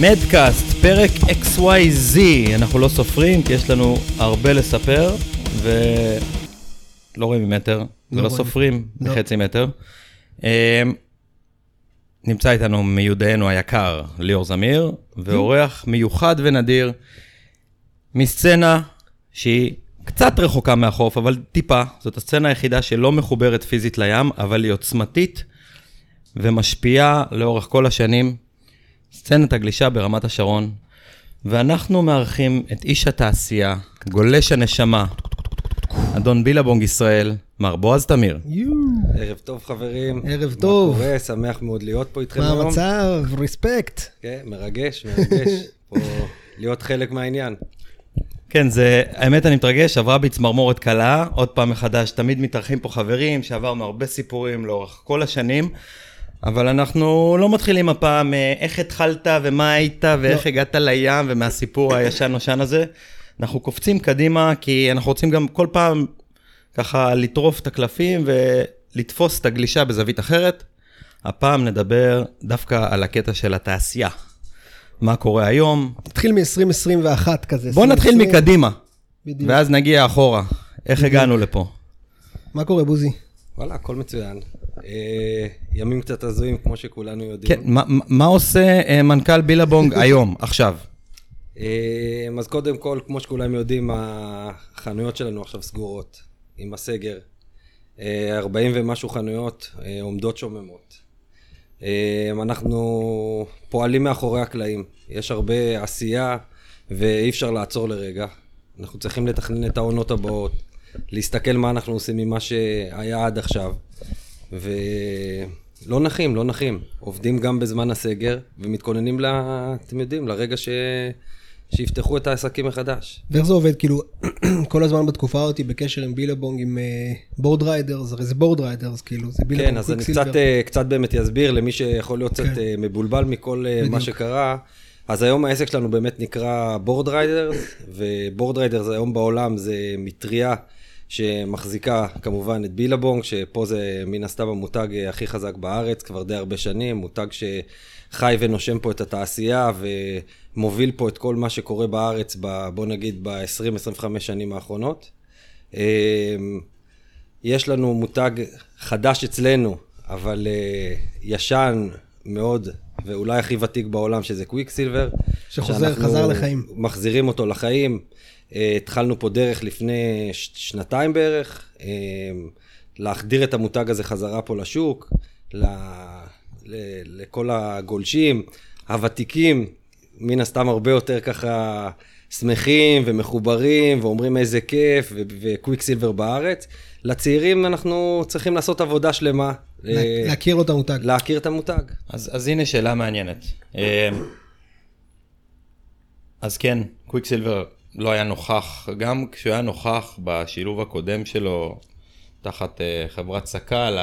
מדקאסט. פרק XYZ, אנחנו לא סופרים כי יש לנו הרבה לספר, ולא רואים ממטר, ולא רואים. סופרים לא. מחצי מטר. אה, נמצא איתנו מיודענו היקר, ליאור זמיר, ואורח מיוחד ונדיר מסצנה שהיא קצת רחוקה מהחוף, אבל טיפה. זאת הסצנה היחידה שלא מחוברת פיזית לים, אבל היא עוצמתית ומשפיעה לאורך כל השנים. סצנת הגלישה ברמת השרון, ואנחנו מארחים את איש התעשייה, גולש הנשמה, אדון בילבונג ישראל, מר בועז תמיר. ערב טוב חברים. ערב טוב. מה קורה? שמח מאוד להיות פה איתכם מה היום. המצב? רספקט. כן, מרגש, מרגש. פה להיות חלק מהעניין. כן, זה, האמת אני מתרגש, עברה בי צמרמורת קלה, עוד פעם מחדש, תמיד מתארחים פה חברים, שעברנו הרבה סיפורים לאורך כל השנים, אבל אנחנו לא מתחילים הפעם אה, איך התחלת ומה היית ואיך לא. הגעת לים ומהסיפור הישן-נושן הזה. אנחנו קופצים קדימה, כי אנחנו רוצים גם כל פעם ככה לטרוף את הקלפים ולתפוס את הגלישה בזווית אחרת. הפעם נדבר דווקא על הקטע של התעשייה. מה קורה היום, נתחיל מ-2021 כזה. בוא נתחיל 2020. מקדימה, בדיוק. ואז נגיע אחורה. איך הגענו לפה? מה קורה, בוזי? וואלה, הכל מצוין. אה, ימים קצת הזויים, כמו שכולנו יודעים. כן, מה- מה עושה אה, מנכ"ל בילבונג היום, עכשיו? אה, אז קודם כל, כמו שכולם יודעים, החנויות שלנו עכשיו סגורות, עם הסגר. אה, 40 ומשהו חנויות אה, עומדות שוממות. אה, אנחנו פועלים מאחורי הקלעים. יש הרבה עשייה ואי אפשר לעצור לרגע. אנחנו צריכים לתכנן את העונות הבאות, להסתכל מה אנחנו עושים ממה שהיה עד עכשיו. ולא נחים, לא נחים. עובדים גם בזמן הסגר ומתכוננים, ל... אתם יודעים, לרגע ש... שיפתחו את העסקים מחדש. ואיך זה עובד? כאילו, כל הזמן בתקופה הזאתי בקשר עם Billabong, עם Boardriders, הרי זה Boardriders, כאילו, זה Billabong כן, אז אני. קצת, אה, קצת באמת אסביר למי שיכול להיות קצת כן. אה, מבולבל מכל אה, מה בדיוק. שקרה. אז היום העסק שלנו באמת נקרא Boardriders, ו Boardriders היום בעולם זה מטריה שמחזיקה כמובן את Billabong, שפה זה מן הסתם המותג אה, הכי חזק בארץ, כבר די הרבה שנים, מותג שחי ונושם פה את התעשייה ומוביל פה את כל מה שקורה בארץ, ב, בוא נגיד ב-20-25 שנים האחרונות. אה, יש לנו מותג חדש אצלנו, אבל אה, ישן מאוד, ואולי הכי ותיק בעולם, שזה קוויק סילבר. שחוזר, חזר לחיים. מחזירים אותו לחיים. Uh, התחלנו פה דרך לפני שנתיים בערך, להחדיר את המותג הזה חזרה פה לשוק, ל, לכל הגולשים, הוותיקים, מן הסתם הרבה יותר ככה שמחים ומחוברים ואומרים איזה כיף וקוויק סילבר בארץ. לצעירים אנחנו צריכים לעשות עבודה שלמה. לה- אה, להכיר לו את המותג. להכיר את המותג. אז, אז הנה שאלה מעניינת. אה, אז כן, קוויקסילבר לא היה נוכח, גם כשהוא היה נוכח בשילוב הקודם שלו תחת אה, חברת סק"ל,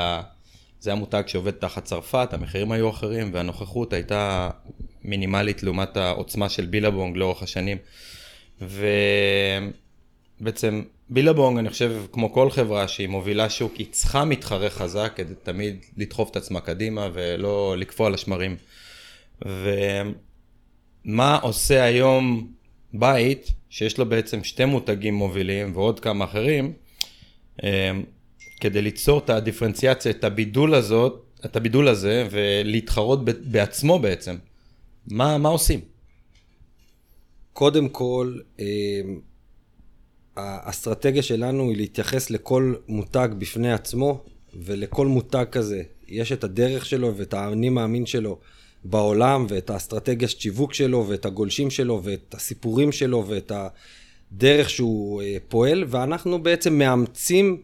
זה היה מותג שעובד תחת צרפת, המחירים היו אחרים והנוכחות הייתה מינימלית לעומת העוצמה של בילבונג לאורך השנים. ובעצם בילבונג, אני חושב, כמו כל חברה שהיא מובילה שוק, היא צריכה מתחרה חזק כדי תמיד לדחוף את עצמה קדימה ולא לקפוא על השמרים. ומה עושה היום בית שיש לו בעצם שתי מותגים מובילים ועוד כמה אחרים, אה, כדי ליצור את הדיפרנציאציה, את הבידול הזאת, את הבידול הזה, ולהתחרות בעצמו בעצם. מה, מה עושים? קודם כל, אה, האסטרטגיה שלנו היא להתייחס לכל מותג בפני עצמו, ולכל מותג כזה יש את הדרך שלו ואת האני מאמין שלו בעולם, ואת האסטרטגיה שיווק שלו, ואת הגולשים שלו, ואת הסיפורים שלו, ואת הדרך שהוא אה, פועל, ואנחנו בעצם מאמצים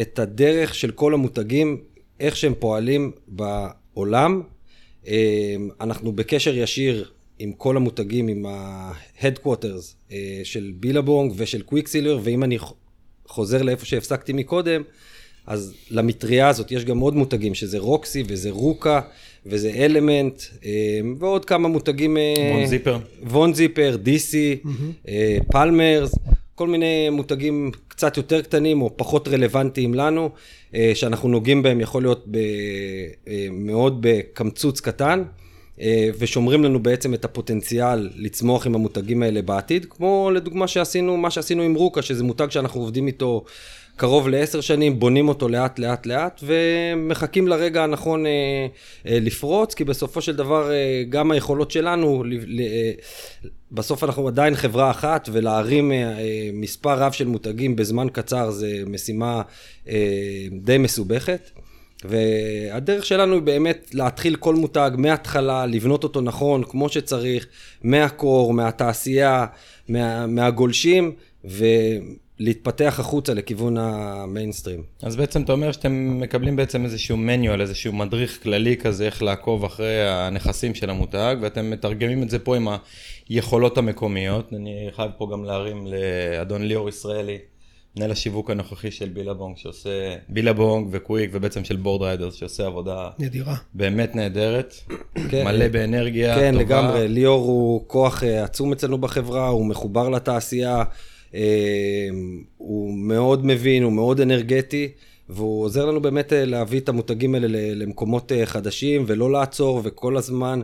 את הדרך של כל המותגים, איך שהם פועלים בעולם. אה, אנחנו בקשר ישיר עם כל המותגים, עם ה-headquarters אה, של Billabong ושל Quiksilver, ואם אני חוזר לאיפה שהפסקתי מקודם, אז למטריה הזאת יש גם עוד מותגים, שזה Roxy וזה RVCA וזה Element, אה, ועוד כמה מותגים... אה, VonZipper. VonZipper, DC, אה, Palmers, כל מיני מותגים קצת יותר קטנים או פחות רלוונטיים לנו, אה, שאנחנו נוגעים בהם, יכול להיות ב, אה, מאוד בקמצוץ קטן, אה, ושומרים לנו בעצם את הפוטנציאל לצמוח עם המותגים האלה בעתיד, כמו לדוגמה שעשינו, מה שעשינו עם רוקה, שזה מותג שאנחנו עובדים איתו קרוב לעשר שנים, בונים אותו לאט לאט לאט, ומחכים לרגע הנכון אה, אה, לפרוץ, כי בסופו של דבר אה, גם היכולות שלנו, ל, ל, אה, בסוף אנחנו עדיין חברה אחת, ולהרים אה, אה, מספר רב של מותגים בזמן קצר זה משימה אה, די מסובכת. והדרך שלנו היא באמת להתחיל כל מותג מההתחלה, לבנות אותו נכון, כמו שצריך, מהקור, מהתעשייה, מה, מהגולשים, ולהתפתח החוצה לכיוון המיינסטרים. אז בעצם אתה אומר שאתם מקבלים בעצם איזשהו מניואל, איזשהו מדריך כללי כזה, איך לעקוב אחרי הנכסים של המותג, ואתם מתרגמים את זה פה עם היכולות המקומיות. אני חייב פה גם להרים לאדון ליאור ישראלי, מנהל השיווק הנוכחי של Billabong, שעושה, Billabong ו Quik, ובעצם של Boardriders, שעושה עבודה נדירה. באמת נהדרת, כן. מלא באנרגיה כן, טובה. לגמרי. ליאור הוא כוח אה, עצום אצלנו בחברה, הוא מחובר לתעשייה, הוא מאוד מבין, הוא מאוד אנרגטי, והוא עוזר לנו באמת אה, להביא את המותגים האלה למקומות אה, חדשים, ולא לעצור, וכל הזמן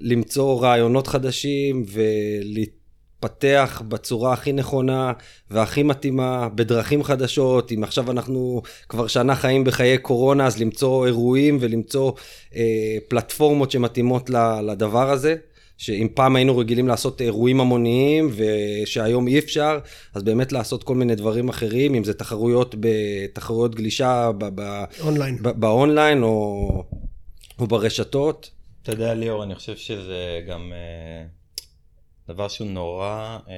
למצוא רעיונות חדשים, ולהתפתח בצורה הכי נכונה והכי מתאימה, בדרכים חדשות. אם עכשיו אנחנו כבר שנה חיים בחיי קורונה, אז למצוא אירועים ולמצוא אה, פלטפורמות שמתאימות לדבר הזה. שאם פעם היינו רגילים לעשות אירועים המוניים ושהיום אי אפשר, אז באמת לעשות כל מיני דברים אחרים, אם זה תחרויות, בתחרויות גלישה ב- ב- אונליין. ב- באונליין או, או ברשתות. אתה יודע, ליאור, אני חושב שזה גם אה, דבר שהוא נורא אה,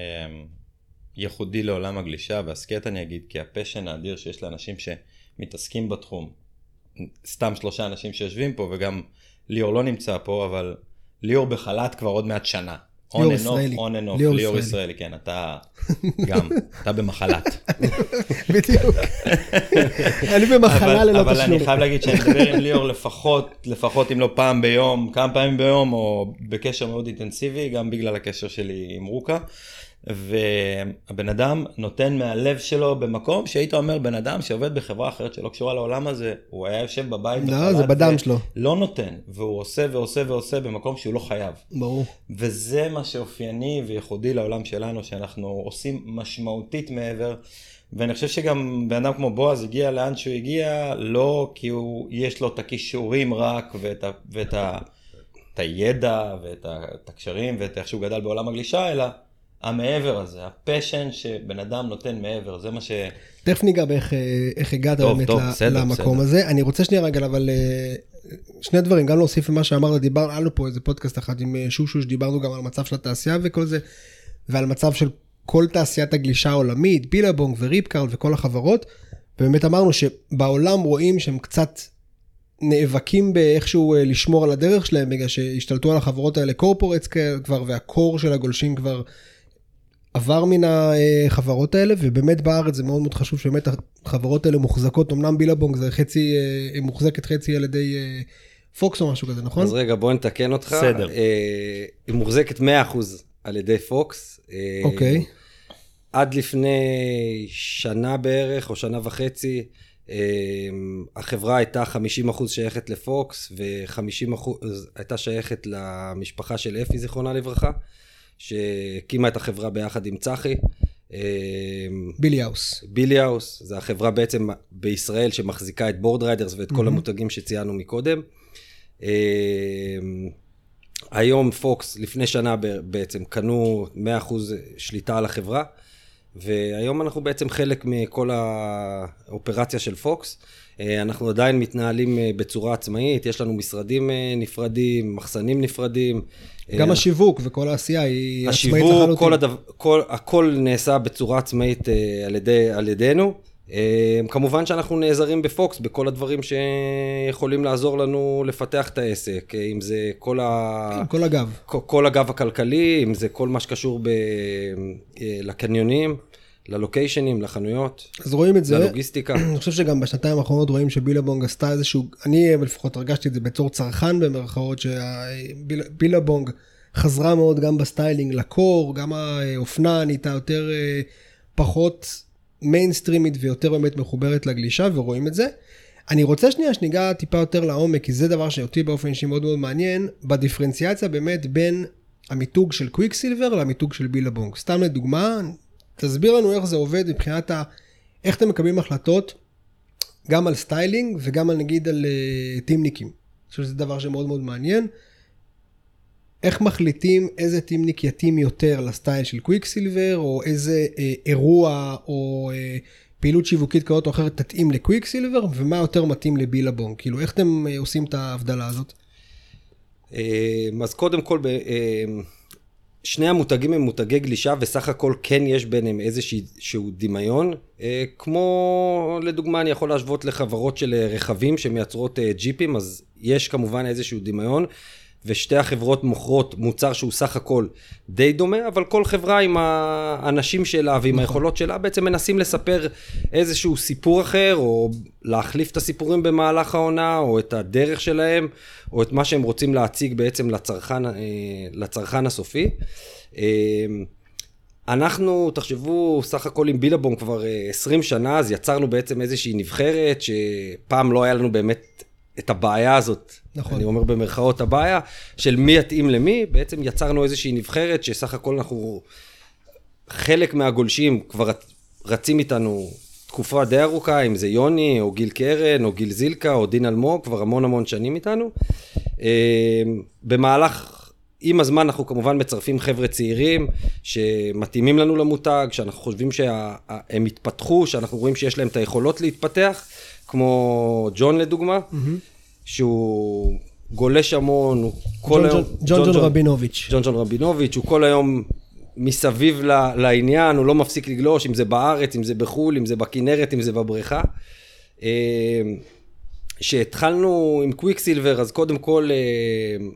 ייחודי לעולם הגלישה והסקט, אני אגיד, כי הפשן האדיר שיש לאנשים שמתעסקים בתחום, סתם שלושה אנשים שיושבים פה, וגם ליאור לא נמצא פה, אבל ליאור בחל"ת כבר עוד מעט שנה. ליאור ישראלי. and off, ליאור ישראלי. כן, אתה גם, אתה במחל"ת. בדיוק. אני במחלה אבל, ללא אבל תשלום. אני חייב להגיד שאני מדבר עם ליאור לפחות, לפחות אם לא פעם ביום, כמה פעמים ביום, או בקשר מאוד אינטנסיבי, גם בגלל הקשר שלי עם רוקה. והבן אדם נותן מהלב שלו במקום שהיית אומר בן אדם שעובד בחברה אחרת שלא קשורה לעולם הזה, הוא היה יושב בבית. לא, בחל"ת זה בדם שלו. לא נותן, והוא עושה ועושה ועושה במקום שהוא לא חייב. ברור. וזה מה שאופייני וייחודי לעולם שלנו, שאנחנו עושים משמעותית מעבר. ואני חושב שגם בן אדם כמו בועז הגיע לאן שהוא הגיע, לא כי הוא, יש לו את הכישורים רק, ואת, ה, ואת ה, את הידע, ואת הקשרים, ואת איך שהוא גדל בעולם הגלישה, אלא המעבר הזה, ה passion שבן אדם נותן מעבר, זה מה ש... תכף ניגע באיך אה, איך הגעת טוב, באמת טוב, ל- בסדר, למקום בסדר. הזה. אני רוצה שנייה רגע, אבל אה, שני דברים, גם להוסיף למה שאמרת, דיברנו, היה לנו פה איזה פודקאסט אחד עם אה, שושוש, דיברנו גם על המצב של התעשייה וכל זה, ועל מצב של כל תעשיית הגלישה העולמית, Billabong ו Rip Curl וכל החברות, ובאמת אמרנו שבעולם רואים שהם קצת נאבקים באיכשהו לשמור על הדרך שלהם, בגלל שהשתלטו על החברות האלה קורפורטס כבר, והקור של הגולשים כבר עבר מן החברות האלה, ובאמת בארץ זה מאוד מאוד חשוב שבאמת החברות האלה מוחזקות, אמנם בילבונג זה חצי, אה, היא מוחזקת חצי על ידי אה, פוקס או משהו כזה, נכון? אז רגע, בוא נתקן אותך. בסדר. אה, היא מוחזקת 100% על ידי פוקס. אה, אוקיי. עד לפני שנה בערך, או שנה וחצי, אה, החברה הייתה 50% שייכת לפוקס, ו-50% הייתה שייכת למשפחה של אפי, זיכרונה לברכה, שהקימה את החברה ביחד עם צחי. אה, Billy House. Billy House, זו החברה בעצם בישראל שמחזיקה את Boardriders ואת כל המותגים שציינו מקודם. אה, היום פוקס, לפני שנה בעצם, קנו 100% שליטה על החברה, והיום אנחנו בעצם חלק מכל האופרציה של פוקס. אה, אנחנו עדיין מתנהלים אה, בצורה עצמאית, יש לנו משרדים אה, נפרדים, מחסנים נפרדים. גם אה, השיווק וכל העשייה היא עצמאית השיווק, לחלוטין. כל הדבר, כל, הכל נעשה בצורה עצמאית אה, על, ידי, על ידינו. אה, כמובן שאנחנו נעזרים בפוקס בכל הדברים שיכולים לעזור לנו לפתח את העסק, אם זה כל, ה... כן, כל הגב. כל, כל הגב הכלכלי, אם זה כל מה שקשור ב... לקניונים. ללוקיישנים, לחנויות, אז רואים את זה. ללוגיסטיקה. אני חושב שגם בשנתיים האחרונות רואים ש Billabong עשתה איזשהו, אני לפחות הרגשתי את זה בתור צרכן במרכאות, ש Billabong חזרה מאוד גם ב styling ל core, גם האופנה נהייתה יותר, אה, פחות מיינסטרימית ויותר באמת מחוברת לגלישה, ורואים את זה. אני רוצה שנייה שניגע טיפה יותר לעומק, כי זה דבר שאותי באופן אישי מאוד מאוד מעניין, בדיפרנציאציה באמת בין המיתוג של Quiksilver למיתוג של Billabong. סתם לדוגמה, תסביר לנו איך זה עובד מבחינת ה... איך אתם מקבלים החלטות גם על styling וגם על נגיד על אה, טימניקים. אני חושב שזה דבר שמאוד מאוד מעניין. איך מחליטים איזה טימניק יתאים יותר לסטייל של Quiksilver, או איזה אה, אירוע או אה, פעילות שיווקית כזאת או אחרת תתאים ל Quiksilver, ומה יותר מתאים ל Billabong. כאילו, איך אתם אה, עושים את ההבדלה הזאת? אה, אז קודם כל, ב- אה, שני המותגים הם מותגי גלישה, וסך הכל כן יש ביניהם איזשהו דמיון. אה, כמו, לדוגמה, אני יכול להשוות לחברות של אה, רכבים שמייצרות אה, ג'יפים, אז יש כמובן איזשהו דמיון. ושתי החברות מוכרות מוצר שהוא סך הכל די דומה, אבל כל חברה עם האנשים שלה ועם היכולות שלה בעצם מנסים לספר איזשהו סיפור אחר, או להחליף את הסיפורים במהלך העונה, או את הדרך שלהם, או את מה שהם רוצים להציג בעצם לצרכן, אה, לצרכן הסופי. אה, אנחנו, תחשבו, סך הכל עם בילבום כבר אה, 20 שנה, אז יצרנו בעצם איזושהי נבחרת, שפעם לא היה לנו באמת את הבעיה הזאת. נכון. אני אומר במרכאות הבעיה, של מי יתאים למי, בעצם יצרנו איזושהי נבחרת שסך הכל אנחנו, חלק מהגולשים כבר רצ- רצים איתנו תקופה די ארוכה, אם זה יוני, או גיל קרן, או גיל זילקה, או דין אלמוג, כבר המון המון שנים איתנו. אה, במהלך, עם הזמן אנחנו כמובן מצרפים חבר'ה צעירים שמתאימים לנו למותג, שאנחנו חושבים שהם יתפתחו, שאנחנו רואים שיש להם את היכולות להתפתח, כמו ג'ון לדוגמה, שהוא גולש המון, הוא כל ג'ון היום... ג'ון- ג'ון ג'ון רבינוביץ'. ג'ון ג'ון רבינוביץ', הוא כל היום מסביב ל- לעניין, הוא לא מפסיק לגלוש, אם זה בארץ, אם זה בחו"ל, אם זה בכנרת, אם זה בבריכה. אה, כשהתחלנו עם קוויקסילבר, אז קודם כל אה,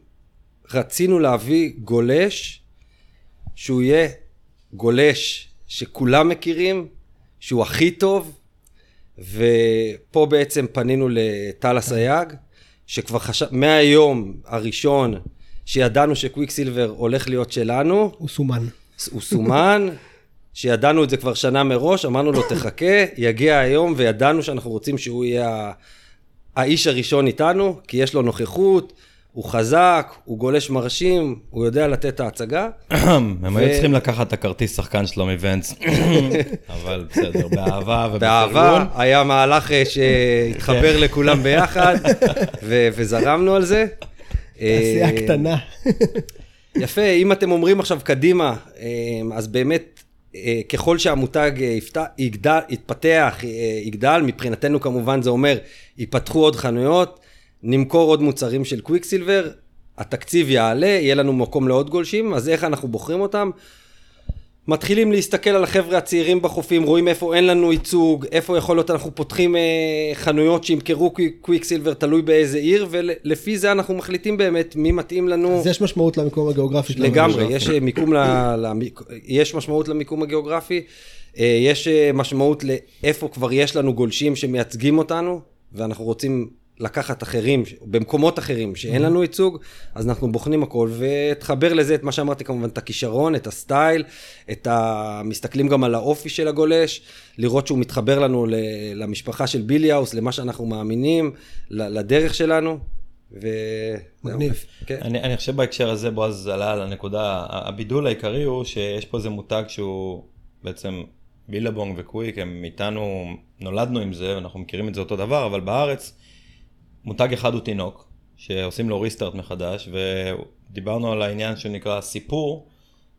רצינו להביא גולש, שהוא יהיה גולש שכולם מכירים, שהוא הכי טוב, ופה בעצם פנינו לטל אסייג, שכבר חשב, מהיום הראשון שידענו שקוויקסילבר הולך להיות שלנו, הוא סומן. הוא סומן, שידענו את זה כבר שנה מראש, אמרנו לו תחכה, יגיע היום, וידענו שאנחנו רוצים שהוא יהיה האיש הראשון איתנו, כי יש לו נוכחות, הוא חזק, הוא גולש מרשים, הוא יודע לתת את ההצגה. הם היו צריכים לקחת את הכרטיס שחקן שלו מוונץ, אבל בסדר, באהבה ובפרגון. באהבה, היה מהלך אה, שהתחבר לכולם ביחד, וזרמנו על זה. תעשייה אה, קטנה. יפה, אם אתם אומרים עכשיו קדימה, אה, אז באמת, ככל שהמותג יגדל, יתפתח, יגדל, מבחינתנו כמובן זה אומר, ייפתחו עוד חנויות, נמכור עוד מוצרים של קוויקסילבר, התקציב יעלה, יהיה לנו מקום לעוד גולשים, אז איך אנחנו בוחרים אותם? מתחילים להסתכל על החבר'ה הצעירים בחופים, רואים איפה אין לנו ייצוג, איפה יכול להיות אנחנו פותחים אה, חנויות שימכרו קוויקסילבר, תלוי באיזה עיר, ולפי זה אנחנו מחליטים באמת מי מתאים לנו. אז יש משמעות למיקום הגיאוגרפי שלנו. לגמרי, יש אה, מיקום ל... למיק... יש משמעות למיקום הגיאוגרפי, אה, יש אה, משמעות לאיפה כבר יש לנו גולשים שמייצגים אותנו, ואנחנו רוצים לקחת אחרים, במקומות אחרים שאין לנו ייצוג, אז אנחנו בוחנים הכל, ותחבר לזה את מה שאמרתי כמובן, את הכישרון, את הסטייל, את ה... מסתכלים גם על האופי של הגולש, לראות שהוא מתחבר לנו ל... למשפחה של ביליאוס, למה שאנחנו מאמינים, ל... לדרך שלנו, ו... מגניב. כן. אני, אני חושב בהקשר הזה בועז עלה על הנקודה, הבידול העיקרי הוא שיש פה איזה מותג שהוא בעצם בילבונג וקוויק, הם איתנו, נולדנו עם זה, אנחנו מכירים את זה אותו דבר, אבל בארץ מותג אחד הוא תינוק, שעושים לו ריסטארט מחדש, ודיברנו על העניין שנקרא סיפור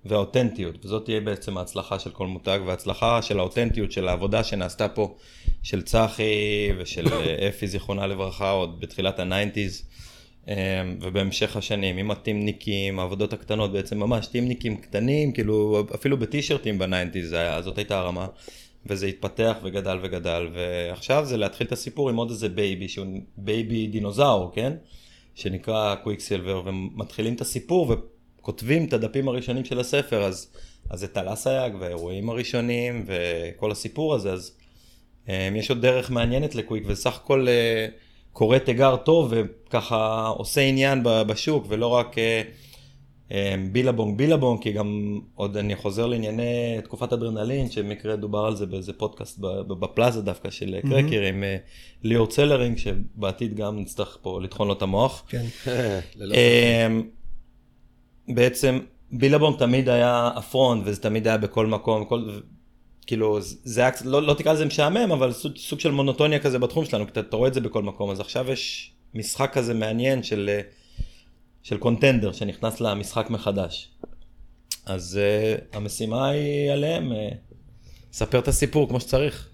והאותנטיות, וזאת תהיה בעצם ההצלחה של כל מותג, וההצלחה של האותנטיות של העבודה שנעשתה פה, של צחי ושל אפי זיכרונה לברכה עוד בתחילת ה nineties. אמ, ובהמשך השנים עם הטימניקים, העבודות הקטנות בעצם ממש טימניקים קטנים, כאילו אפילו בטישרטים ב nineties, זאת הייתה הרמה. וזה התפתח וגדל וגדל, ועכשיו זה להתחיל את הסיפור עם עוד איזה baby, שהוא baby דינוזאור, כן? שנקרא קוויקסילבר, ומתחילים את הסיפור, כותבים את הדפים הראשונים של הספר, אז, אז את טל אסייג והאירועים הראשונים וכל הסיפור הזה, אז אה, יש עוד דרך מעניינת לקוויק, וסך הכל אה, קורא תיגר טוב וככה עושה עניין בשוק, ולא רק אה, בילבונג בילבונג, כי גם עוד אני חוזר לענייני תקופת אדרנלין, שבמקרה דובר על זה באיזה פודקאסט ב- ב- בפלאזה דווקא של קרקר עם אה, ליאור צלרינג, שבעתיד גם נצטרך פה לטחון לו את המוח. כן. ללא אמ, בעצם בילבונג תמיד היה הפרונט וזה תמיד היה בכל מקום, כל, כאילו זה היה, לא, לא תקרא לזה משעמם אבל סוג, סוג של מונוטוניה כזה בתחום שלנו, כי אתה, אתה רואה את זה בכל מקום, אז עכשיו יש משחק כזה מעניין של, אה, של קונטנדר שנכנס למשחק מחדש. אז uh, המשימה היא עליהם, uh, ספר את הסיפור כמו שצריך.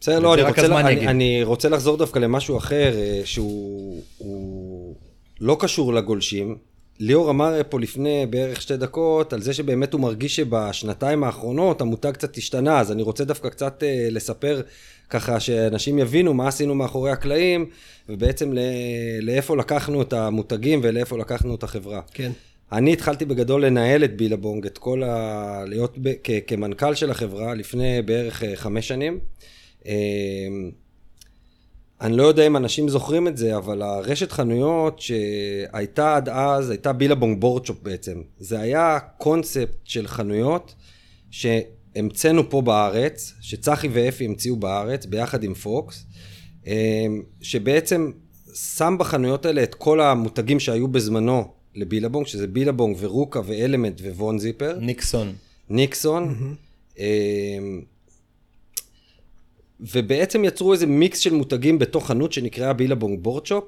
בסדר, לא, אני רק רוצה, הזמן אני. אני רוצה לחזור דווקא למשהו אחר, אה, שהוא הוא לא קשור לגולשים. ליאור אמר פה לפני בערך שתי דקות על זה שבאמת הוא מרגיש שבשנתיים האחרונות המותג קצת השתנה, אז אני רוצה דווקא קצת אה, לספר ככה שאנשים יבינו מה עשינו מאחורי הקלעים, ובעצם ל- לאיפה לקחנו את המותגים ולאיפה לקחנו את החברה. כן. אני התחלתי בגדול לנהל את בילבונג, את כל ה... להיות ב... כ... כמנכ"ל של החברה לפני בערך אה, חמש שנים. אה, אני לא יודע אם אנשים זוכרים את זה, אבל הרשת חנויות שהייתה עד אז, הייתה בילבונג בורדשופ בעצם. זה היה קונספט של חנויות שהמצאנו פה בארץ, שצחי ואפי המציאו בארץ, ביחד עם פוקס, אה, שבעצם שם בחנויות האלה את כל המותגים שהיו בזמנו לבילבונג, שזה בילבונג ורוקה ואלמנט ווון זיפר. ניקסון. ניקסון. אמ, ובעצם יצרו איזה מיקס של מותגים בתוך חנות שנקראה בילבונג בורדשופ.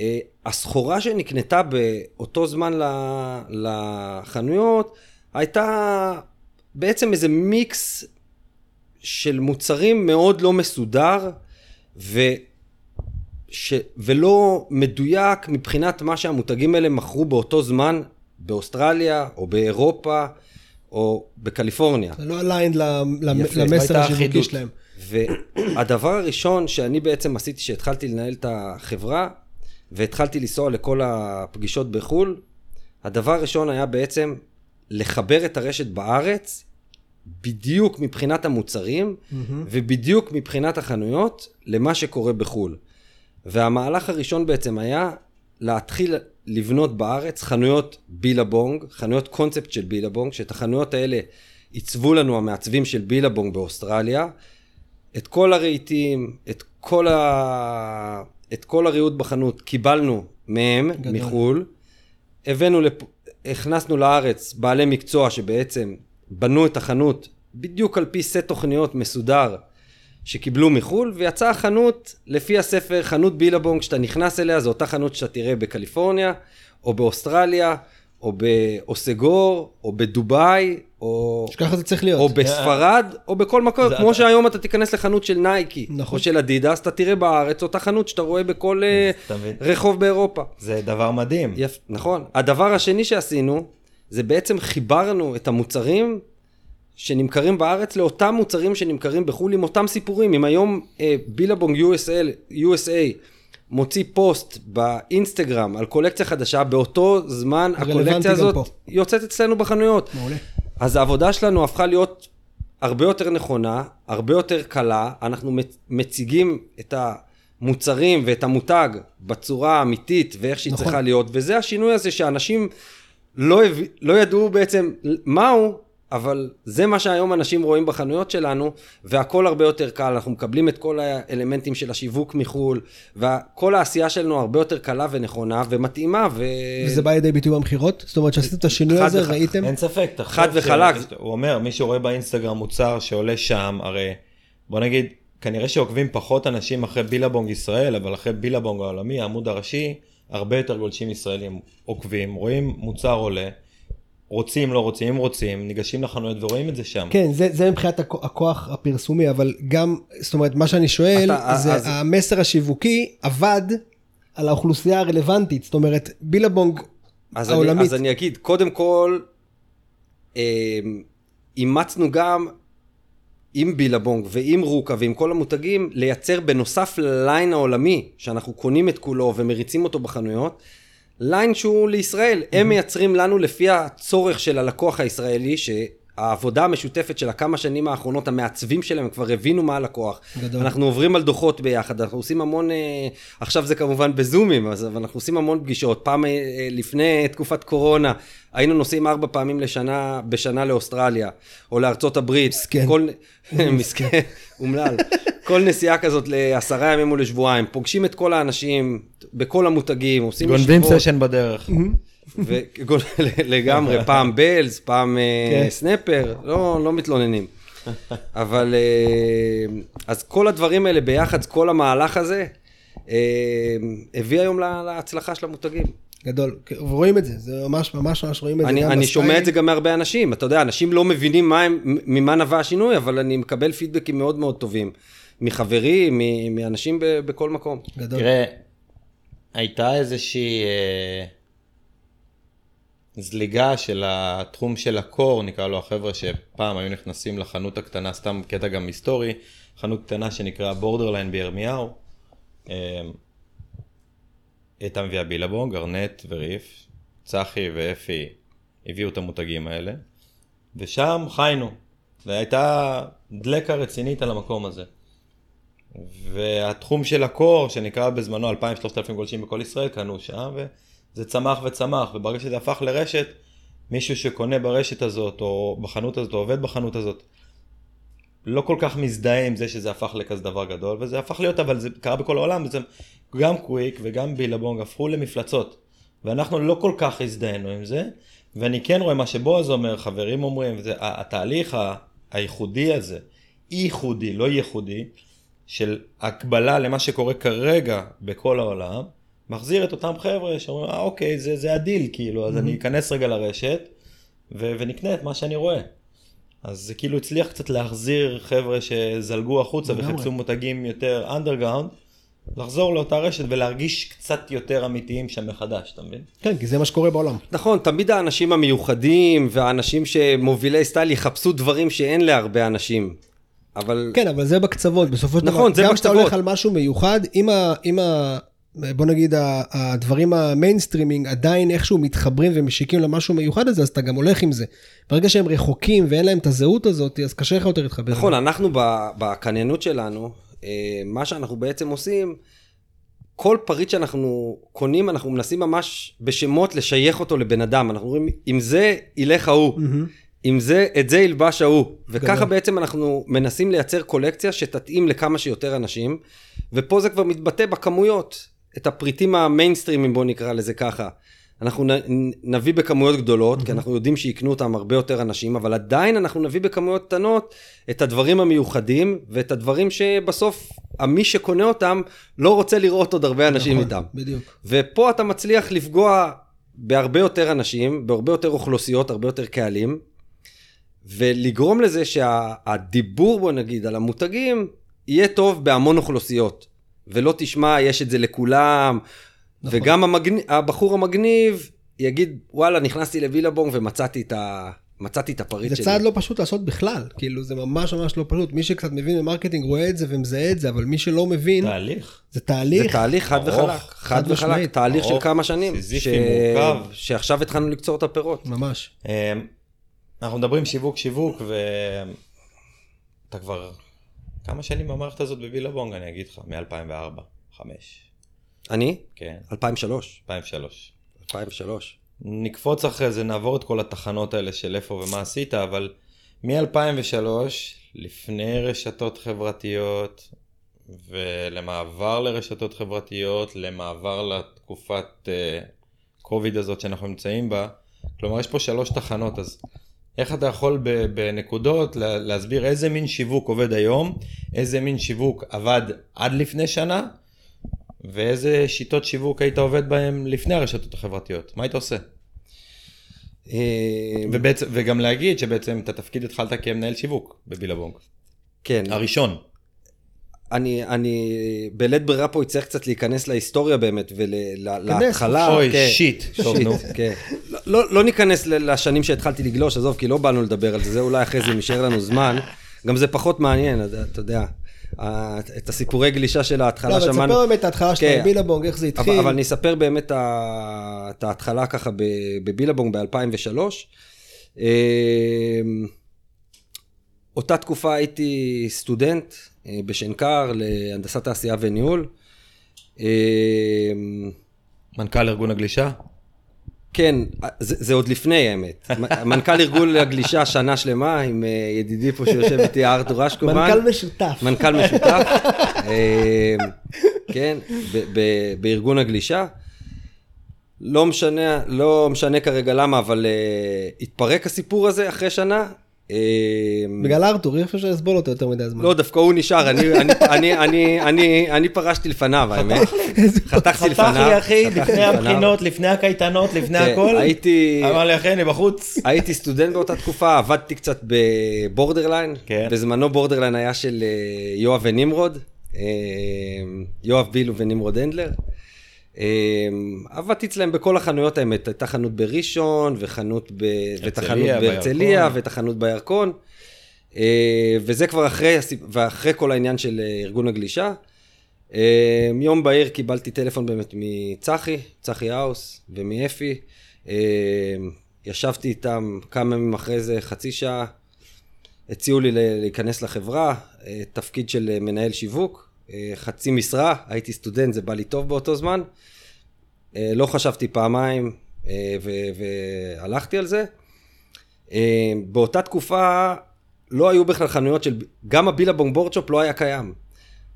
אה, הסחורה שנקנתה באותו זמן לחנויות הייתה בעצם איזה מיקס של מוצרים מאוד לא מסודר ו... ש... ולא מדויק מבחינת מה שהמותגים האלה מכרו באותו זמן באוסטרליה או באירופה או בקליפורניה. זה לא יפה, למסר השיווקי. שלהם. והדבר הראשון שאני בעצם עשיתי כשהתחלתי לנהל את החברה והתחלתי לנסוע לכל הפגישות בחו"ל, הדבר הראשון היה בעצם לחבר את הרשת בארץ בדיוק מבחינת המוצרים ובדיוק מבחינת החנויות למה שקורה בחו"ל. והמהלך הראשון בעצם היה להתחיל לבנות בארץ חנויות בילבונג, חנויות קונספט של בילבונג, שאת החנויות האלה עיצבו לנו המעצבים של בילבונג באוסטרליה. את כל הרהיטים, את כל, ה... את כל הריהוט בחנות קיבלנו מהם, גדול. מחו"ל. הבאנו, לפ... הכנסנו לארץ בעלי מקצוע שבעצם בנו את החנות בדיוק על פי סט תוכניות מסודר שקיבלו מחו"ל, ויצאה החנות לפי הספר, חנות בילבונג, שאתה נכנס אליה, זו אותה חנות שאתה תראה בקליפורניה, או באוסטרליה, או באוסגור, או בדובאי, או... שככה זה צריך להיות. או בספרד, או בכל מקום, כמו אתה- שהיום אתה תיכנס לחנות של נייקי, נכון. או של אדידס, אתה תראה בארץ אותה חנות שאתה רואה בכל אה? רחוב באירופה. זה דבר מדהים. יפ, נכון. הדבר השני שעשינו, זה בעצם חיברנו את המוצרים שנמכרים בארץ לאותם מוצרים שנמכרים בחו"ל עם אותם סיפורים. אם היום אה, בילבונג USA, USA מוציא פוסט באינסטגרם על קולקציה חדשה, באותו זמן הקולקציה הזאת פה. יוצאת אצלנו בחנויות. מעולה. אז העבודה שלנו הפכה להיות הרבה יותר נכונה, הרבה יותר קלה, אנחנו מצ- מציגים את המוצרים ואת המותג בצורה האמיתית ואיך שהיא נכון. צריכה להיות, וזה השינוי הזה שאנשים לא, הב... לא ידעו בעצם מהו, אבל זה מה שהיום אנשים רואים בחנויות שלנו, והכל הרבה יותר קל, אנחנו מקבלים את כל האלמנטים של השיווק מחו"ל, וכל העשייה שלנו הרבה יותר קלה ונכונה ומתאימה, ו... וזה בא לידי ביטוי במכירות? זאת אומרת שעשיתם את השינוי הזה, וחלק. ראיתם? אין ספק, תחשוב חד ש- וחלק. הוא אומר, מי שרואה באינסטגרם מוצר שעולה שם, הרי בוא נגיד, כנראה שעוקבים פחות אנשים אחרי בילבונג ישראל, אבל אחרי בילבונג העולמי, העמוד הראשי, הרבה יותר גולשים ישראלים עוקבים, רואים מוצר עולה, רוצים, לא רוצים, אם רוצים, ניגשים לחנויות ורואים את זה שם. כן, זה, זה מבחינת הכ- הכוח הפרסומי, אבל גם, זאת אומרת, מה שאני שואל, אתה- זה אז- המסר השיווקי עבד על האוכלוסייה הרלוונטית, זאת אומרת, בילבונג אז אני, העולמית. אז אני אגיד, קודם כל, אה, אימצנו גם עם בילבונג ועם רוקה ועם כל המותגים, לייצר בנוסף לליין העולמי, שאנחנו קונים את כולו ומריצים אותו בחנויות, ליין שהוא לישראל. הם מייצרים לנו לפי הצורך של הלקוח הישראלי, שהעבודה המשותפת של הכמה שנים האחרונות, המעצבים שלהם, הם כבר הבינו מה הלקוח. גדול. אנחנו עוברים על דוחות ביחד, אנחנו עושים המון, אה, עכשיו זה כמובן בזומים, אז אנחנו עושים המון פגישות. פעם, אה, לפני תקופת קורונה, היינו נוסעים ארבע פעמים לשנה, בשנה לאוסטרליה, או לארצות הברית. מסכן. כל, מסכן, אומלל. כל נסיעה כזאת לעשרה ימים או לשבועיים, פוגשים את כל האנשים בכל המותגים, עושים גונבים session בדרך. לגמרי, פעם Bells, פעם אה, כן. Snapper, לא, לא מתלוננים. אבל אה, אז כל הדברים האלה ביחד, כל המהלך הזה, אה, הביא היום לה- להצלחה של המותגים. גדול, ורואים את זה, זה ממש ממש ממש רואים את זה. אני, גם אני בסטייל. שומע את זה גם מהרבה אנשים, אתה יודע, אנשים לא מבינים מה הם, ממה נבע השינוי, אבל אני מקבל פידבקים מאוד מאוד טובים. מחברים, מ- מאנשים ב, בכל מקום. גדול. תראה, הייתה איזושהי אה, זליגה של התחום של הקור, נקרא לו החבר'ה שפעם היו נכנסים לחנות הקטנה, סתם קטע גם היסטורי, חנות קטנה שנקרא בורדרליין בירמיהו. הייתה מביאה בילבונג, ארנט וריף, צחי ואפי הביאו את המותגים האלה, ושם חיינו, והייתה דלקה רצינית על המקום הזה. והתחום של הקור, שנקרא בזמנו 2,000-3,000 גולשים בכל ישראל, קנו שם, וזה צמח וצמח, וברגע שזה הפך לרשת, מישהו שקונה ברשת הזאת, או בחנות הזאת, או עובד בחנות הזאת, לא כל כך מזדהה עם זה שזה הפך לכזה דבר גדול, וזה הפך להיות, אבל זה קרה בכל העולם, בעצם גם קוויק וגם בילבונג הפכו למפלצות, ואנחנו לא כל כך הזדהינו עם זה, ואני כן רואה מה שבועז אומר, חברים אומרים, וזה, ה- התהליך הייחודי הזה, ייחודי, לא ייחודי, של הקבלה למה שקורה כרגע בכל העולם, מחזיר את אותם חבר'ה שאומרים, אה אוקיי, זה, זה הדיל, כאילו, אז אני אכנס רגע לרשת, ו- ונקנה את מה שאני רואה. אז זה כאילו הצליח קצת להחזיר חבר'ה שזלגו החוצה. וחיפשו מותגים יותר underground, לחזור לאותה רשת ולהרגיש קצת יותר אמיתיים שם מחדש, אתה מבין? כן, כי זה מה שקורה בעולם. נכון, תמיד האנשים המיוחדים והאנשים שמובילי סטייל יחפשו דברים שאין להרבה אנשים. אבל כן, אבל זה בקצוות, בסופו של דבר. נכון, זה גם כשאתה בקצוות. הולך על משהו מיוחד, אם ה... אם ה... בוא נגיד הדברים ה mainstreaming עדיין איכשהו מתחברים ומשיקים למשהו מיוחד הזה, אז אתה גם הולך עם זה. ברגע שהם רחוקים ואין להם את הזהות הזאת, אז קשה לך יותר להתחבר. נכון, אנחנו בקניינות שלנו, אה, מה שאנחנו בעצם עושים, כל פריט שאנחנו קונים, אנחנו מנסים ממש בשמות לשייך אותו לבן אדם. אנחנו אומרים, אם זה ילך ההוא, אם זה, את זה ילבש ההוא. וככה. בעצם אנחנו מנסים לייצר קולקציה שתתאים לכמה שיותר אנשים, ופה זה כבר מתבטא בכמויות. את הפריטים המיינסטרימים, בואו נקרא לזה ככה. אנחנו נביא בכמויות גדולות, כי אנחנו יודעים שיקנו אותם הרבה יותר אנשים, אבל עדיין אנחנו נביא בכמויות קטנות את הדברים המיוחדים, ואת הדברים שבסוף מי שקונה אותם לא רוצה לראות עוד הרבה אנשים נכון, איתם. בדיוק. ופה אתה מצליח לפגוע בהרבה יותר אנשים, בהרבה יותר אוכלוסיות, הרבה יותר קהלים, ולגרום לזה שהדיבור, בוא נגיד, על המותגים, יהיה טוב בהמון אוכלוסיות. ולא תשמע, יש את זה לכולם, נכון. וגם המגנ... הבחור המגניב יגיד, וואלה, נכנסתי לבילבונג ומצאתי את, ה... מצאתי את הפריט זה שלי. צעד לא פשוט לעשות בכלל, כאילו זה ממש ממש לא פשוט. מי שקצת מבין ב marketing רואה את זה ומזהה את זה, אבל מי שלא מבין, תהליך. זה תהליך. זה תהליך חד ארוך, וחלק, חד חד וחלק, משמעית. תהליך של ארוך, כמה שנים, סיזיפי, מורכב. שעכשיו התחלנו לקצור את הפירות. ממש. אמ, אנחנו מדברים שיווק שיווק ואתה כבר כמה שנים במערכת הזאת ב Billabong אני אגיד לך מ-2004, 5, אני? כן, 2003. 2003. 2003. נקפוץ אחרי זה נעבור את כל התחנות האלה של איפה ומה עשית אבל מ-2003 לפני רשתות חברתיות ולמעבר לרשתות חברתיות למעבר לתקופת קוביד הזאת שאנחנו נמצאים בה כלומר יש פה שלוש תחנות אז איך אתה יכול בנקודות לה- להסביר איזה מין שיווק עובד היום, איזה מין שיווק עבד עד לפני שנה, ואיזה שיטות שיווק היית עובד בהם לפני הרשתות החברתיות? מה היית עושה? אה, ובעצם, וגם להגיד שבעצם את התפקיד התחלת כמנהל שיווק בבילבונג. כן, הראשון. אני, אני בלית ברירה פה יצטרך קצת להיכנס להיסטוריה באמת ולהתחלה. אוי, שיט. טוב, נו. כן. לא, לא, לא ניכנס לשנים שהתחלתי לגלוש, עזוב, כי לא באנו לדבר על זה, זה אולי אחרי זה יישאר לנו זמן. גם זה פחות מעניין, אתה יודע. את הסיפורי גלישה של לא, ההתחלה אבל שמענו. תספר באמת את ההתחלה שלך כן. בבילבונג, איך זה אבל, התחיל. אבל אני אספר באמת את ההתחלה ככה בבילבונג ב-2003. אותה תקופה הייתי סטודנט אה, בשנקר להנדסת תעשייה וניהול. אה, מנכ"ל ארגון הגלישה? כן, זה, זה עוד לפני האמת. מנכ"ל ארגון הגלישה שנה שלמה עם אה, ידידי פה שיושב איתי ארתור אשקובן. מנכ"ל משותף. מנכ"ל משותף, אה, כן, ב- ב- בארגון הגלישה. לא משנה, לא משנה כרגע למה, אבל אה, התפרק הסיפור הזה אחרי שנה. אה, בגלל ארתור, אי אפשר לסבול אותו יותר מדי זמן. לא, דווקא הוא נשאר, אני, אני, אני, אני, אני, אני פרשתי לפניו, האמת. חתכתי לפניו. חתך לי אחי, לפני. הבחינות, לפני הקייטנות, לפני כן, הכל. הייתי- אמר לי אחי, אני בחוץ. הייתי סטודנט באותה תקופה, עבדתי קצת ב Borderline. כן. בזמנו Borderline היה של אה, יואב ונמרוד, אה, יואב בילו ונמרוד הנדלר. אה, עבדתי אצלם בכל החנויות האמת, הייתה חנות בראשון, וחנות ב... הרצליה, בהרצליה, החנות בירקון. אה, וזה כבר אחרי, ואחרי כל העניין של אה, ארגון הגלישה. אה, יום בהיר קיבלתי טלפון באמת מצחי, צחי האוס ומאפי. ישבתי איתם כמה ימים אחרי זה, חצי שעה. הציעו לי להיכנס לחברה, תפקיד של מנהל שיווק, חצי משרה, הייתי סטודנט, זה בא לי טוב באותו זמן. אה, לא חשבתי פעמיים אה, ו- והלכתי על זה. אה, באותה תקופה לא היו בכלל חנויות של, גם הבילבונג בורדשופ לא היה קיים.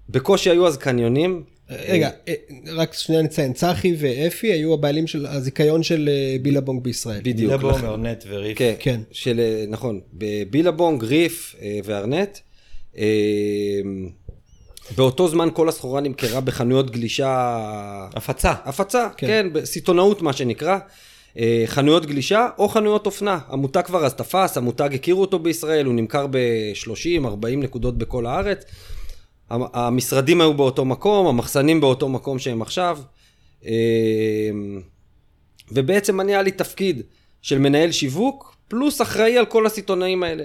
בקושי היו אז קניונים. רגע, אה, רק שנייה נציין, צחי ואפי היו הבעלים של הזיכיון של אה, בילבונג בישראל. בדיוק. לבום, ארנט וריף. כן, כן. כן. של, אה, נכון, בבילבונג, ריף אה, וארנט. באותו זמן כל הסחורה נמכרה בחנויות גלישה... הפצה. הפצה, כן. כן, בסיטונאות מה שנקרא. אה, חנויות גלישה או חנויות אופנה. המותג כבר אז תפס, המותג הכירו אותו בישראל, הוא נמכר ב-30-40 נקודות בכל הארץ. המ- המשרדים היו באותו מקום, המחסנים באותו מקום שהם עכשיו. אה, ובעצם אני היה לי תפקיד של מנהל שיווק, פלוס אחראי על כל הסיטונאים האלה.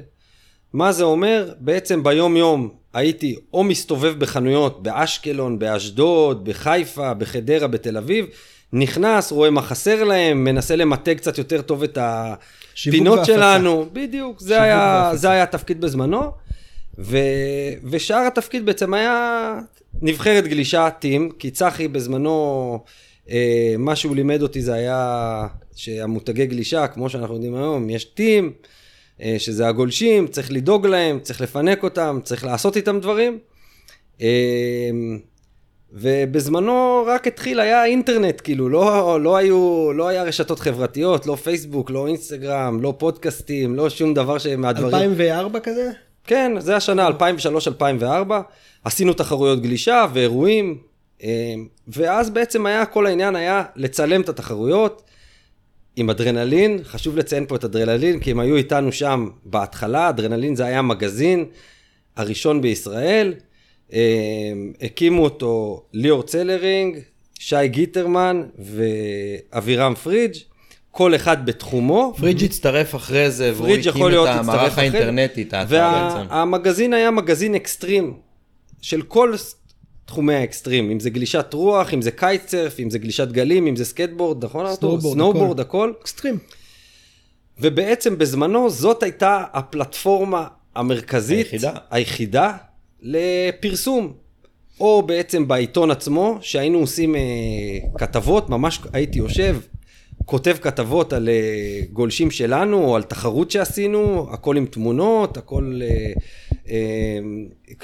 מה זה אומר? בעצם ביום יום הייתי או מסתובב בחנויות באשקלון, באשדוד, בחיפה, בחדרה, בתל אביב, נכנס, רואה מה חסר להם, מנסה למתג קצת יותר טוב את הפינות. שלנו, בדיוק, זה היה. זה היה התפקיד בזמנו, ו, ושאר התפקיד בעצם היה נבחרת גלישה, טים, כי צחי בזמנו, אה, מה שהוא לימד אותי זה היה שהמותגי גלישה, כמו שאנחנו יודעים היום, יש טים, שזה הגולשים, צריך לדאוג להם, צריך לפנק אותם, צריך לעשות איתם דברים. אה, ובזמנו רק התחיל, היה אינטרנט, כאילו, לא, לא היו, לא היה רשתות חברתיות, לא פייסבוק, לא אינסטגרם, לא פודקאסטים, לא שום דבר שמהדברים... 2004 כזה? כן, זה השנה 2003-2004, עשינו תחרויות גלישה ואירועים, אה, ואז בעצם היה, כל העניין היה לצלם את התחרויות עם אדרנלין, חשוב לציין פה את אדרנלין, כי הם היו איתנו שם בהתחלה, אדרנלין זה היה מגזין הראשון בישראל, אה, הקימו אותו ליאור צלרינג, שי גיטרמן ואבירם פריג', כל אחד בתחומו. פריג' הצטרף אחרי זה, והוא הקים את המערך. האינטרנטי, את האתר בעצם. והמגזין היה מגזין אקסטרים, של כל תחומי האקסטרים, אם זה גלישת רוח, אם זה kitesurf, אם זה גלישת גלים, אם זה סקטבורד, נכון ארתור? snowboard, snowboard, הכל. אקסטרים. ובעצם בזמנו זאת הייתה הפלטפורמה המרכזית, היחידה. היחידה לפרסום. או בעצם בעיתון עצמו, שהיינו עושים אה, כתבות, ממש הייתי יושב, כותב כתבות על אה, גולשים שלנו, או על תחרות שעשינו, הכל עם תמונות, הכל, אה,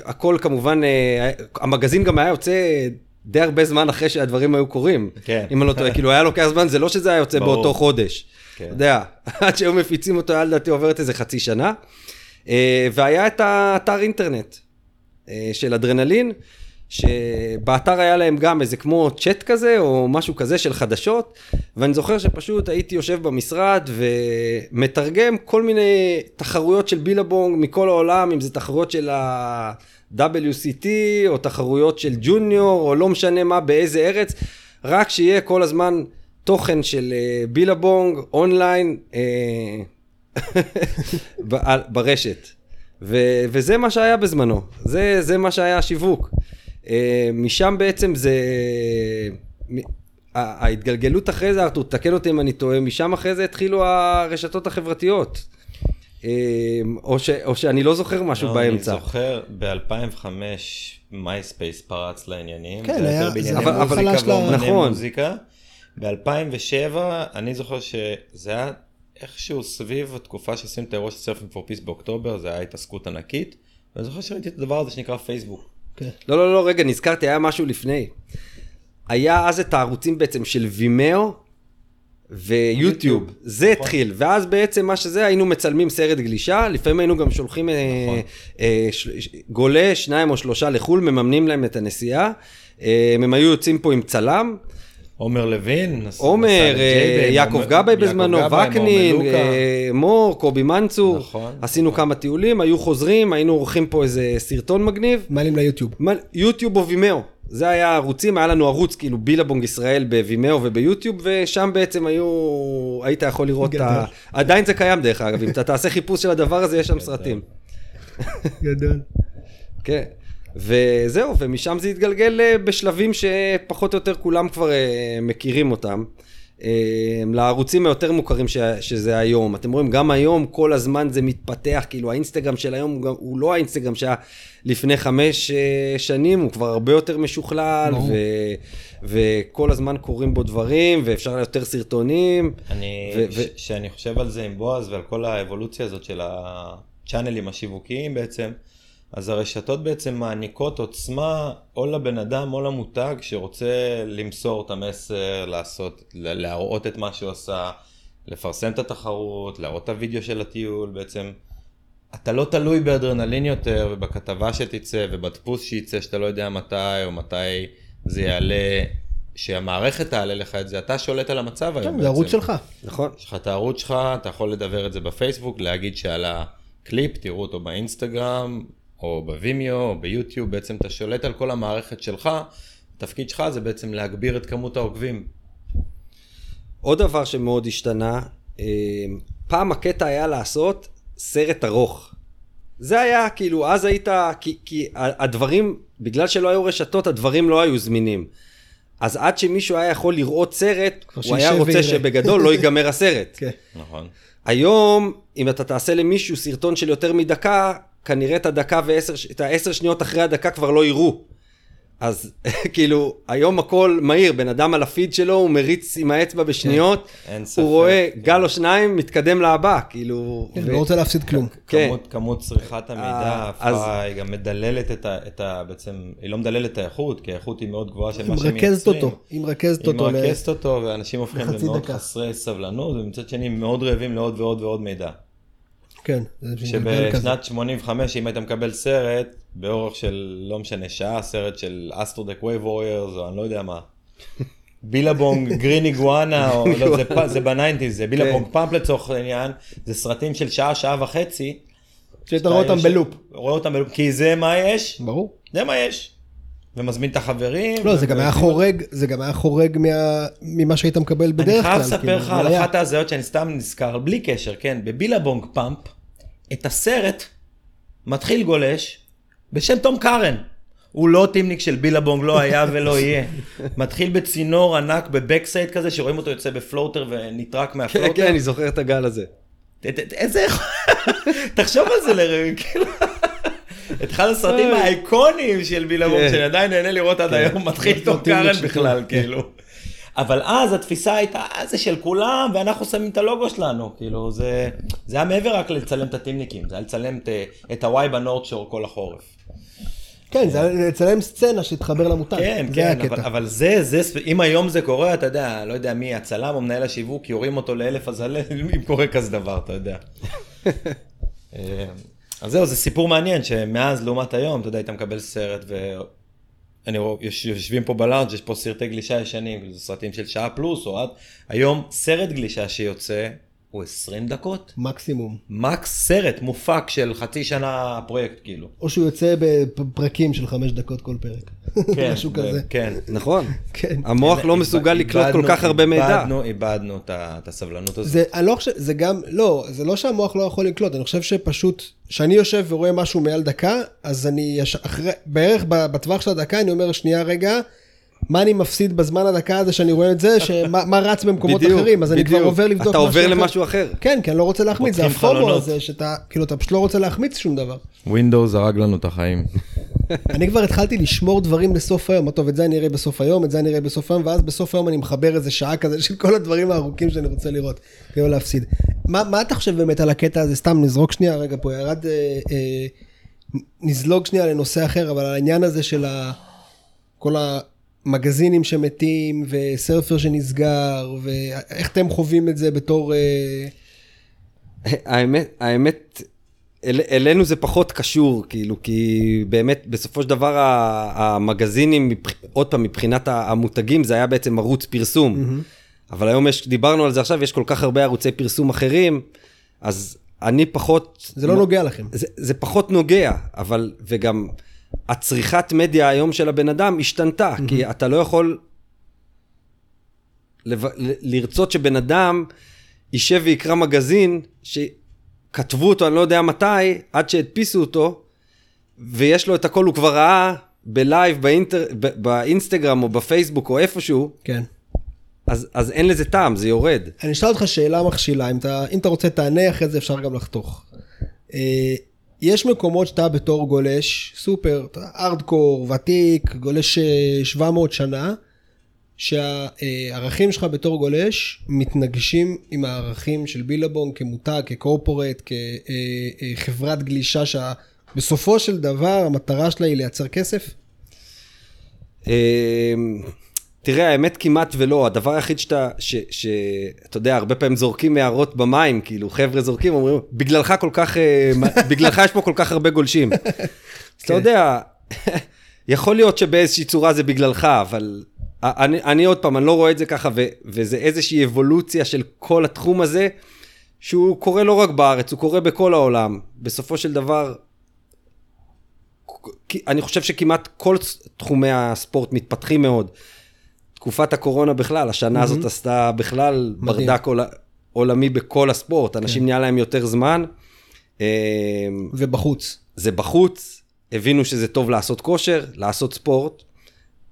הכל כמובן, אה, המגזין גם היה יוצא די הרבה זמן אחרי שהדברים היו קורים. כן. אם אני לא טועה, כאילו היה לוקח זמן, זה לא שזה היה יוצא ברור. באותו חודש. כן. אתה יודע, עד שהיו מפיצים אותו, היה לדעתי עוברת איזה חצי שנה. אה, והיה את האתר אינטרנט אה, של אדרנלין, שבאתר היה להם גם איזה כמו צ'אט כזה, או משהו כזה של חדשות, ואני זוכר שפשוט הייתי יושב במשרד ומתרגם כל מיני תחרויות של בילבונג מכל העולם, אם זה תחרויות של ה-WCT, או תחרויות של ג'וניור, או לא משנה מה, באיזה ארץ, רק שיהיה כל הזמן תוכן של אה, בילבונג, אונליין, אה, ברשת. ו- וזה מה שהיה בזמנו, זה, זה מה שהיה השיווק. אה, משם בעצם זה... ההתגלגלות אחרי זה, ארתור, תקן אותי אם אני טועה, משם אחרי זה התחילו הרשתות החברתיות. אה, או, ש, או שאני לא זוכר משהו לא, באמצע. אני זוכר, ב-2005 Myspace פרץ לעניינים. כן, זה היה- בענייני אבל- אבל מוזיקה חלש ל- ואומני נכון. מוזיקה. ב-2007, אני זוכר שזה היה איכשהו סביב התקופה שעשינו את האירוע של Surfing for Peace באוקטובר, זה היה התעסקות ענקית. ואני זוכר שראיתי את הדבר הזה שנקרא פייסבוק. כן. לא, לא, לא, רגע, נזכרתי, היה משהו לפני. היה אז את הערוצים בעצם של Vimeo ו YouTube, זה התחיל, ואז בעצם מה שזה, היינו מצלמים סרט גלישה, לפעמים היינו גם שולחים אה, נכון. אה, של- ש- גולש, שניים או שלושה לחו"ל, מממנים להם את הנסיעה, אה, הם היו יוצאים פה עם צלם, עומר לוין, עומר, אה, ל J-Bay, יעקב עומר- גבאי בזמנו, וקנין, מור. אה, מור, קובי מנצור, נכון, עשינו נכון. כמה טיולים, היו חוזרים, היינו עורכים פה איזה סרטון מגניב. מעלים ל YouTube. מה- YouTube או Vimeo. זה היה הערוצים, היה לנו ערוץ כאילו בילבונג ישראל בווימאו וביוטיוב, ושם בעצם היו, היית יכול לראות את ה... עדיין זה קיים דרך אגב, אם אתה תעשה חיפוש של הדבר הזה, יש שם סרטים. גדול. כן. וזהו, ומשם זה התגלגל אה, בשלבים שפחות או יותר כולם כבר אה, מכירים אותם. אה, לערוצים היותר מוכרים ש, שזה היום. אתם רואים, גם היום כל הזמן זה מתפתח, כאילו האינסטגרם של היום הוא, לא האינסטגרם שהיה לפני חמש שנים, הוא כבר הרבה יותר משוכלל. ו, וכל הזמן קורים בו דברים, ואפשר יותר סרטונים. אני, ו- ש- שאני חושב על זה עם בועז ועל כל האבולוציה הזאת של הצ'אנלים השיווקיים בעצם, אז הרשתות בעצם מעניקות עוצמה או לבן אדם או למותג שרוצה למסור את המסר, לעשות, להראות את מה שהוא עשה, לפרסם את התחרות, להראות את הוידאו של הטיול, בעצם אתה לא תלוי באדרנלין יותר ובכתבה שתצא ובדפוס שייצא שאתה לא יודע מתי או מתי זה יעלה, שהמערכת תעלה לך את זה, אתה שולט על המצב היום כן, זה ערוץ בעצם. שלך. נכון? יש לך את הערוץ שלך, אתה יכול לדבר את זה בפייסבוק, להגיד שעלה קליפ, תראו אותו באינסטגרם, או בווימיו, או ביוטיוב, בעצם אתה שולט על כל המערכת שלך, התפקיד שלך זה בעצם להגביר את כמות העוקבים. עוד דבר שמאוד השתנה, אה, פעם הקטע היה לעשות סרט ארוך. זה היה כאילו, אז היית, כי, כי הדברים, בגלל שלא היו רשתות, הדברים לא היו זמינים. אז עד שמישהו היה יכול לראות סרט, הוא היה רוצה ויראה. שבגדול לא ייגמר הסרט. כן. נכון. היום, אם אתה תעשה למישהו סרטון של יותר מדקה, כנראה את הדקה ועשר, את העשר שניות אחרי הדקה כבר לא יראו. אז כאילו, היום הכל מהיר, בן אדם על הפיד שלו, הוא מריץ עם האצבע בשניות, ספק. הוא רואה גל או שניים, מתקדם להבא, כאילו... כן, ו- לא רוצה להפסיד כלום. כן. כמות, כמות צריכת המידע אה, אז- היא גם מדללת את ה, את ה... בעצם, היא לא מדללת את האיכות, כי האיכות היא מאוד גבוהה של היא מה שהם מרכזת מייצרים. אותו. היא מרכזת היא אותו. ל- מרכזת אותו, ואנשים הופכים למאוד דקה. חסרי סבלנות, ומצד שני מאוד רעבים לעוד ועוד ועוד מידע. כן. שבשנת 85 אם היית מקבל סרט באורך של לא משנה שעה סרט של Astrodeck Wave Warriors או אני לא יודע מה. בילבונג Green Iguana או לא זה, זה ב nineties זה בילבונג כן. Pump לצורך העניין זה סרטים של שעה שעה וחצי. שאתה רואה אותם בלופ. רואה אותם בלופ כי זה מה יש ברור. זה מה יש. ומזמין את החברים. לא, זה גם היה חורג, זה גם היה חורג מה- ממה שהיית מקבל בדרך אני כלל. חייב לספר כאילו, לך על. אחת ההזיות שאני סתם נזכר, בלי קשר, כן, בבילבונג Pump, את הסרט מתחיל גולש בשם תום קארן. הוא לא טים רייד של בילבונג, לא היה ולא יהיה. מתחיל בצינור ענק ב backside כזה, שרואים אותו יוצא בפלוטר ונטרק כן, מהפלוטר. כן, אני זוכר את הגל הזה. איזה... תחשוב על זה לרגע, כאילו. את אחד הסרטים האיקוניים של בילבונג, כן. שאני עדיין נהנה לראות עד היום, מתחיל תום מתאים קארן בכלל, כן. כאילו. אבל אז התפיסה הייתה, "אה, זה של כולם, ואנחנו שמים את הלוגו שלנו, כאילו, זה זה היה מעבר רק לצלם את הטימניקים, זה היה לצלם את, את הוואי בנורד שור כל החורף. כן, זה היה לצלם סצנה שתתחבר למותג. כן, כן. אבל, אבל זה, זה, אם היום זה קורה, אתה יודע, לא יודע מי, הצלם או מנהל השיווק, יורים אותו לאלף הזלל, אם קורה כזה דבר, אתה יודע. אה, אז זהו, זה סיפור מעניין, שמאז לעומת היום, אתה יודע, היית מקבל סרט, ואני רואה, יוש- יושבים פה בלארג', יש פה סרטי גלישה ישנים, סרטים של שעה פלוס, או עד, היום סרט גלישה שיוצא, הוא 20 דקות? מקסימום. מקס סרט מופק של חצי שנה פרויקט כאילו. או שהוא יוצא בפרקים של חמש דקות כל פרק. משהו כזה. כן. נכון. כן. המוח לא מסוגל לקלוט כל כך הרבה מידע. איבדנו, איבדנו את הסבלנות הזאת. זה, אני לא חושב, זה גם, לא, זה לא שהמוח לא יכול לקלוט, אני חושב שפשוט, כשאני יושב ורואה משהו מעל דקה, אז אני, יש, אחרי, בערך ב- בטווח של הדקה, אני אומר, שנייה רגע, מה אני מפסיד בזמן הדקה הזה שאני רואה את זה, שמה מה רץ במקומות בדיוק, אחרים, אז אני כבר בדיוק. עובר לבדוק אתה עובר אחר. למשהו אחר. כן, כי אני לא רוצה להחמיץ, זה הפומו. הזה, שאתה, כאילו, אתה פשוט לא רוצה להחמיץ שום דבר. ווינדוס הרג לנו את החיים. אני כבר התחלתי לשמור דברים לסוף היום, טוב, את זה אני אראה בסוף היום, את זה אני אראה בסוף היום, ואז בסוף היום אני מחבר איזה שעה כזה של כל הדברים הארוכים שאני רוצה לראות, כדי לא להפסיד. מה, מה אתה חושב באמת על הקטע הזה? סתם נזרוק שנייה, רגע פה, ירד, אה, אה, נזלוג שנייה לנושא אחר, אבל העניין הזה של ה, כל המגזינים שמתים, וסרפר שנסגר, ואיך אתם חווים את זה בתור... אה, האמת, האמת, אל, אלינו זה פחות קשור, כאילו, כי באמת, בסופו של דבר, המגזינים, עוד פעם, מבחינת המותגים, זה היה בעצם ערוץ פרסום. אבל היום יש, דיברנו על זה עכשיו, יש כל כך הרבה ערוצי פרסום אחרים, אז אני פחות... זה לא נוגע לכם. זה, זה פחות נוגע, אבל, וגם הצריכת מדיה היום של הבן אדם השתנתה, mm-hmm. כי אתה לא יכול לב, ל- לרצות שבן אדם יישב ויקרא מגזין שכתבו אותו, אני לא יודע מתי, עד שהדפיסו אותו, ויש לו את הכל, הוא כבר ראה בלייב, באינטר, ב- באינסטגרם או בפייסבוק או איפשהו, כן. אז, אז אין לזה טעם, זה יורד. אני אשאל אותך שאלה מכשילה, אם אתה, אם אתה רוצה תענה, אחרי זה אפשר גם לחתוך. אה, יש מקומות שאתה בתור גולש, סופר, ארדקור, ותיק, גולש אה, 700 שנה, שהערכים שלך בתור גולש מתנגשים עם הערכים של בילבון כמותג, כקורפורט, כחברת גלישה שבסופו של דבר המטרה שלה היא לייצר כסף? תראה, האמת כמעט ולא. הדבר היחיד שאתה, שאתה יודע, הרבה פעמים זורקים הערות במים, כאילו, חבר'ה זורקים, אומרים, בגללך כל כך, אה, בגללך יש פה כל כך הרבה גולשים. אז אתה יודע, יכול להיות שבאיזושהי צורה זה בגללך, אבל אני, אני עוד פעם, אני לא רואה את זה ככה, ו, וזה איזושהי אבולוציה של כל התחום הזה, שהוא קורה לא רק בארץ, הוא קורה בכל העולם. בסופו של דבר, אני חושב שכמעט כל תחומי הספורט מתפתחים מאוד. תקופת הקורונה בכלל, השנה הזאת עשתה בכלל מדהים. ברדק עול- עולמי בכל הספורט. אנשים נהיה להם יותר זמן. אה, ובחוץ. זה בחוץ, הבינו שזה טוב לעשות כושר, לעשות ספורט.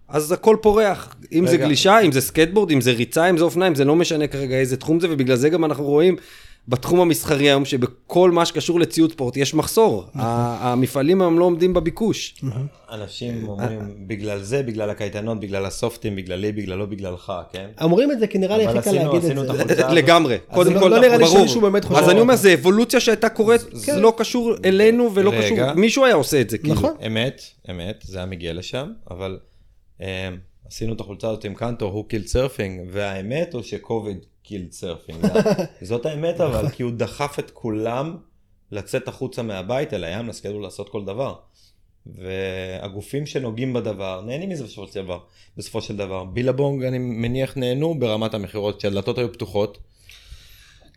אז הכל פורח, אם זה רגע. גלישה, אם זה סקטבורד, אם זה ריצה, אם זה אופניים, זה לא משנה כרגע איזה תחום זה, ובגלל זה גם אנחנו רואים בתחום המסחרי היום, שבכל מה שקשור לציוד ספורט יש מחסור. ה- המפעלים היום לא עומדים בביקוש. אנשים אומרים, בגלל זה, בגלל הקייטנות, בגלל הסופטים, בגללי, בגללו, בגללך, כן? אומרים את זה כי נראה לי הכי קל להגיד את זה. לגמרי, קודם לא- כל, לא ברור. אז אני. אומר, זה אבולוציה שהייתה קורית, זה לא קשור אלינו ולא. קשור, מישהו היה עושה את זה, כאילו. נכון. אמת, אמת, זה היה מגיע לשם, אבל אה, עשינו את החולצה הזאת עם קנטור, who killed surfing, והאמת הוא ש COVID killed surfing. זאת האמת אבל, כי הוא דחף את כולם לצאת החוצה מהבית אל הים, לסקייטבורד לעשות כל דבר. והגופים שנוגעים בדבר נהנים מזה בסופו של דבר. בסופו של דבר. בילבונג אני מניח נהנו ברמת המכירות כשהדלתות היו פתוחות.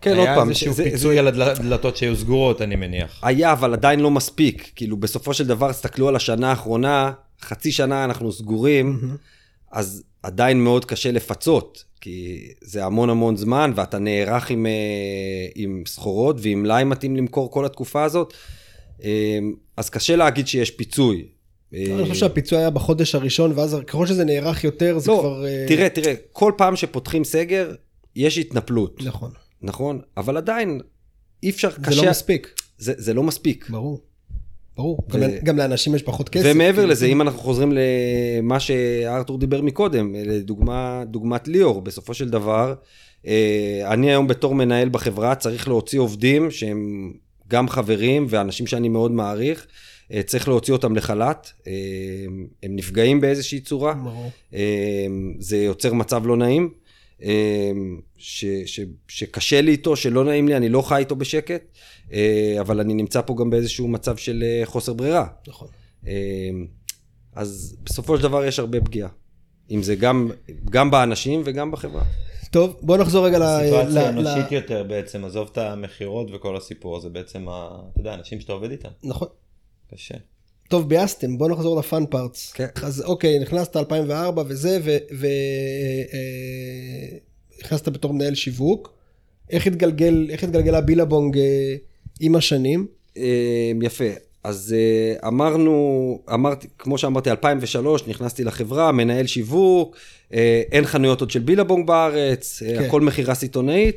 כן, עוד פעם, היה איזשהו זה- זה- פיצוי על הדלתות שהיו סגורות אני מניח. היה, אבל עדיין לא מספיק. כאילו, בסופו של דבר, תסתכלו על השנה האחרונה, חצי שנה אנחנו סגורים, אז עדיין מאוד קשה לפצות, כי זה המון המון זמן, ואתה נערך עם, אה, עם סחורות ועם מלאי מתאים למכור כל התקופה הזאת, אה, אז קשה להגיד שיש פיצוי. אה, אני חושב שהפיצוי היה בחודש הראשון, ואז ככל שזה נערך יותר, זה לא, כבר... אה, תראה, תראה, כל פעם שפותחים סגר, יש התנפלות, נכון. נכון? אבל עדיין, אי אפשר, זה קשה... לא מספיק, זה, זה לא מספיק. ברור. ברור. ו- גם גם לאנשים יש פחות כסף. ומעבר כאילו. לזה, אם אנחנו חוזרים למה שארתור דיבר מקודם, לדוגמה, דוגמת ליאור, בסופו של דבר, אה, אני היום בתור מנהל בחברה צריך להוציא עובדים שהם גם חברים ואנשים שאני מאוד מעריך, אה, צריך להוציא אותם לחל"ת, אה, הם נפגעים באיזושהי צורה, ברור. זה יוצר מצב לא נעים, ש, ש, שקשה לי איתו, שלא נעים לי, אני לא חי איתו בשקט, אה, אבל אני נמצא פה גם באיזשהו מצב של אה, חוסר ברירה. נכון. אה, אז בסופו של דבר יש הרבה פגיעה. אם זה גם, גם באנשים וגם בחברה. טוב, בוא נחזור רגע ל... סיטואציה ל- אנושית יותר בעצם, עזוב את המכירות וכל הסיפור הזה, בעצם, ה- אתה יודע, אנשים שאתה עובד איתם, נכון. קשה. טוב, ביאסתם, בוא נחזור לפאן פארטס. כן. אז אוקיי, נכנסת 2004 וזה, ונכנסת בתור מנהל שיווק. איך התגלגל, איך התגלגלה בילבונג אה, עם השנים? אה, יפה. אז אה, אמרנו, אמרתי, כמו שאמרתי, 2003 נכנסתי לחברה, מנהל שיווק, אה, אין חנויות עוד של בילבונג בארץ, אה, כן. הכל מכירה סיטונאית.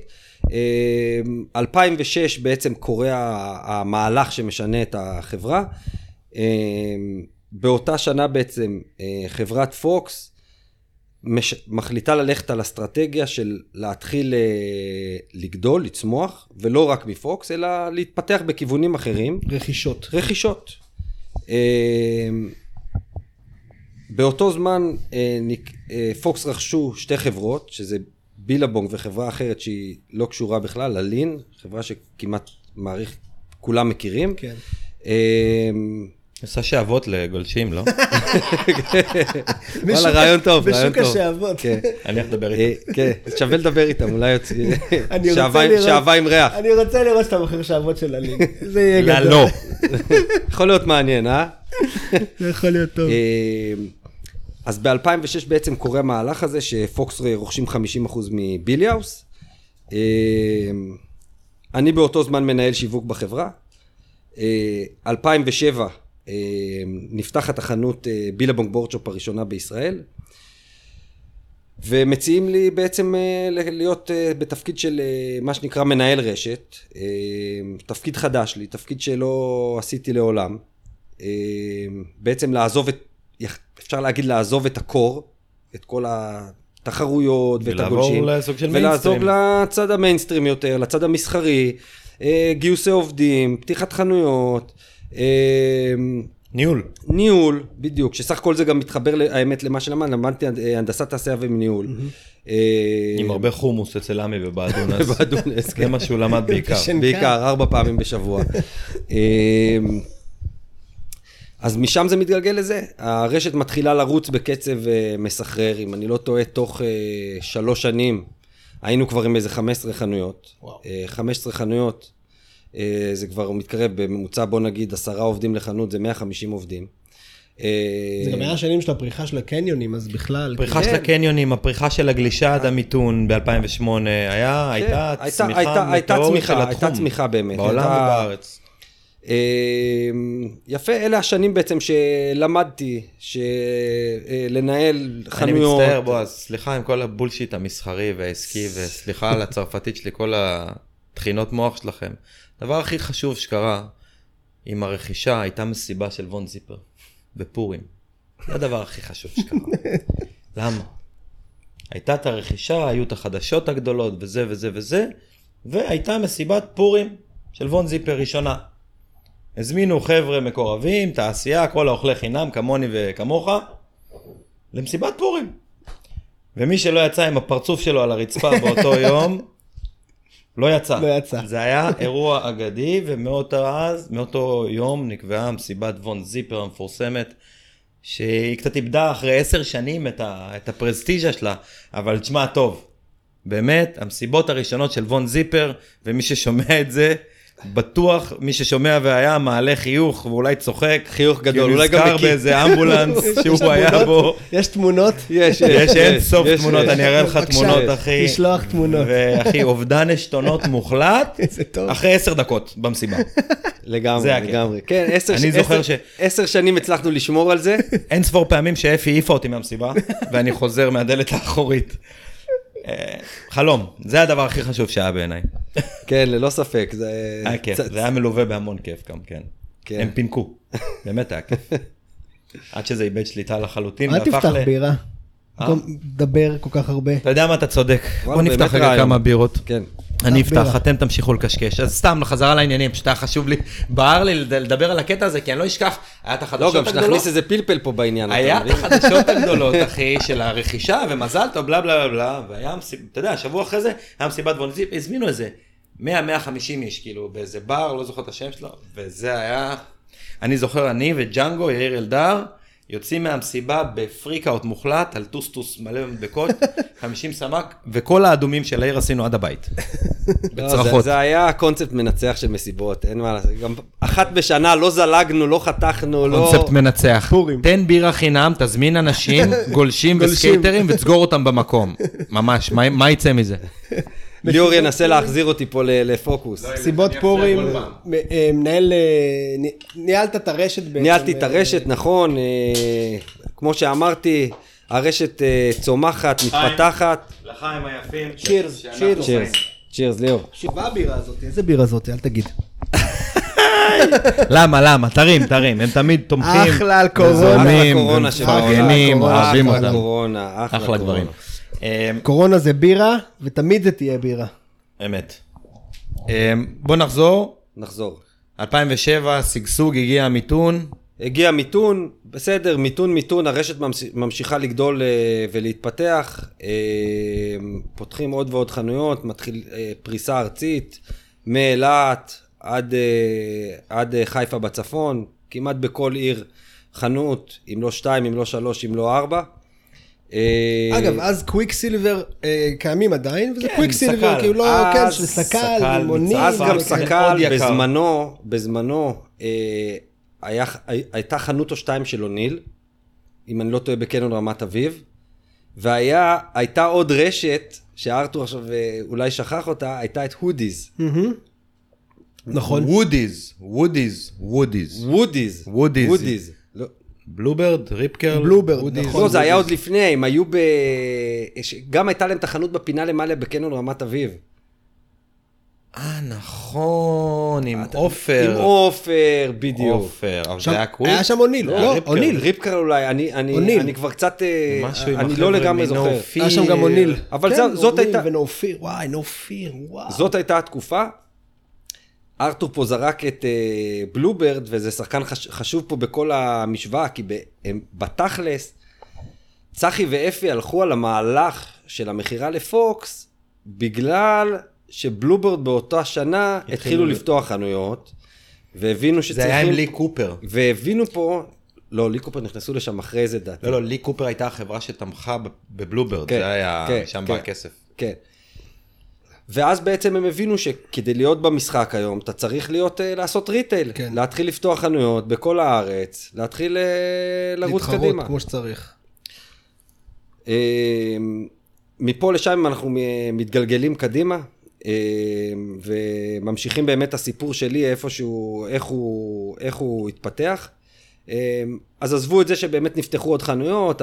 אה, 2006 בעצם קורה המהלך שמשנה את החברה. אה, באותה שנה בעצם אה, חברת פוקס מש... מחליטה ללכת על אסטרטגיה של להתחיל אה, לגדול, לצמוח, ולא רק מפוקס, אלא להתפתח בכיוונים אחרים. רכישות. רכישות. אה, באותו זמן אה, פוקס רכשו שתי חברות, שזה בילבונג וחברה אחרת שהיא לא קשורה בכלל, אלין, חברה שכמעט מעריך, כולם מכירים. כן. עושה שעבות לגולשים, לא? וואלה, רעיון טוב, רעיון בשוק טוב. השעבות. כן. אני הולך לדבר אה, איתו. כן, שווה לדבר איתם, אולי יוצא... אני רוצה שעווה- לראות- שעווה עם ריח. אני רוצה לראות שאתה מוכר שעבות של הליג. זה יהיה גדול. לא. יכול להיות מעניין, אה? זה יכול להיות טוב. אה, אז ב-2006 בעצם קורה המהלך הזה שפוקס רוכשים 50% מביליאוס. אה, אני באותו זמן מנהל שיווק בחברה. אה, 2007 אה, נפתחת החנות אה, בילבונג בורדשופ הראשונה בישראל. ומציעים לי בעצם אה, להיות אה, בתפקיד של מה שנקרא מנהל רשת. אה, תפקיד חדש לי, תפקיד שלא עשיתי לעולם. אה, בעצם לעזוב את, אפשר להגיד לעזוב את הקור, את כל התחרויות ואת ולעבור הגולשים. ולעזוב. לצד המיינסטרים יותר, לצד המסחרי, גיוסי עובדים, פתיחת חנויות. אה, ניהול. ניהול, בדיוק, שסך הכל זה גם מתחבר, האמת, למה שלמדתי, למדתי הנדסת תעשייה וניהול. אה, עם הרבה חומוס אצל עמי ובאדונס. באדונס, זה כן. מה שהוא למד בעיקר. בעיקר, ארבע פעמים בשבוע. אה, אז משם זה מתגלגל לזה. הרשת מתחילה לרוץ בקצב אה, מסחרר, אם אני לא טועה, תוך אה, שלוש שנים היינו כבר עם איזה 15 חנויות. וואו. אה, 15 חנויות, זה כבר מתקרב בממוצע, בוא נגיד, עשרה עובדים לחנות, זה 150 עובדים. אה, זה גם היה השנים של הפריחה של הקניונים, אז בכלל. הפריחה של כן. הקניונים, הפריחה של הגלישה עד המיתון ב-2008, היה, הייתה כן, הייתה- צמיחה הייתה- הייתה מטאורית של הייתה התחום. צמיחה באמת. בעולם הייתה- ובארץ. אה, יפה, אלה השנים בעצם שלמדתי שלנהל אני חנויות. מצטער, בועז, סליחה עם כל הבולשיט המסחרי והעסקי, וסליחה על הצרפתית שלי, כל הטחינות מוח שלכם. הדבר הכי חשוב שקרה עם הרכישה הייתה מסיבה של וון זיפר, בפורים. זה הדבר הכי חשוב שקרה. למה? הייתה את הרכישה, היו את החדשות הגדולות וזה וזה וזה, והייתה מסיבת פורים של וון זיפר ראשונה. הזמינו חבר'ה מקורבים, תעשייה, כל האוכלי חינם, כמוני וכמוך, למסיבת פורים. ומי שלא יצא עם הפרצוף שלו על הרצפה באותו יום, לא יצא. לא יצא. זה היה אירוע אגדי, ומאותו אז, מאותו יום נקבעה מסיבת וון זיפר המפורסמת, שהיא קצת איבדה אחרי עשר שנים את, ה, את הפרסטיז'ה שלה, אבל תשמע טוב, באמת, המסיבות הראשונות של וון זיפר, ומי ששומע את זה, בטוח מי ששומע והיה מעלה חיוך ואולי צוחק. חיוך גדול, כי הוא אולי גם נזכר מכיר. באיזה אמבולנס שהוא היה בו. יש תמונות? יש, יש אין סוף יש, תמונות, יש. אני אראה לך תמונות, אחי. לשלוח תמונות. ואחי, אובדן עשתונות מוחלט. אחרי עשר דקות במסיבה. לגמרי. לגמרי. כן, עשר שנים הצלחנו לשמור על זה. אין ספור פעמים שאפי העיפה אותי מהמסיבה, ואני חוזר מהדלת האחורית. אה, חלום, זה הדבר הכי חשוב שהיה בעיניי. כן, ללא ספק. זה... היה כיף, זה היה מלווה בהמון כיף גם, כן. כן. הם פינקו, באמת היה כיף. עד שזה איבד שליטה לחלוטין, אל תפתח. בירה. במקום לדבר כל כך הרבה. אתה יודע מה, אתה צודק. בוא נפתח רגע. כמה בירות. כן. אני. אפתח, אתם תמשיכו לקשקש. אז סתם, לחזרה לעניינים, פשוט היה חשוב לי, בער לי לד- לדבר על הקטע הזה, כי אני לא אשכח, היה את לא, החדשות גם הגדולות. שנכניס איזה פלפל פה בעניין. היה את? החדשות הגדולות, אחי, של הרכישה, ומזל טוב, בלה בלה בלה בלה, והיה אתה יודע, שבוע אחרי זה, היה מסיבת וונזיפ, הזמינו איזה 100-150 איש, כאילו, באיזה בר, לא זוכר את השם שלו, וזה היה, אני זוכר, אני וג'אנגו, יאיר אלדר, יוצאים מהמסיבה ב freak out מוחלט, על טוסטוס מלא מדבקות, 50 סמ"ק, וכל האדומים של העיר עשינו עד הבית. לא, זה, בצרחות. זה היה קונספט מנצח של מסיבות, אין מה לעשות. גם אחת בשנה לא זלגנו, לא חתכנו, לא... קונספט מנצח. פורים. תן בירה חינם, תזמין אנשים, גולשים גולשים. וסקייטרים ותסגור אותם במקום. ממש, מה- מה יצא מזה? ליאור ינסה להחזיר אותי פה ל- לפוקוס. סיבות פורים, אה, מנהל, אה, ניהלת את הרשת בעצם. ניהלתי את אה, הרשת, נכון, כמו שאמרתי, הרשת צומחת, מתפתחת. לחיים היפים. צ'ירס, צ'ירס. צ'ירס, ליאור. מה הבירה הזאת? איזה בירה זאת? אל תגיד. למה, למה? תרים, תרים, הם תמיד תומכים. אחלה על קורונה. אחלה קורונה שבעולם. מפרגנים, קורונה, אוהבים אחלה אותם. קורונה, אחלה אחלה קורונה. דברים. אמ, קורונה זה בירה, ותמיד זה תהיה בירה. אמת. אמ, בוא נחזור. נחזור. 2007, שגשוג, הגיע המיתון. הגיע מיתון, בסדר, מיתון מיתון, הרשת ממש- ממשיכה לגדול אה, ולהתפתח, אה, פותחים עוד ועוד חנויות, מתחיל אה, פריסה ארצית, מאילת עד, אה, עד חיפה בצפון, כמעט בכל עיר חנות, אם לא שתיים, אם לא שלוש, אם לא ארבע. אה, אגב, אז קוויק סילבר אה, קיימים עדיין, וזה כן, קוויק סילבר, סק"ל. כאילו לא, אז כן, של סק"ל, סק"ל, לימונים. אז גם וכאלה. סק"ל. בזמנו, בזמנו, אה, הייתה חנות או שתיים של אוניל, אם אני לא טועה בקניון רמת אביב, והייתה עוד רשת, שארתור עכשיו אה, אולי שכח אותה, הייתה את הודיז. נכון. וודיז, וודיז, וודיז. וודיז. וודיז. לא, בלוברד, ריפקרל. בלוברד, וודיז. נכון. לא, זה היה עוד לפני, הם היו ב... גם הייתה להם את החנות בפינה למעלה בקניון רמת אביב. אה, נכון, עם עופר. עם עופר, בדיוק. עופר, אבל זה היה קוויק? היה שם אוניל, לא, ריפקרל. אוניל. ריפקרל אולי, אני, אני, אוניל. אני כבר קצת, אה, אני לא לגמרי זוכר. היה שם גם אוניל. אבל כן, זאת אוניל הייתה- ונופיר, וואי, נופיר, וואו. זאת הייתה התקופה. ארתור פה זרק את אה, בלוברד, וזה שחקן חש, חשוב פה בכל המשוואה, כי ב, הם, בתכלס, צחי ואפי הלכו על המהלך של המכירה לפוקס, בגלל שבלוברד באותה שנה התחילו לפתוח חנויות, והבינו זה שצריכים... היה עם לי קופר. והבינו פה, לא, לי קופר נכנסו לשם אחרי זה לדעתי. לא, לא, לי קופר הייתה החברה שתמכה בבלוברד, כן, זה היה, כן, שם כן. בא הכסף. כן. ואז בעצם הם הבינו שכדי להיות במשחק היום, אתה צריך להיות, אה, לעשות retail. כן. להתחיל לפתוח חנויות בכל הארץ, להתחיל אה, לרוץ להתחרות קדימה. כמו שצריך. אה, מפה לשם אנחנו מ- מתגלגלים קדימה, אה, וממשיכים באמת הסיפור שלי, איפשהו, איך הוא, איך הוא התפתח. אה, אז עזבו את זה שבאמת נפתחו עוד חנויות,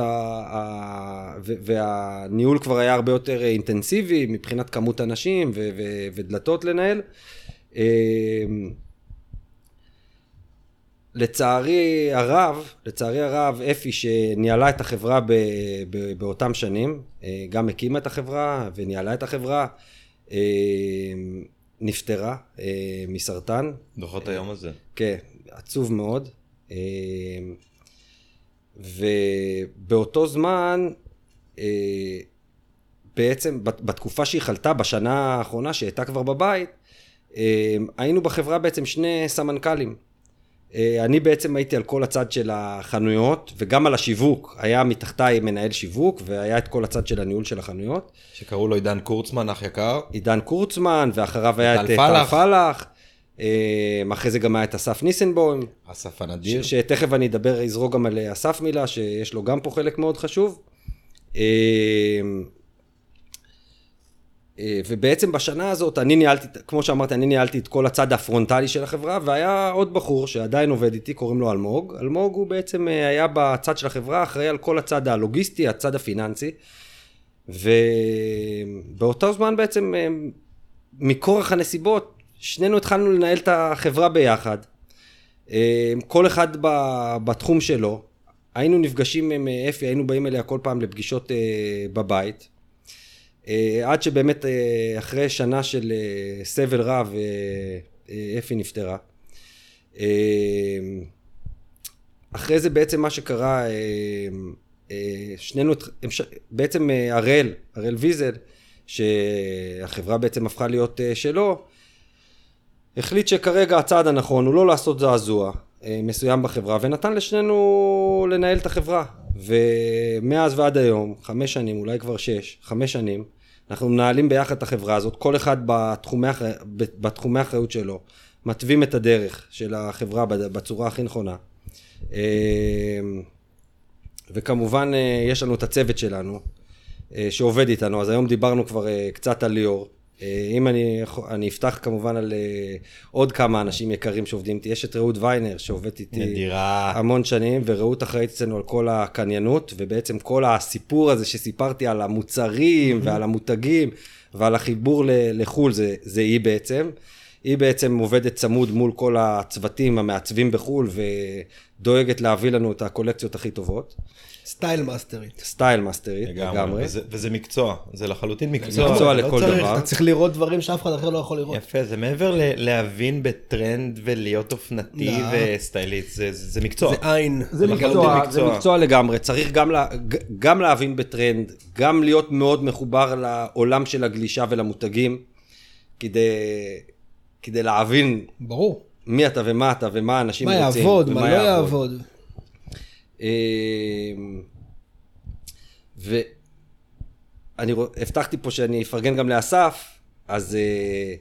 והניהול כבר היה הרבה יותר אינטנסיבי מבחינת כמות אנשים ודלתות לנהל. אה, לצערי הרב, לצערי הרב, אפי שניהלה את החברה ב, ב, באותם שנים, אה, גם הקימה את החברה וניהלה את החברה, אה, נפטרה אה, מסרטן. דוחות היום הזה. כן, עצוב מאוד. אה, ובאותו זמן, אה, בעצם בת- בתקופה שהיא חלתה, בשנה האחרונה שהיא הייתה כבר בבית, אה, היינו בחברה בעצם שני סמנכ"לים. אה, אני בעצם הייתי על כל הצד של החנויות, וגם על השיווק. היה מתחתיי מנהל שיווק, והיה את כל הצד של הניהול של החנויות. שקראו לו עידן קורצמן, אח יקר. עידן קורצמן, ואחריו היה את אה, טל פלח. אה, אחרי זה גם היה את אסף ניסנבוים. אסף הנדיר. ש- שתכף אני אדבר, אזרוק גם על אסף מילה, שיש לו גם פה חלק מאוד חשוב. אה, אה, ובעצם בשנה הזאת, אני ניהלתי, כמו שאמרתי, אני ניהלתי את כל הצד הפרונטלי של החברה, והיה עוד בחור שעדיין עובד איתי, קוראים לו אלמוג. אלמוג הוא בעצם אה, היה בצד של החברה, אחראי על כל הצד הלוגיסטי, הצד הפיננסי. ובאותו זמן בעצם, אה, מכורח הנסיבות, שנינו התחלנו לנהל את החברה ביחד. אה, כל אחד בתחום שלו. היינו נפגשים עם אה, אפי, היינו באים אליה כל פעם לפגישות אה, בבית. עד שבאמת אחרי שנה של סבל רב, אפי נפטרה. אחרי זה בעצם מה שקרה, שנינו, בעצם הראל, הראל ויזל, שהחברה בעצם הפכה להיות שלו, החליט שכרגע הצעד הנכון הוא לא לעשות זעזוע, אה, מסוים בחברה, ונתן לשנינו לנהל את החברה. ומאז ועד היום, חמש שנים, אולי כבר שש, חמש שנים, אנחנו מנהלים ביחד את החברה הזאת, כל אחד בתחומי, האח- בתחומי האחריות שלו, מתווים את הדרך של החברה בצורה הכי נכונה. אה, וכמובן, אה, יש לנו את הצוות שלנו, שעובד איתנו, אז היום דיברנו כבר קצת על ליאור. אה, אם אני, אני אפתח כמובן על אה, עוד כמה אנשים יקרים שעובדים איתי, יש את רעות ויינר שעובד איתי נדירה. המון שנים, ורעות אחראית אצלנו על כל הקניינות, ובעצם כל הסיפור הזה שסיפרתי על המוצרים ועל המותגים ועל החיבור לחו"ל, זה, זה היא בעצם. היא בעצם עובדת צמוד מול כל הצוותים המעצבים בחו"ל, ודואגת להביא לנו את הקולקציות הכי טובות. סטייל מאסטרית. סטייל מאסטרית, לגמרי. וזה, וזה מקצוע, זה לחלוטין מקצוע. מקצוע לא לכל צריך, דבר. אתה צריך לראות דברים שאף אחד אחר לא יכול לראות. יפה, זה מעבר ל- להבין בטרנד ולהיות אופנתי לא. וסטייליסט, זה, מקצוע. זה עין. זה מקצוע, מקצוע. זה מקצוע לגמרי, צריך גם, לה, ג- גם להבין בטרנד, גם להיות מאוד מחובר לעולם של הגלישה ולמותגים, כדי, כדי להבין ברור. מי אתה ומה אתה ומה אנשים מה רוצים. יעבוד, ומה מה לא יעבוד. אמ, ואני הבטחתי פה שאני אפרגן גם לאסף, אז אה,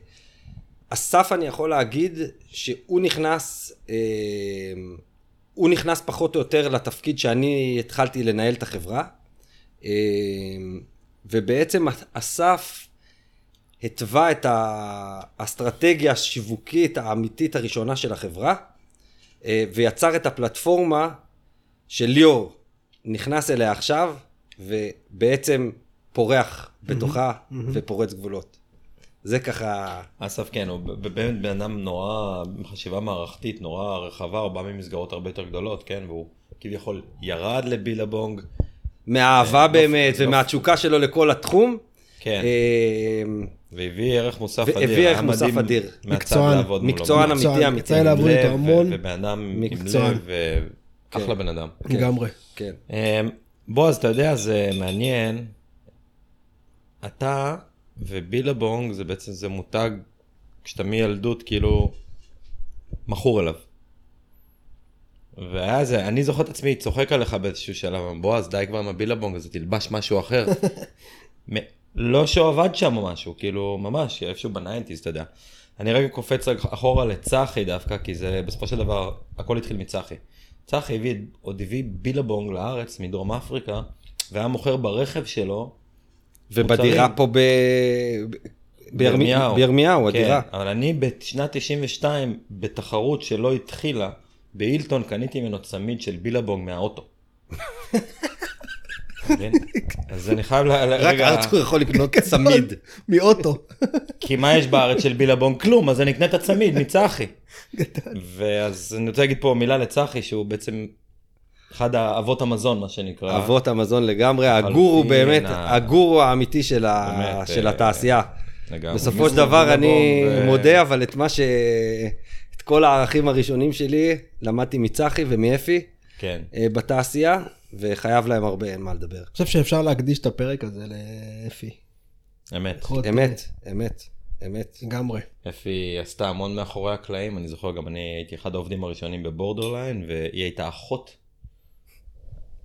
אסף אני יכול להגיד שהוא נכנס, אה, הוא נכנס פחות או יותר לתפקיד שאני התחלתי לנהל את החברה, אה, ובעצם אסף התווה את האסטרטגיה השיווקית האמיתית הראשונה של החברה, אה, ויצר את הפלטפורמה שליאור נכנס אליה עכשיו, ובעצם פורח בתוכה ופורץ גבולות. זה ככה... אסף כן, הוא באמת בן אדם נורא, עם חשיבה מערכתית נורא רחבה, הוא בא ממסגרות הרבה יותר גדולות, כן, והוא כביכול ירד לבילבונג, מהאהבה באמת, ומהתשוקה שלו לכל התחום. כן, אה, והביא ערך מוסף והביא אדיר, ערך היה מוסף אדיר. מקצוען. מקצוען מקצוען, אמיתי אמיתי. יצא לי לעבוד עם איתו לב, המון. ו- ובן אדם עם מקצוען. לב, כן. בן אדם. לגמרי. כן. אמ, בועז, אתה יודע, זה מעניין. אתה ובילבונג זה בעצם, זה מותג, כשאתה מילדות כאילו מכור אליו. והיה זה, אני זוכר את עצמי צוחק עליך באיזשהו שלב, בועז, די כבר עם הבילבונג הזה, תלבש משהו אחר. מ- לא שהוא עבד שם או משהו, כאילו, ממש, איפשהו ב nineties, אתה יודע. אני רגע קופץ אחורה לצחי דווקא, כי זה בסופו של דבר, הכל התחיל מצחי. צחי הביא, עוד הביא בילבונג לארץ מדרום אפריקה, והיה מוכר ברכב שלו. ובדירה. פה ב... בירמיהו, בירמיהו, כן, הדירה. אבל אני בשנת 92, בתחרות שלא התחילה, באילטון קניתי ממנו צמיד של בילבונג מהאוטו. אז אני חייב ל... רק ארתור יכול לקנות צמיד. מאוטו. כי מה יש בארץ של בילבונג? כלום, אז אני אקנה את הצמיד מצחי. ואז אני רוצה להגיד פה מילה לצחי, שהוא בעצם אחד האבות המזון, מה שנקרא. אבות המזון לגמרי, הגורו באמת, הגורו האמיתי של אה, התעשייה. לגמרי. בסופו של דבר אני ו- מודה, אבל את מה ש... את כל הערכים הראשונים שלי למדתי מצחי ומאפי כן. אה, בתעשייה, וחייב להם הרבה, אין מה לדבר. אני חושב שאפשר להקדיש את הפרק הזה לאפי. אמת. יכול להיות אמת, אמת, אמת. לגמרי. אפי עשתה המון מאחורי הקלעים, אני זוכר גם אני הייתי אחד העובדים הראשונים בבורדרליין, והיא הייתה אחות.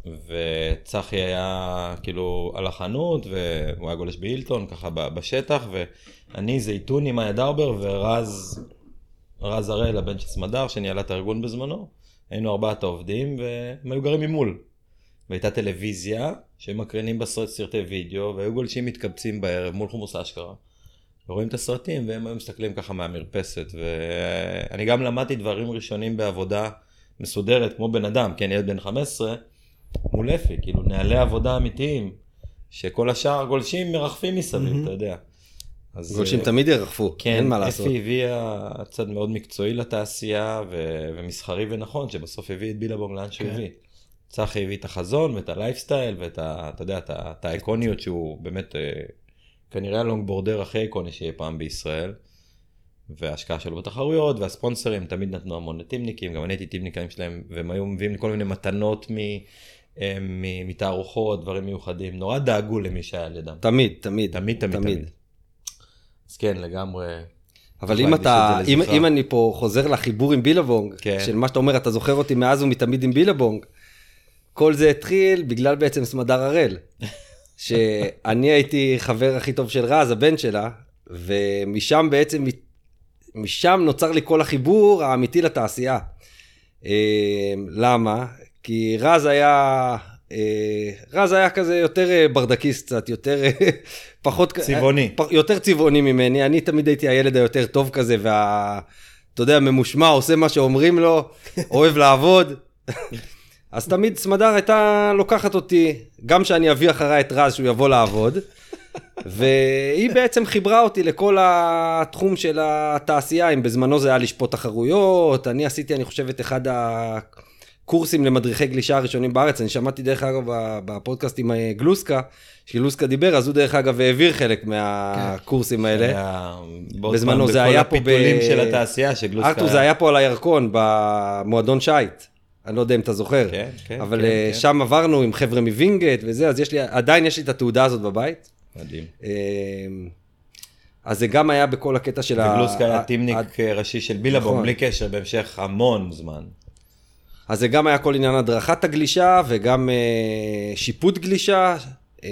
וצחי היה כאילו על החנות, והוא היה גולש באילטון, ככה בשטח, ואני זייתון עם מאיה דרבר ורז, רז הראל, הבן של סמדר, שניהלה את הארגון בזמנו. היינו ארבעת העובדים, והם היו גרים ממול. והייתה טלוויזיה, שמקרינים בה סרט- סרטי וידאו, והיו גולשים מתקבצים בערב מול חומוס אשכרה. ורואים את הסרטים, והם היו מסתכלים ככה מהמרפסת, ואני גם למדתי דברים ראשונים בעבודה מסודרת, כמו בן אדם, כן, ילד בן 15, מול אפי, כאילו נהלי עבודה אמיתיים, שכל השאר גולשים מרחפים מסביב, אתה יודע. אז, גולשים אה, תמיד ירחפו, כן, אין מה לעשות. אפי הביאה צד מאוד מקצועי לתעשייה ו- ומסחרי ונכון, שבסוף הביא את בילבונג לאן כן. שהוא הביא. צחי הביא את החזון ואת הלייפסטייל ואת ה... אתה יודע, את את האיקוניות שהוא באמת אה, כנראה הלונגבורדר הכי איקוני שיהיה פעם בישראל. וההשקעה שלו בתחרויות והספונסרים תמיד נתנו המון לטימניקים, גם אני הייתי טימניקאים שלהם והם היו מביאים לי כל מיני מתנות מ... אה, מ- מתערוכות, דברים מיוחדים, נורא דאגו למי שהיה לידם. תמיד, תמיד, תמיד, תמיד, תמיד. אז כן, לגמרי. אבל אם אתה, אם. אם אני פה חוזר לחיבור עם בילבונג, כן. של מה שאתה אומר, אתה זוכר אותי מאז ומתמיד עם בילבונג, כל זה התחיל בגלל בעצם סמדר הראל. שאני הייתי חבר הכי טוב של רז, הבן שלה, ומשם בעצם, משם נוצר לי כל החיבור האמיתי לתעשייה. אה, למה? כי רז היה, רז היה כזה יותר אה, ברדקיסט קצת, יותר, אה, פחות, צבעוני. יותר צבעוני ממני, אני תמיד הייתי הילד היותר טוב כזה, וה... אתה יודע, ממושמע, עושה מה שאומרים לו, אוהב לעבוד. אז תמיד סמדר הייתה לוקחת אותי, גם שאני אביא אחריי את רז שהוא יבוא לעבוד, והיא בעצם חיברה אותי לכל התחום של התעשייה, אם בזמנו זה היה לשפוט תחרויות, אני עשיתי, אני חושב, את אחד הקורסים למדריכי גלישה הראשונים בארץ, אני שמעתי דרך אגב בפודקאסט עם אה, גלוסקה, שגלוסקה דיבר, אז הוא דרך אגב העביר חלק מהקורסים האלה. בזמנו זה בכל היה פה ב... הפיתולים של התעשייה, שגלוסקה... ארתור זה היה פה על הירקון, במועדון שייט. אני לא יודע אם אתה זוכר. כן, כן, אבל כן, אה, כן. שם עברנו עם חבר'ה מווינגייט וזה, אז יש לי, עדיין יש לי את התעודה הזאת בבית. מדהים. אה, אז זה גם היה בכל הקטע של ה... וגלוסקה היה טימניק ה- ראשי של בילבום, נכון. בלי קשר, בהמשך המון זמן. אז זה גם היה כל עניין הדרכת הגלישה וגם אה, שיפוט גלישה. אה,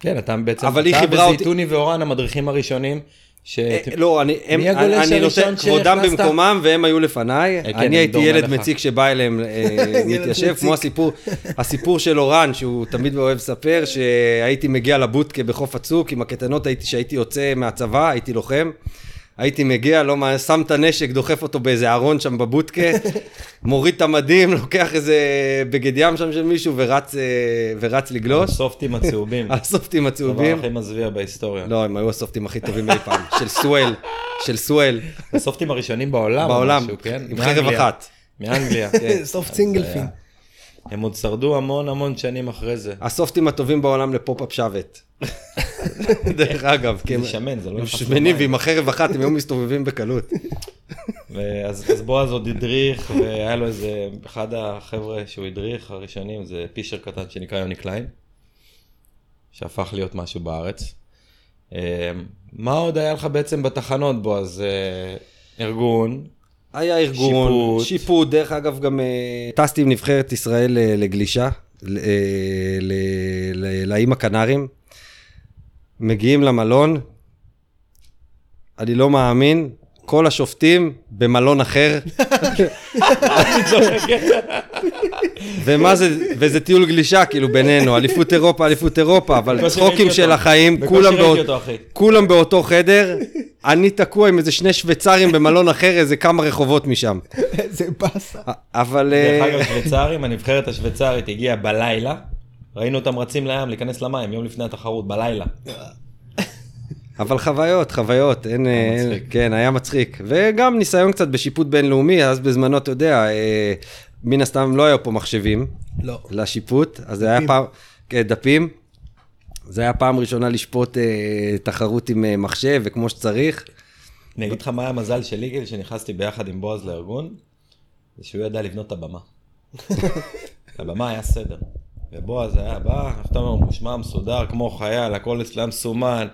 כן, אתה בעצם, אבל היא חיברה אותי- וזיתוני ואורן המדריכים הראשונים, ש... אה, לא, אני, הם, אני, אני נותן כבודם? במקומם והם היו לפניי. כן, אני הייתי ילד לך. מציק שבא אליהם אה, להתיישב, כמו הסיפור, הסיפור של אורן, שהוא תמיד אוהב לספר, שהייתי מגיע לבודקה בחוף הצוק עם הקטנות, הייתי, שהייתי יוצא מהצבא, הייתי לוחם. הייתי מגיע, לא, מה- שם את הנשק, דוחף אותו באיזה ארון שם בבודקה, מוריד את המדים, לוקח איזה בגד ים שם של מישהו ורץ, אה, ורץ לגלוש. הסופטים הצהובים. הסופטים הדבר הצהובים. הכי מזוויע בהיסטוריה. לא, הם היו הסופטים הכי טובים אי פעם, של סואל, של סואל. הסופטים הראשונים בעולם. בעולם, משהו, כן? עם חרב. אחת. מאנגליה. סוף אז סינגל היה- פין. הם עוד שרדו המון המון שנים אחרי זה. הסופטים הטובים בעולם לפופ-אפ שוות. דרך אגב, כי הם שמן, זה לא הם שמנים. ועם החרב אחת הם היו מסתובבים בקלות. אז בועז עוד הדריך, והיה לו איזה, אחד החבר'ה שהוא הדריך, הראשונים, זה פישר קטן שנקרא יוני קליין, שהפך להיות משהו בארץ. אה, מה עוד היה לך בעצם בתחנות, בועז? אה, ארגון, היה ארגון, שיפוט. שיפוט, דרך אגב גם אה, טסתי עם נבחרת ישראל אה, לגלישה, ל- אה, לאיים הקנרים, מגיעים למלון, אני לא מאמין, כל השופטים במלון אחר, ומה זה, וזה טיול גלישה כאילו בינינו, אליפות אירופה, אליפות אירופה, אבל צחוקים של. החיים, כולם באות-. כולם באותו חדר, אני תקוע עם איזה שני שוויצרים במלון אחר, איזה כמה רחובות משם. איזה באסה. אבל... דרך אה, אגב, שוויצרים, הנבחרת השוויצרית הגיעה בלילה, ראינו אותם רצים לים להיכנס למים, יום לפני התחרות, בלילה. אבל חוויות, חוויות, אין... היה אין- מצחיק. כן, היה מצחיק. וגם ניסיון קצת בשיפוט בינלאומי, אז בזמנו, אתה יודע, אה, מן הסתם לא היו פה מחשבים לא. לשיפוט, אז זה היה. פעם... כן, דפים. זה היה פעם ראשונה לשפוט אה, תחרות עם אה, מחשב וכמו שצריך. אני אגיד לך מה היה המזל של ליגל, שנכנסתי ביחד עם בועז לארגון, זה שהוא ידע לבנות את הבמה. הבמה היה סדר. ובועז היה בא, אתה אומר, מושמע, מסודר, כמו חייל, הכל אצלם מסומן,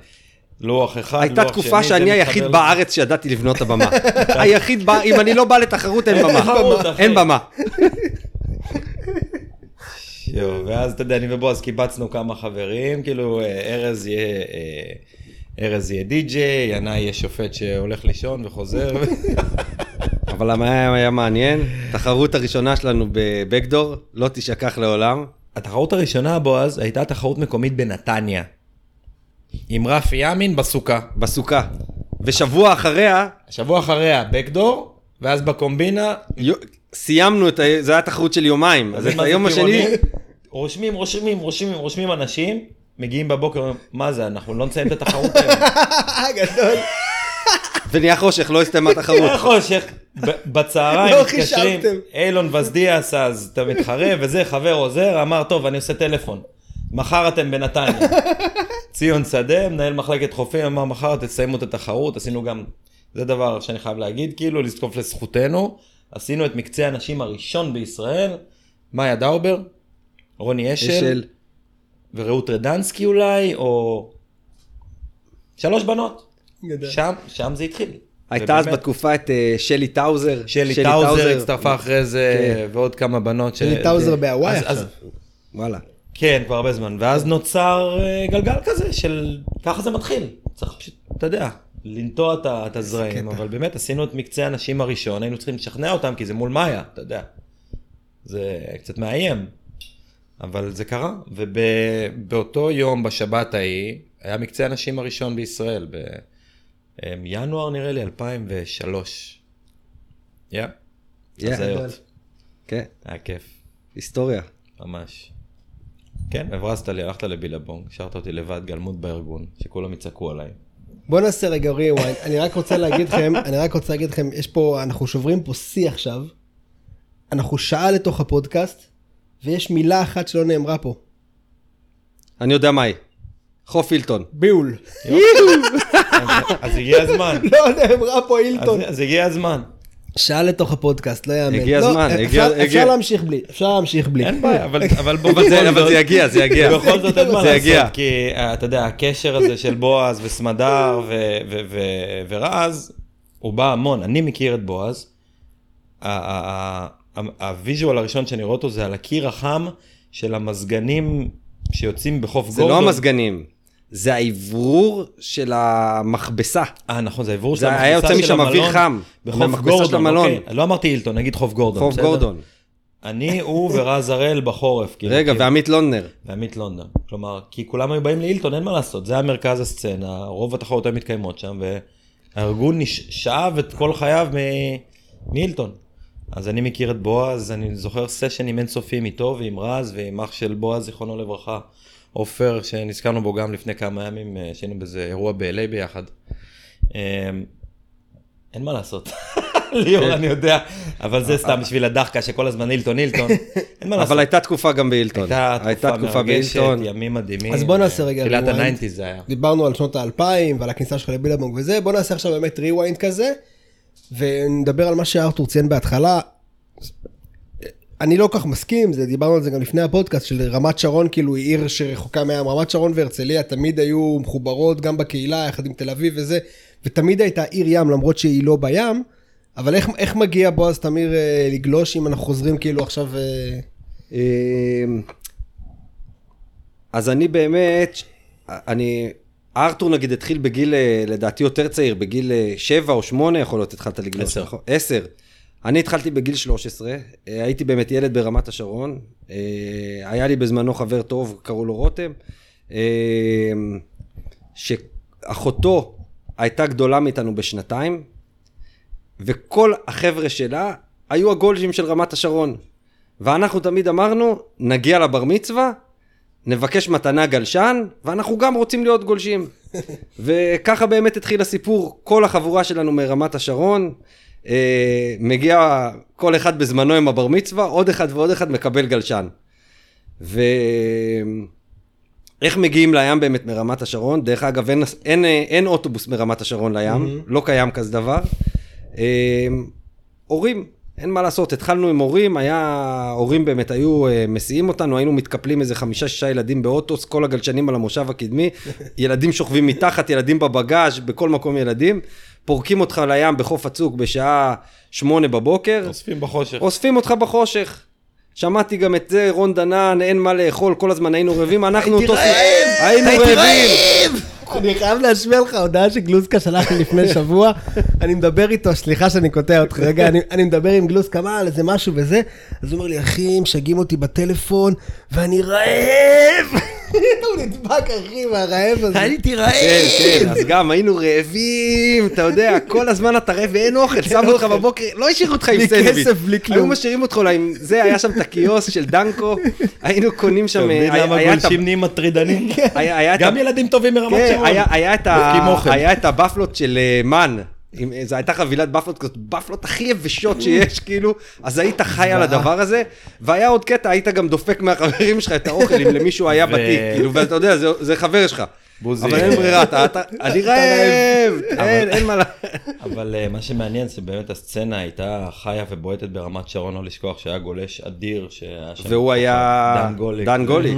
לוח אחד, הייתה לוח תקופה שני, שאני זה היחיד מתחבר בארץ שידעתי לבנות את הבמה. היחיד, אם אני לא בא לתחרות, אין במה. אין במה. ואז אתה יודע, אני ובועז קיבצנו כמה חברים, כאילו אה, ארז יהיה, אה, ארז יהיה די-ג'יי, ינאי יהיה שופט שהולך לישון וחוזר. אבל היה, היה מעניין? התחרות הראשונה שלנו בבקדור, לא תשכח לעולם. התחרות הראשונה, בועז, הייתה תחרות מקומית בנתניה. עם רפי ימין בסוכה. בסוכה. ושבוע אחריה, שבוע אחריה, בקדור, ואז בקומבינה, יו- סיימנו את ה... זה היה תחרות של יומיים. אז את היום השני... רושמים, רושמים, רושמים, רושמים אנשים, מגיעים בבוקר, מה זה, אנחנו לא נסיים את התחרות היום. גדול. ונהיה חושך, לא הסתיימה התחרות. חושך, ב- בצהריים לא מתקשרים. אילון וזדיאס, אז אתה מתחרה, וזה חבר עוזר, אמר, טוב, אני עושה טלפון. מחר אתם בנתניה. ציון שדה, מנהל מחלקת חופים, אמר, מחר תסיימו את התחרות, עשינו גם, זה דבר שאני חייב להגיד, כאילו, לזקוף לזכותנו, עשינו את מקצה הנשים הראשון בישראל, מאיה דאובר, רוני אשל, של... ורעות רדנסקי אולי, או... שלוש בנות. שם, שם זה התחיל. הייתה אז בתקופה את אה, שלי טאוזר. שלי טאוזר הצטרפה אחרי זה, ועוד כמה בנות. ש- שלי טאוזר בהוואי עכשיו. וואלה. כן, כבר הרבה זמן. ואז נוצר אה, גלגל כזה של ככה זה מתחיל. צריך פשוט, אתה יודע, לנטוע את הזרעים, אבל באמת עשינו את מקצה הנשים הראשון, היינו צריכים לשכנע אותם כי זה מול מאיה, אתה יודע. זה קצת מאיים, אבל זה קרה. ובאותו יום, בשבת ההיא, היה מקצה הנשים הראשון בישראל, בינואר נראה לי, 2003. יא, יא. כן, היה כיף. היסטוריה. ממש. כן, הברזת לי, הלכת ל Billabong, השארת אותי לבד, גלמוד בארגון, שכולם יצעקו עליי. בוא נעשה רגע rewind, אני רק רוצה להגיד לכם, אני רק רוצה להגיד לכם, יש פה, אנחנו שוברים פה שיא עכשיו, אנחנו שעה לתוך הפודקאסט, ויש מילה אחת שלא נאמרה פה, אני יודע מהי. חוף הילטון. ביול. אז הגיע הזמן. לא נאמרה פה הילטון. אז אז הגיע הזמן. שעה לתוך הפודקאסט, לא יאמן. הגיע לא, הזמן, אפשר- הגיע- אפשר הגיע. להמשיך בלי, אפשר להמשיך בלי. אין בעיה, אבל אבל בוא, אבל זה- זה יגיע, זה יגיע. בכל זאת אין מה זה. לעשות, כי אה, אתה יודע, הקשר הזה של בועז וסמדר ו- ו- ו- ורז, הוא בא המון, אני מכיר את בועז. ה- ה- ה- ה visual הראשון שאני רואה אותו זה על הקיר החם של המזגנים שיוצאים בחוף זה גורדון. לא המזגנים, זה האוורור של המכבסה. אה, נכון, זה האוורור של זה היה המכבסה יוצא של משם אוויר המלון חם, גורדון, של המלון. אוקיי? לא אמרתי אילטון, נגיד חוף גורדון, חוף בסדר? גורדון. אני, הוא ורז הראל בחורף. כאילו, רגע, כי- ועמית לונדנר. ועמית לונדון. כלומר, כי כולם היו באים לאילטון, אין מה לעשות, זה היה מרכז הסצנה, רוב התחרות היו מתקיימות שם, והארגון שאב את כל חייו מ- מאילטון. אז אני מכיר את בועז, אני זוכר סשנים אינסופיים איתו ועם רז ועם אח של בועז, זיכרונו לברכה, עופר, שנזכרנו בו גם לפני כמה ימים, אה, שהיינו באיזה אירוע ב-LA ביחד. אה, אין מה לעשות. ליאור, אני יודע, אבל זה סתם בשביל הדאחקה שכל הזמן הילטון, הילטון. אין מה לעשות. אבל הייתה תקופה גם בהילטון. הייתה תקופה מרגשת. ימים מדהימים. אז בוא נעשה רגע תחילת rewind. ה nineties זה היה. דיברנו על שנות האלפיים ועל הכניסה שלך ל Billabong וזה, בוא נעשה עכשיו באמת rewind כזה, ונדבר על מה שארתור ציין בהתחלה. אני לא כל כך מסכים, זה, דיברנו על זה גם לפני הפודקאסט, של רמת שרון, כאילו היא עיר שרחוקה מהם, רמת שרון והרצליה תמיד היו מחוברות גם בקהילה, יחד עם תל אביב וזה, ותמיד הייתה עיר ים, למרות שהיא לא בים, אבל איך, איך מגיע בועז תמיר אה, לגלוש אם אנחנו חוזרים כאילו עכשיו... אה... אה... אז אני באמת, אני... ארתור נגיד התחיל בגיל, אה, לדעתי יותר צעיר, בגיל אה, 7 או 8 יכול להיות התחלת לגלוש. 10. 10. נכון? אני התחלתי בגיל 13, אה, הייתי באמת ילד ברמת השרון, אה, היה לי בזמנו חבר טוב, קראו לו רותם, אה, שאחותו הייתה גדולה מאיתנו בשנתיים, וכל החבר'ה שלה היו הגולג'ים של רמת השרון. ואנחנו תמיד אמרנו, נגיע לבר מצווה, נבקש מתנה גלשן, ואנחנו גם רוצים להיות גולשים. וככה באמת התחיל הסיפור, כל החבורה שלנו מרמת השרון, מגיע כל אחד בזמנו עם הבר מצווה, עוד אחד ועוד אחד מקבל גלשן. ואיך מגיעים לים באמת מרמת השרון? דרך אגב, אין, אין, אין אוטובוס מרמת השרון לים, לא קיים כזה דבר. אה, הורים, אין מה לעשות, התחלנו עם הורים, היה, הורים באמת היו אה, מסיעים אותנו, היינו מתקפלים איזה חמישה-שישה ילדים באוטוס, כל הגלשנים על המושב הקדמי, ילדים שוכבים מתחת, ילדים בבגאז', בכל מקום ילדים, פורקים אותך לים בחוף הצוק בשעה שמונה בבוקר, אוספים בחושך. אוספים אותך בחושך. שמעתי גם את זה, רון דנן, אין מה לאכול, כל הזמן היינו רעבים, אנחנו אותו... היינו רעבים! אני חייב להשמיע לך הודעה שגלוסקה שלח לי לפני שבוע, אני מדבר איתו, סליחה שאני קוטע אותך רגע, אני, אני מדבר עם גלוסקה, מה, על איזה משהו וזה, אז הוא אומר לי, אחי, משגעים אותי בטלפון, ואני רעב! הוא נדבק, אחי, מהרעב הזה. הייתי כן, רעב! כן, אז גם היינו רעבים, אתה יודע, כל הזמן אתה רעב ואין אוכל, שמו אותך בבוקר, לא השאירו אותך עם בלי סנדוויץ'. כסף, בלי כלום. היו משאירים אותך אולי עם זה, היה שם את הקיוסק של דנקו, היינו קונים שם, אתה מבין היה- למה גולשים נהיים מטרידנים? גם ילדים טובים מרמת כן, שרון. את. היה את הבפלות של אה, מן. עם- זו הייתה חבילת בפלות כזאת, בפלות הכי יבשות שיש, כאילו, אז היית חי על הדבר הזה, והיה עוד קטע, היית גם דופק מהחברים שלך את האוכל, אם למישהו היה בתיק, כאילו, ואתה יודע, זה- זה חבר שלך. בוזי. אבל אין ברירה, אתה, אתה, אני רעב, אין, אין מה ל... אבל אה, מה שמעניין זה באמת הסצנה הייתה חיה ובועטת ברמת שרון, לא לשכוח שהיה גולש אדיר, שהיה שם... והוא היה דן גוליק. דן גוליק.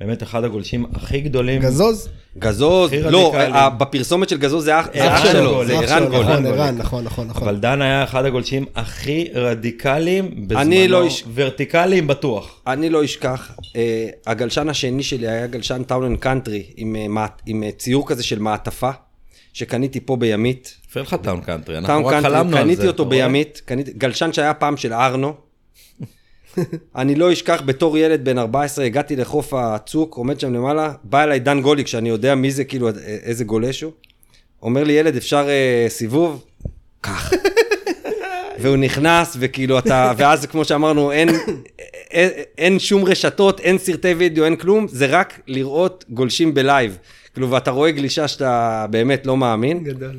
באמת אחד הגולשים הכי גדולים. גזוז? גזוז, לא, בפרסומת של גזוז זה אח ערן אח שלו, גוליק. זה ערן גוליק. נכון. ערן, נכון, נכון, נכון. אבל דן היה אחד הגולשים הכי רדיקליים בזמנו, לא איש- ורטיקליים בטוח. אני לא אשכח, אה, הגלשן השני שלי היה גלשן Town and Country, עם, אה, אה, ציור כזה של מעטפה, שקניתי פה בימית. יפה לך Town Country, אנחנו רק חלמנו על זה. קניתי אותו? בימית, גלשן שהיה פעם של ארנו. אני לא אשכח, בתור ילד בן 14, הגעתי לחוף הצוק, עומד שם למעלה, בא אליי דן גוליק, שאני יודע מי זה, כאילו, איזה גולש הוא. אומר לי, ילד, אפשר אה, סיבוב? קח. והוא נכנס, וכאילו אתה, ואז כמו שאמרנו, אין, אין, אין שום רשתות, אין סרטי וידאו, אין כלום, זה רק לראות גולשים בלייב. כאילו, ואתה רואה גלישה שאתה באמת לא מאמין. גדול.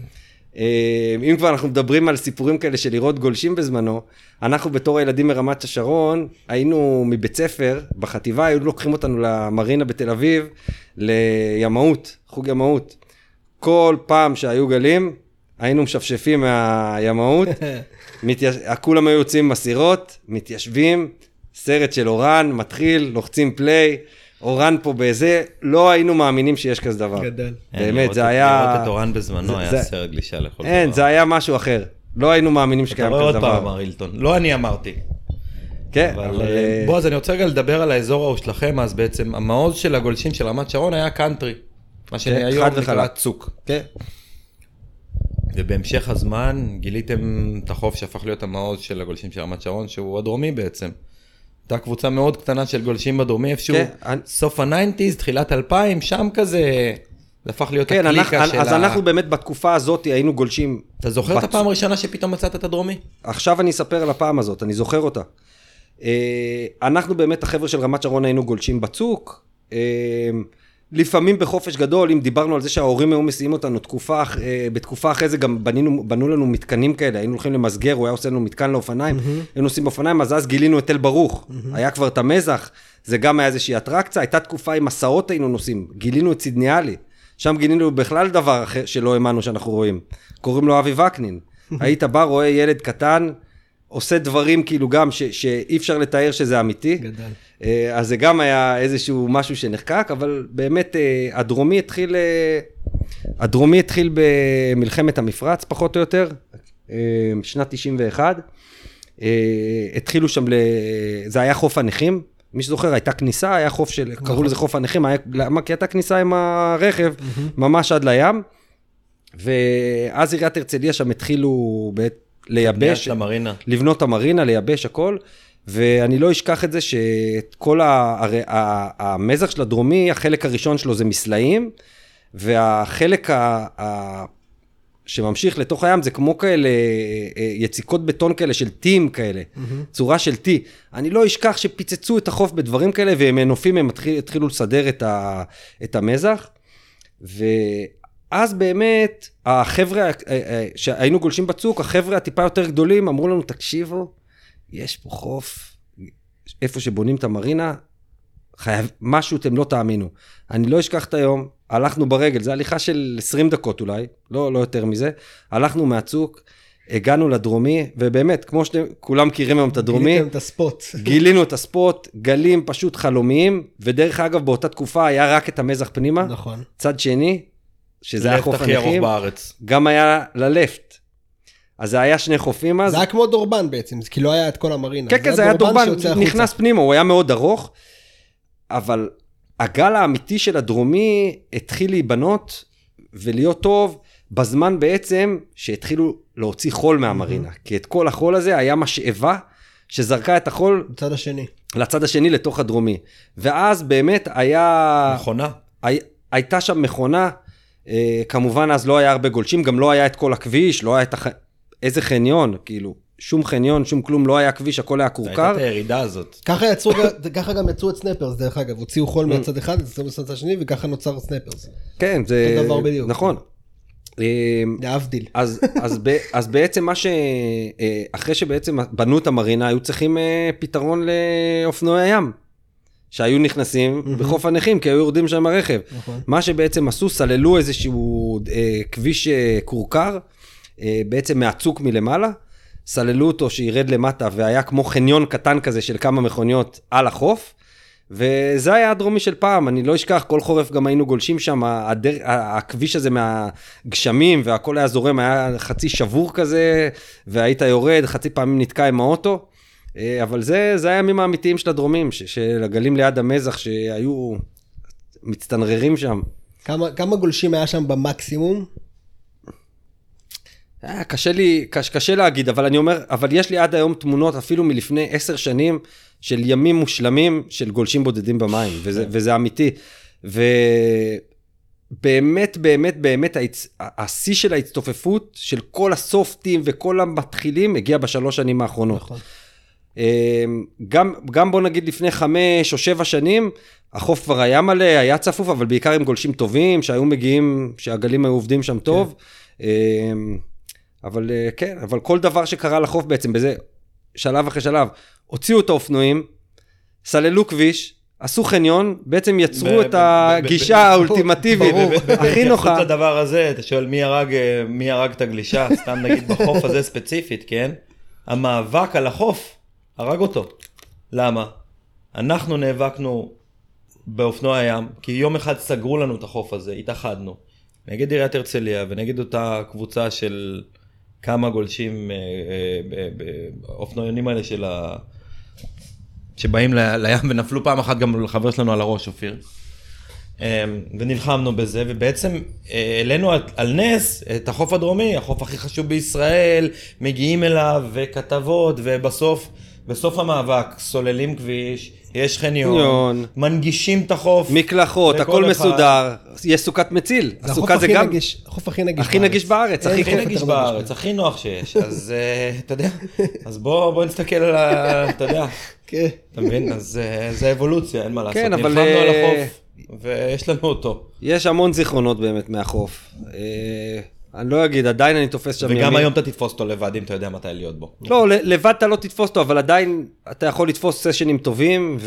אה, אם כבר אנחנו מדברים על סיפורים כאלה של לראות גולשים בזמנו, אנחנו בתור הילדים מרמת השרון, היינו מבית ספר, בחטיבה, היו לוקחים אותנו למרינה בתל אביב, לימאות, חוג ימאות. כל פעם שהיו גלים, היינו משפשפים מהימאות, מתייש... כולם היו יוצאים עם הסירות, מתיישבים, סרט של אורן, מתחיל, לוחצים פליי, אורן פה בזה, לא היינו מאמינים שיש כזה דבר. אין, באמת, זה היה... לראות את אורן בזמנו זה- היה סרט גלישה לכל דבר. אין, זה היה משהו אחר. לא היינו מאמינים אתה שקיים רואה כזה עוד פעם, דבר. מר אילטון. לא אני אמרתי. כן, אבל אבל... אה, בועז, אני רוצה רגע לדבר על האזור ההוא שלכם, אז בעצם המעוז של הגולשים של רמת שרון היה קאנטרי. מה כן, שהיום נקרא. צוק. כן. ובהמשך הזמן גיליתם את החוף שהפך להיות המעוז של הגולשים של רמת שרון, שהוא הדרומי בעצם. הייתה קבוצה מאוד קטנה של גולשים בדרומי, איפשהו כן, אני- סוף ה nineties, תחילת 2000, שם כזה, זה הפך להיות כן, אנחנו, הקליקה של אז ה... אנחנו באמת בתקופה הזאת היינו גולשים. אתה זוכר את בצ- הפעם הראשונה שפתאום מצאת את הדרומי? עכשיו אני אספר על הפעם הזאת, אני זוכר אותה. אה, אנחנו באמת, החבר'ה של רמת שרון היינו גולשים בצוק. לפעמים בחופש גדול, אם דיברנו על זה שההורים היו מסיעים אותנו תקופה, אה, בתקופה אחרי זה גם בנינו, בנו לנו מתקנים כאלה, היינו הולכים למסגר, הוא היה עושה לנו מתקן לאופניים, היינו נוסעים באופניים, אז אז גילינו את תל ברוך, היה כבר את המזח, זה גם היה איזושהי אטרקציה, הייתה תקופה עם מסעות היינו נוסעים, גילינו את סידניאלי, שם גילינו בכלל דבר אחר שלא האמנו שאנחנו רואים, קוראים לו אבי וקנין, היית בא, רואה ילד קטן, עושה דברים כאילו גם ש, שאי אפשר לתאר שזה אמיתי. גדל. אה, אז זה גם היה איזשהו משהו שנחקק, אבל באמת אה, הדרומי התחיל, אה, הדרומי התחיל במלחמת המפרץ פחות או יותר, שנת 91. אה, התחילו שם, ל... זה היה חוף הנכים, מי שזוכר הייתה כניסה, היה חוף של, קראו לזה חוף הנכים, היה, למה? כי הייתה כניסה עם הרכב ממש עד לים. ואז עיריית הרצליה שם התחילו בעת לייבש, המרינה. לבנות את המרינה, לייבש הכל, ואני לא אשכח את זה שאת כל ה... הרי המזח של הדרומי, החלק הראשון שלו זה מסלעים, והחלק ה... ה... שממשיך לתוך הים זה כמו כאלה אה, יציקות בטון כאלה של טים כאלה, צורה של טי. אני לא אשכח שפיצצו את החוף בדברים כאלה, ומנופים הם התחיל, התחילו לסדר את, ה... את המזח. ואז באמת, החבר'ה, אה, אה, שהיינו גולשים בצוק, החבר'ה הטיפה יותר גדולים אמרו לנו, תקשיבו, יש פה חוף, איפה שבונים את המרינה, חייב, משהו אתם לא תאמינו. אני לא אשכח את היום, הלכנו ברגל, זו הליכה של 20 דקות אולי, לא, לא יותר מזה, הלכנו מהצוק, הגענו לדרומי, ובאמת, כמו שכולם מכירים היום את הדרומי, גיליתם את הספוט. גילינו את הספוט, גלים פשוט חלומיים, ודרך אגב, באותה תקופה היה רק את המזח פנימה, נכון. צד שני, שזה היה לפט חוף הכי ארוך הנכים, בארץ. גם היה ללפט. אז זה היה שני חופים אז. זה היה כמו דורבן בעצם, כי לא היה את כל המרינה. כן, כן, זה היה דורבן. נכנס פנימה, הוא היה מאוד ארוך, אבל הגל האמיתי של הדרומי התחיל להיבנות ולהיות טוב בזמן בעצם שהתחילו להוציא חול מהמרינה. כי את כל החול הזה היה משאבה שזרקה את החול בצד השני. לצד השני לתוך הדרומי. ואז באמת היה... מכונה. הי, הייתה שם מכונה, כמובן אז לא היה הרבה גולשים, גם לא היה את כל הכביש, לא היה את הח... איזה חניון, כאילו, שום חניון, שום כלום, לא היה כביש, הכל היה הייתה כורכר. את הירידה הזאת. ככה יצרו, ככה גם יצרו את סנפרס דרך אגב, הוציאו חול Mm. מהצד אחד, יצרו מהצד השני, וככה נוצר סנפרס. כן, זה... אותו דבר בדיוק. נכון. אה, להבדיל. אז, אז, ב, אז בעצם מה ש... אה, אחרי שבעצם בנו את המרינה, היו צריכים אה, פתרון לאופנועי הים. שהיו נכנסים בחוף הנכים, כי היו יורדים שם הרכב. נכון. מה שבעצם עשו, סללו איזשהו אה, כביש אה, כורכר, אה, בעצם מהצוק מלמעלה, סללו אותו שירד למטה, והיה כמו חניון קטן כזה של כמה מכוניות על החוף, וזה היה הדרומי של פעם, אני לא אשכח, כל חורף גם היינו גולשים שם, הדר... הכביש הזה מהגשמים והכל היה זורם, היה חצי שבור כזה, והיית יורד, חצי פעמים נתקע עם האוטו. אה, אבל זה, זה הימים האמיתיים של הדרומים, ש- של הגלים ליד המזח שהיו מצטנררים שם. כמה, כמה גולשים היה שם במקסימום? אה, קשה לי, קש, קשה להגיד, אבל אני אומר, אבל יש לי עד היום תמונות, אפילו מלפני עשר שנים, של ימים מושלמים של גולשים בודדים במים, וזה, וזה אמיתי. ובאמת, באמת, באמת, ההצ... השיא של ההצטופפות של כל הסופטים וכל המתחילים הגיע בשלוש שנים האחרונות. נכון. אמ, גם, גם בוא נגיד לפני חמש או שבע שנים, החוף כבר היה מלא, היה צפוף, אבל בעיקר עם גולשים טובים, שהיו מגיעים, שהגלים היו עובדים שם טוב. אמ, אבל אה, כן, אבל כל דבר שקרה לחוף בעצם, בזה, שלב אחרי שלב, הוציאו את האופנועים, סללו כביש, עשו חניון, בעצם יצרו את הגישה האולטימטיבית. הכי נוחה. לדבר הזה, אתה שואל מי הרג, אה, מי הרג את הגלישה, סתם נגיד בחוף הזה ספציפית, כן? המאבק על החוף הרג אותו. למה? אנחנו נאבקנו באופנוע הים, כי יום אחד סגרו לנו את החוף הזה, התאחדנו. נגד עיריית הרצליה ונגד אותה קבוצה של כמה גולשים אה, אה, באופנוענים האלה של ה... שבאים ל- לים ונפלו פעם אחת גם לחבר שלנו על הראש, אופיר. אמ, ונלחמנו בזה, ובעצם אה, העלינו על, על נס את החוף הדרומי, החוף הכי חשוב בישראל, מגיעים אליו, וכתבות, ובסוף, בסוף המאבק, סוללים כביש, יש חניון, חניון. מנגישים את החוף. מקלחות, הכל אחד. מסודר, יש סוכת מציל. הסוכה זה גם... נגיש, החוף הכי נגיש הכי נגיש בארץ, הכי הכי נגיש. בארץ, הכי נוח שיש, אז אה, אתה יודע, אז בוא, בוא נסתכל על ה... אתה יודע, כן. אתה מבין? אז אה, זה אבולוציה, אין מה לעשות. כן, אבל, נלחמנו על אה, החוף, ויש לנו אותו. יש המון זיכרונות באמת מהחוף. אני לא אגיד, עדיין אני תופס שם וגם ימים. היום אתה תתפוס אותו לבד אם אתה יודע מתי להיות בו. לא, לבד אתה לא תתפוס אותו, אבל עדיין אתה יכול לתפוס סשנים טובים,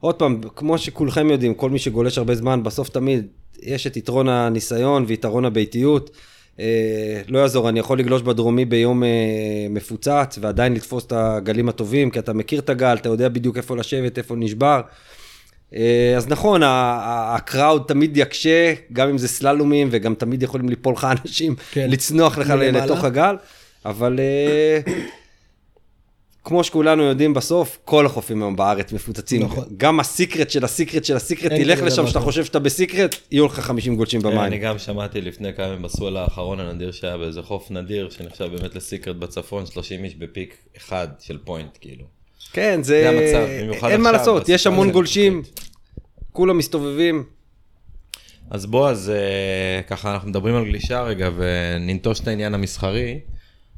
ועוד פעם, כמו שכולכם יודעים, כל מי שגולש הרבה זמן, בסוף תמיד יש את יתרון הניסיון ויתרון הביתיות. אה, לא יעזור, אני יכול לגלוש בדרומי ביום אה, מפוצץ, ועדיין לתפוס את הגלים הטובים, כי אתה מכיר את הגל, אתה יודע בדיוק איפה לשבת, איפה נשבר. אה, אז נכון, הקראוד תמיד יקשה, גם אם זה סללומים, וגם תמיד יכולים ליפול לך אנשים, כן. לצנוח לך מלמעלה. לתוך הגל, אבל אה, כמו שכולנו יודעים בסוף, כל החופים היום בארץ מפוצצים. נכון. גם הסיקרט של הסיקרט של הסיקרט, תלך לשם שאתה. חושב שאתה בסיקרט, יהיו לך 50 גולשים אני במים. גם שמעתי לפני כמה ימים בסול האחרון הנדיר שהיה באיזה חוף נדיר, שנחשב באמת לסיקרט בצפון, 30 איש בפיק אחד של פוינט, כאילו. כן, זה זה... המצב, במיוחד אין מה לעשות, יש המון גולשים. כולם מסתובבים. אז בוא, אז אה, ככה אנחנו מדברים על גלישה רגע, וננטוש את העניין המסחרי.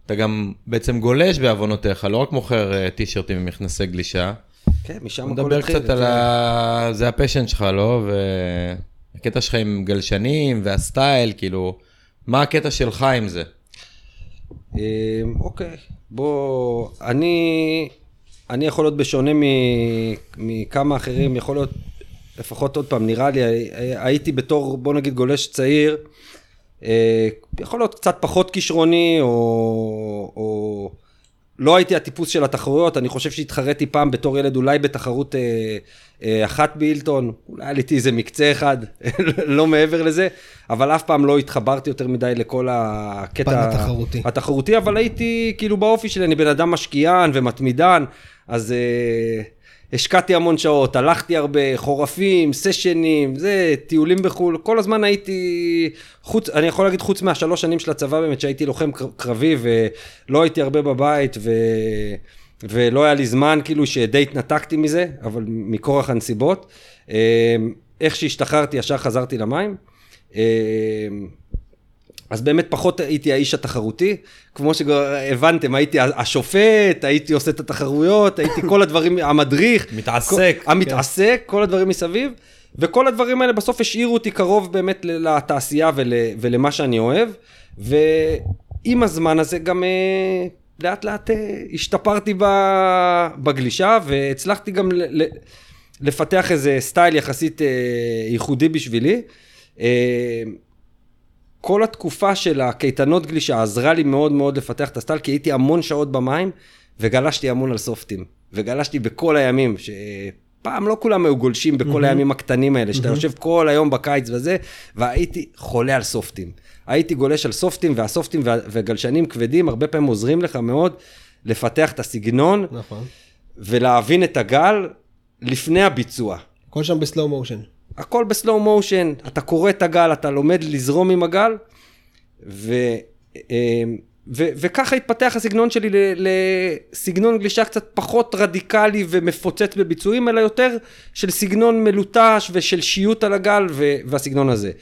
אתה גם בעצם גולש בעוונותיך, לא רק מוכר אה, טישרטים עם מכנסי גלישה. כן, משם הכל נדבר התחיל. קצת על ה... זה הפשן שלך, לא? והקטע שלך עם גלשנים והסטייל, כאילו, מה הקטע שלך עם זה? אמ, אוקיי, בוא, אני, אני יכול להיות בשונה מכמה אחרים, יכול להיות, לפחות עוד פעם, נראה לי, הי- הייתי בתור, בוא נגיד, גולש צעיר, אה, יכול להיות קצת פחות כישרוני, או, או לא הייתי הטיפוס של התחרויות, אני חושב שהתחרתי פעם בתור ילד אולי בתחרות אה, אה, אחת באילטון, אולי עליתי איזה מקצה אחד, לא מעבר לזה, אבל אף פעם לא התחברתי יותר מדי לכל הקטע התחרותי. התחרותי, אבל הייתי כאילו באופי שלי, אני בן אדם משקיען ומתמידן, אז אה, השקעתי המון שעות, הלכתי הרבה, חורפים, סשנים, זה, טיולים בחו"ל, כל הזמן הייתי, חוץ, אני יכול להגיד חוץ מהשלוש שנים של הצבא באמת, שהייתי לוחם קר- קרבי ולא הייתי הרבה בבית, ו... ולא היה לי זמן, כאילו שדי התנתקתי מזה, אבל מכורח הנסיבות. אה, איך שהשתחררתי, ישר חזרתי למים. אז באמת פחות הייתי האיש התחרותי, כמו שהבנתם, הייתי השופט, הייתי עושה את התחרויות, הייתי כל הדברים, המדריך. מתעסק. כל, המתעסק, כל הדברים מסביב, וכל הדברים האלה בסוף השאירו אותי קרוב באמת לתעשייה ול, ולמה שאני אוהב, ועם הזמן הזה גם אה, לאט לאט אה, השתפרתי בגלישה, והצלחתי גם ל, ל, לפתח איזה סטייל יחסית אה, ייחודי בשבילי. אה, כל התקופה של הקייטנות גלישה עזרה לי מאוד מאוד לפתח את הסטייל, כי הייתי המון שעות במים, וגלשתי המון על סופטים. וגלשתי בכל הימים, פעם לא כולם היו גולשים בכל הימים הקטנים האלה, שאתה יושב כל היום בקיץ וזה, והייתי חולה על סופטים. הייתי גולש על סופטים, והסופטים וה- וגלשנים כבדים הרבה פעמים עוזרים לך מאוד לפתח את הסגנון, נכון. ולהבין את הגל לפני הביצוע. הכל שם בסלואו מושן. הכל בסלואו מושן, אתה קורא את הגל, אתה לומד לזרום עם הגל, ו, אה, ו, וככה התפתח הסגנון שלי לסגנון גלישה קצת פחות רדיקלי ומפוצץ בביצועים, אלא יותר של סגנון מלוטש ושל שיוט על הגל ו, והסגנון הזה.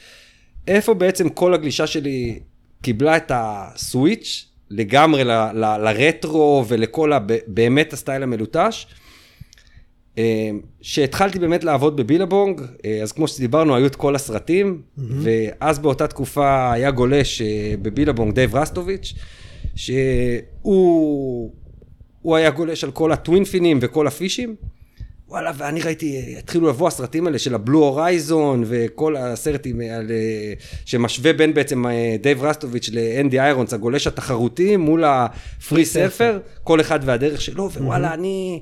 איפה בעצם כל הגלישה שלי קיבלה את ה switch לגמרי לרטרו ולכל ה, באמת הסטייל המלוטש? אה, שהתחלתי באמת לעבוד ב Billabong, אה, אז כמו שדיברנו, היו את כל הסרטים, ואז באותה תקופה היה גולש אה, ב Billabong, דייב רסטוביץ', שהוא הוא היה גולש על כל הטווינפינים וכל הפישים. וואלה, ואני ראיתי, התחילו לבוא הסרטים האלה של ה Blue Horizon, וכל הסרטים על, שמשווה בין בעצם דייב רסטוביץ' לאנדי איירונס, הגולש התחרותי, מול ה free surfer, כל אחד והדרך שלו, ווואלה, אני,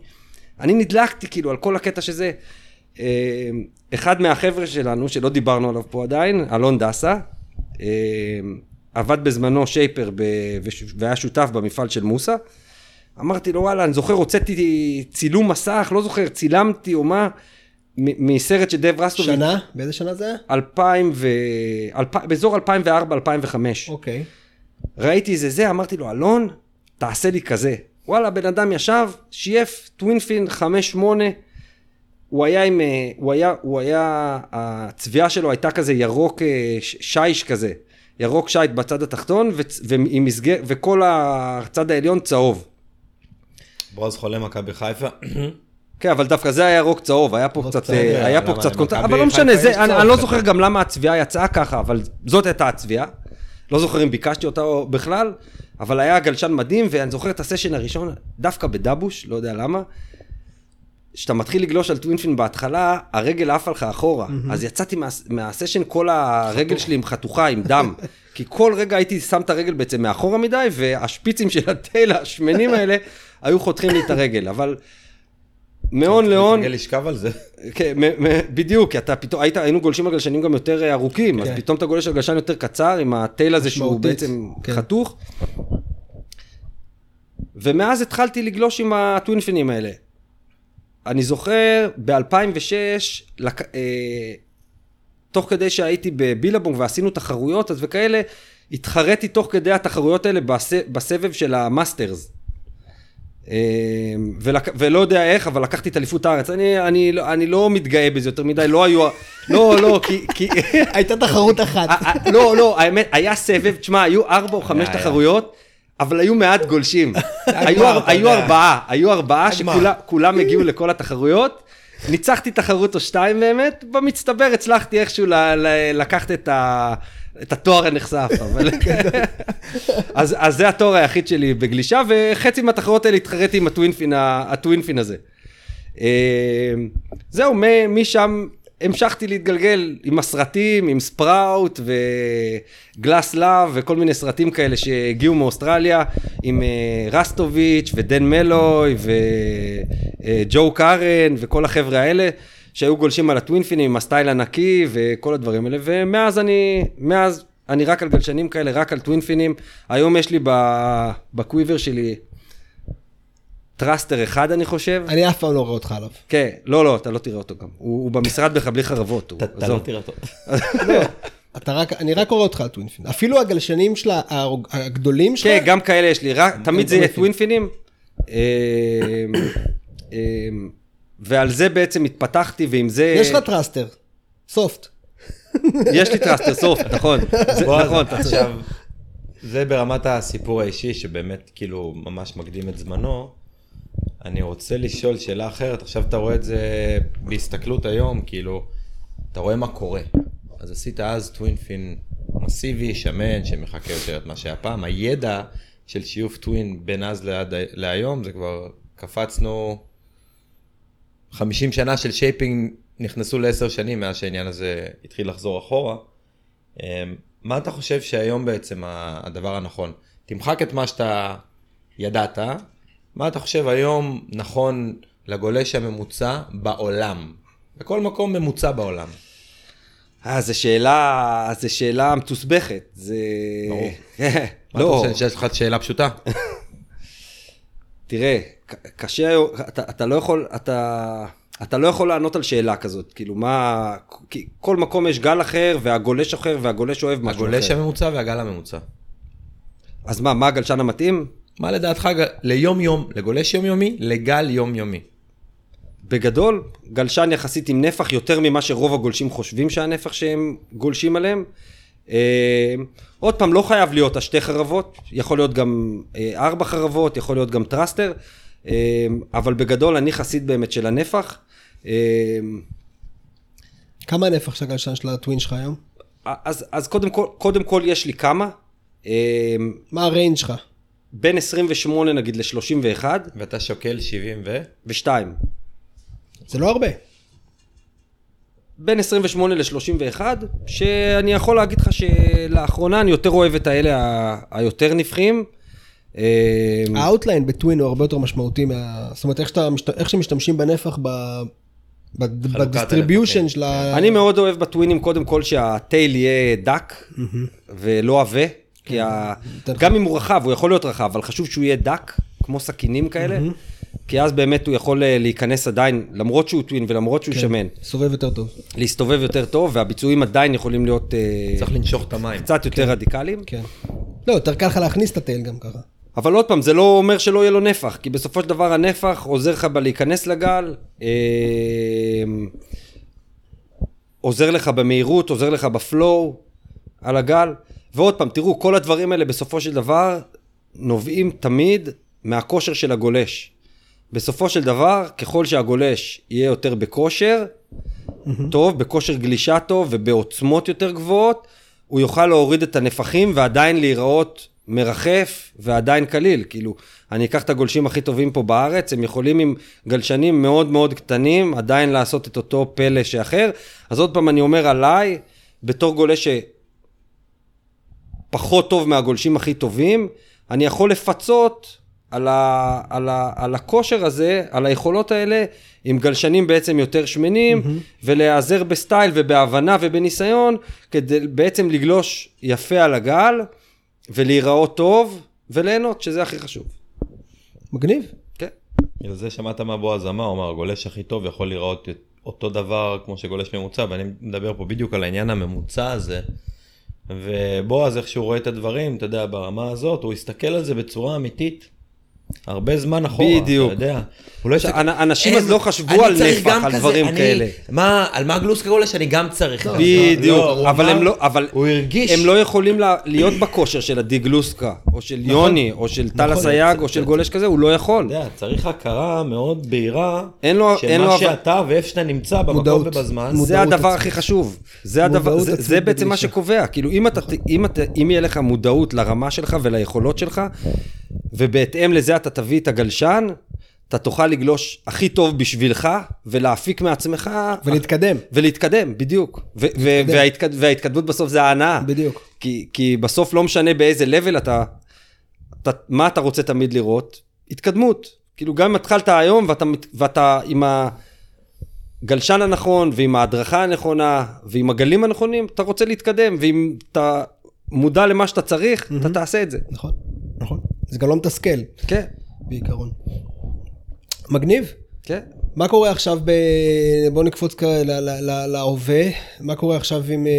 אני נדלקתי כאילו על כל הקטע הזה. אה, אחד מהחבר'ה שלנו, שלא דיברנו עליו פה עדיין, אלון דסה, אה, עבד בזמנו שייפר ב, והיה שותף במפעל של מוסא. אמרתי לו, וואלה, אני זוכר, הוצאתי צילום מסך, לא זוכר, צילמתי או מה, מ- מסרט של דב רסטוביץ'. שנה? באיזה שנה זה היה? 2000 ו... אלפ... באזור 2004-2005. אוקיי. ראיתי איזה זה, אמרתי לו, אלון, תעשה לי כזה. וואלה, בן אדם ישב, שייף טווינפין 5-8, הוא היה עם, אה, הוא היה, הוא היה, הצביעה שלו הייתה כזה ירוק אה, שיש כזה, ירוק שייט בצד התחתון, וצ- ועם מסגר, וכל הצד העליון צהוב. ברוז חולה מכבי חיפה. כן, אבל דווקא זה היה ירוק צהוב, היה פה ירוק קצת, אה, היה? פה קצת מכבי קונטרסט, אבל לא משנה, זה, אני. אני לא זוכר גם למה הצביעה יצאה ככה, אבל זאת הייתה הצביעה. לא זוכר אם ביקשתי אותה או בכלל, אבל היה גלשן מדהים, ואני זוכר את הסשן הראשון, דווקא בדבוש, לא יודע למה. כשאתה מתחיל לגלוש על טווינפין בהתחלה, הרגל עפה לך אחורה. אז יצאתי מה, מהסשן, כל הרגל שלי עם חתוכה, עם דם. כי כל רגע הייתי שם את הרגל בעצם מאחורה מדי, והשפיצים של הטייל השמנים האלה היו חותכים לי את הרגל. אבל מהון להון, מתרגל לשכב על זה. כן, בדיוק, כי אתה פתאום, היית, היינו גולשים על גלשנים גם יותר אה, ארוכים, אז כן. פתאום אתה גולש על גלשן יותר קצר, עם הטייל הזה שהוא בעצם כן. חתוך. ומאז התחלתי לגלוש עם הטווינפינים האלה. אני זוכר, ב-2006, לק... אה, תוך כדי שהייתי בבילבונג ועשינו תחרויות אז וכאלה, התחרתי תוך כדי התחרויות האלה בס... בסבב של המאסטרס. אה, ולק... ולא יודע איך, אבל לקחתי את אליפות הארץ. אני, אני, אני לא מתגאה בזה יותר מדי, לא היו... לא, לא, כי... כי... הייתה תחרות אחת. לא, לא, האמת, היה סבב, תשמע, היו ארבע או חמש. תחרויות, אבל היו מעט גולשים. היו. ארבעה, היו ארבעה. שכולם הגיעו לכל התחרויות. ניצחתי תחרות או שתיים באמת, במצטבר הצלחתי איכשהו לקחת את ה... את התואר הנחשף, אבל... אז, אז זה התואר היחיד שלי בגלישה, וחצי מהתחרות האלה התחרתי עם הטווינפין, הטווינפין הזה. אה, זהו, משם המשכתי להתגלגל עם הסרטים, עם ספראוט ו Glass Love וכל מיני סרטים כאלה שהגיעו מאוסטרליה, עם אה, רסטוביץ' ודן מלוי וג'ו קארן וכל החבר'ה האלה. שהיו גולשים על הטווינפינים עם הסטייל הנקי וכל הדברים האלה, ומאז אני, מאז אני רק על גלשנים כאלה, רק על טווינפינים. היום יש לי ב quiver שלי thruster אחד אני חושב. אני אף פעם לא רואה אותך עליו. כן, לא, לא, אתה לא תראה אותו גם. הוא, הוא במשרד בחבלי חרבות. הוא- אתה-. לא תראה אותו. אתה רק, אני רק רואה אותך על twin fin. אפילו הגלשנים של הגדולים שלך, כן, גם כאלה יש לי, רק, תמיד זה יהיה טווינפינים. ועל זה בעצם התפתחתי, ועם זה... יש לך thruster. soft. יש לי טרסטר soft, נכון. זה- נכון. עכשיו, זה ברמת הסיפור האישי, שבאמת כאילו ממש מקדים את זמנו. אני רוצה לשאול שאלה אחרת, עכשיו אתה רואה את זה בהסתכלות היום, כאילו, אתה רואה מה קורה. אז עשית אז twin fin מסיבי, שמן, שמחקה יותר את מה שהיה פעם. הידע של שיוף twin בין אז לעד, להיום, זה כבר קפצנו 50 שנה של shaping, נכנסו לעשר שנים מאז שהעניין הזה התחיל לחזור אחורה. אמ, מה אתה חושב שהיום בעצם הדבר הנכון? תמחק את מה שאתה ידעת, מה אתה חושב היום נכון לגולש הממוצע בעולם? בכל מקום ממוצע בעולם. אה, זו שאלה, זו שאלה מתוסבכת. זה... ברור. לא, מה אתה חושב, שיש לך שאלה פשוטה? תראה, קשה, אתה, אתה לא יכול, אתה, אתה לא יכול לענות על שאלה כזאת, כאילו מה, כי כל מקום יש גל אחר, והגולש אחר, והגולש אוהב משהו אחר. הגולש הממוצע והגל הממוצע. אז מה, מה הגלשן המתאים? מה לדעתך ליום יום, לגולש יומיומי, לגל יומיומי? בגדול, גלשן יחסית עם נפח יותר ממה שרוב הגולשים חושבים שהנפח שהם גולשים עליהם. אה, עוד פעם, לא חייב להיות השתי חרבות, יכול להיות גם אה, ארבע חרבות, יכול להיות גם thruster, אה, אבל בגדול אני חסיד באמת של הנפח. אה, כמה הנפח של הגלשן של ה twin שלך היום? אז, אז קודם, כל, קודם כל יש לי כמה, אה, מה ה range שלך? בין 28 נגיד ל-31 ואתה שוקל 70 ו... ו-2. זה לא הרבה. בין 28 ל-31, שאני יכול להגיד לך שלאחרונה אני יותר אוהב את האלה ה- היותר נפחים. אה, ה outline ב twin הוא הרבה יותר משמעותי מה... זאת אומרת, איך, שאתה, איך שמשתמשים בנפח ב... ב distribution. של ה... אני מאוד אוהב בטווינים קודם כל שה tail יהיה דק ולא עבה, כי ה... לך- גם אם הוא רחב, הוא יכול להיות רחב, אבל חשוב שהוא יהיה דק, כמו סכינים כאלה, כי אז באמת הוא יכול אה, להיכנס עדיין, למרות שהוא twin ולמרות שהוא שמן, סובב יותר טוב. להסתובב יותר טוב, והביצועים עדיין יכולים להיות אה, צריך לנשוך את המים. קצת יותר רדיקליים. כן. לא, יותר קל לך להכניס את ה tail גם ככה. אבל עוד פעם, זה לא אומר שלא יהיה לו נפח, כי בסופו של דבר הנפח עוזר לך בלהיכנס לגל, אה, עוזר לך במהירות, עוזר לך בפלואו על הגל. ועוד פעם, תראו, כל הדברים האלה בסופו של דבר נובעים תמיד מהכושר של הגולש. בסופו של דבר, ככל שהגולש יהיה יותר בכושר, טוב, בכושר גלישה טוב ובעוצמות יותר גבוהות, הוא יוכל להוריד את הנפחים ועדיין להיראות מרחף ועדיין קליל. כאילו, אני אקח את הגולשים הכי טובים פה בארץ, הם יכולים עם גלשנים מאוד מאוד קטנים עדיין לעשות את אותו פלא שאחר. אז עוד פעם אני אומר עליי, בתור גולש שפחות טוב מהגולשים הכי טובים, אני יכול לפצות על, ה, על, ה, על הכושר הזה, על היכולות האלה, עם גלשנים בעצם יותר שמנים, mm-hmm. ולהיעזר בסטייל ובהבנה ובניסיון, כדי בעצם לגלוש יפה על הגל, ולהיראות טוב, וליהנות, שזה הכי חשוב. מגניב. כן. בגלל זה שמעת מה בועז אמר, הוא אמר, הגולש הכי טוב יכול את אותו דבר כמו שגולש ממוצע, ואני מדבר פה בדיוק על העניין הממוצע הזה. ובועז, איך שהוא רואה את הדברים, אתה יודע, ברמה הזאת, הוא הסתכל על זה בצורה אמיתית. הרבה זמן אחורה, בדיוק. אתה יודע. הוא לא הסתכל- אנ- אנשים אז לא חשבו אני על צריך נפח, גם על כזה, דברים אני- כאלה. מה, על מה גלוסקה גולש אני גם צריך. לא, בדיוק, הוא אבל אמר- הם לא, אבל הוא הרגיש. הם לא יכולים לה- להיות בכושר של עדי גלוסקה, או של יוני, או של טל נכון, אסייג, או של זה- גולש כזה, הוא לא יכול. אתה יודע, צריך הכרה מאוד בהירה, אין לו- של אין לו מה אבל- שאתה ואיפה שאתה נמצא במקום מודעות. ובזמן. מודעות זה הדבר. הכי חשוב. זה בעצם מה. שקובע. כאילו, אם אתה, אם אתה, אם יהיה לך מודעות לרמה שלך וליכולות שלך, ובהתאם לזה אתה תביא את הגלשן, אתה תוכל לגלוש הכי טוב בשבילך, ולהפיק מעצמך... ולהתקדם. ולהתקדם, בדיוק. ו- ו- וההתקד, וההתקדמות בסוף זה ההנאה. בדיוק. כי, כי בסוף לא משנה באיזה לבל אתה, אתה, מה אתה רוצה תמיד לראות? התקדמות. כאילו גם אם התחלת היום ואתה, ואתה עם הגלשן הנכון ועם ההדרכה הנכונה ועם הגלים הנכונים, אתה רוצה להתקדם, ואם אתה מודע למה שאתה צריך, אתה תעשה את זה. נכון. זה גם לא מתסכל, כן, בעיקרון. מגניב. כן. מה קורה עכשיו ב... בוא נקפוץ כ- ל- ל- ל- להווה. מה קורה עכשיו עם... אה,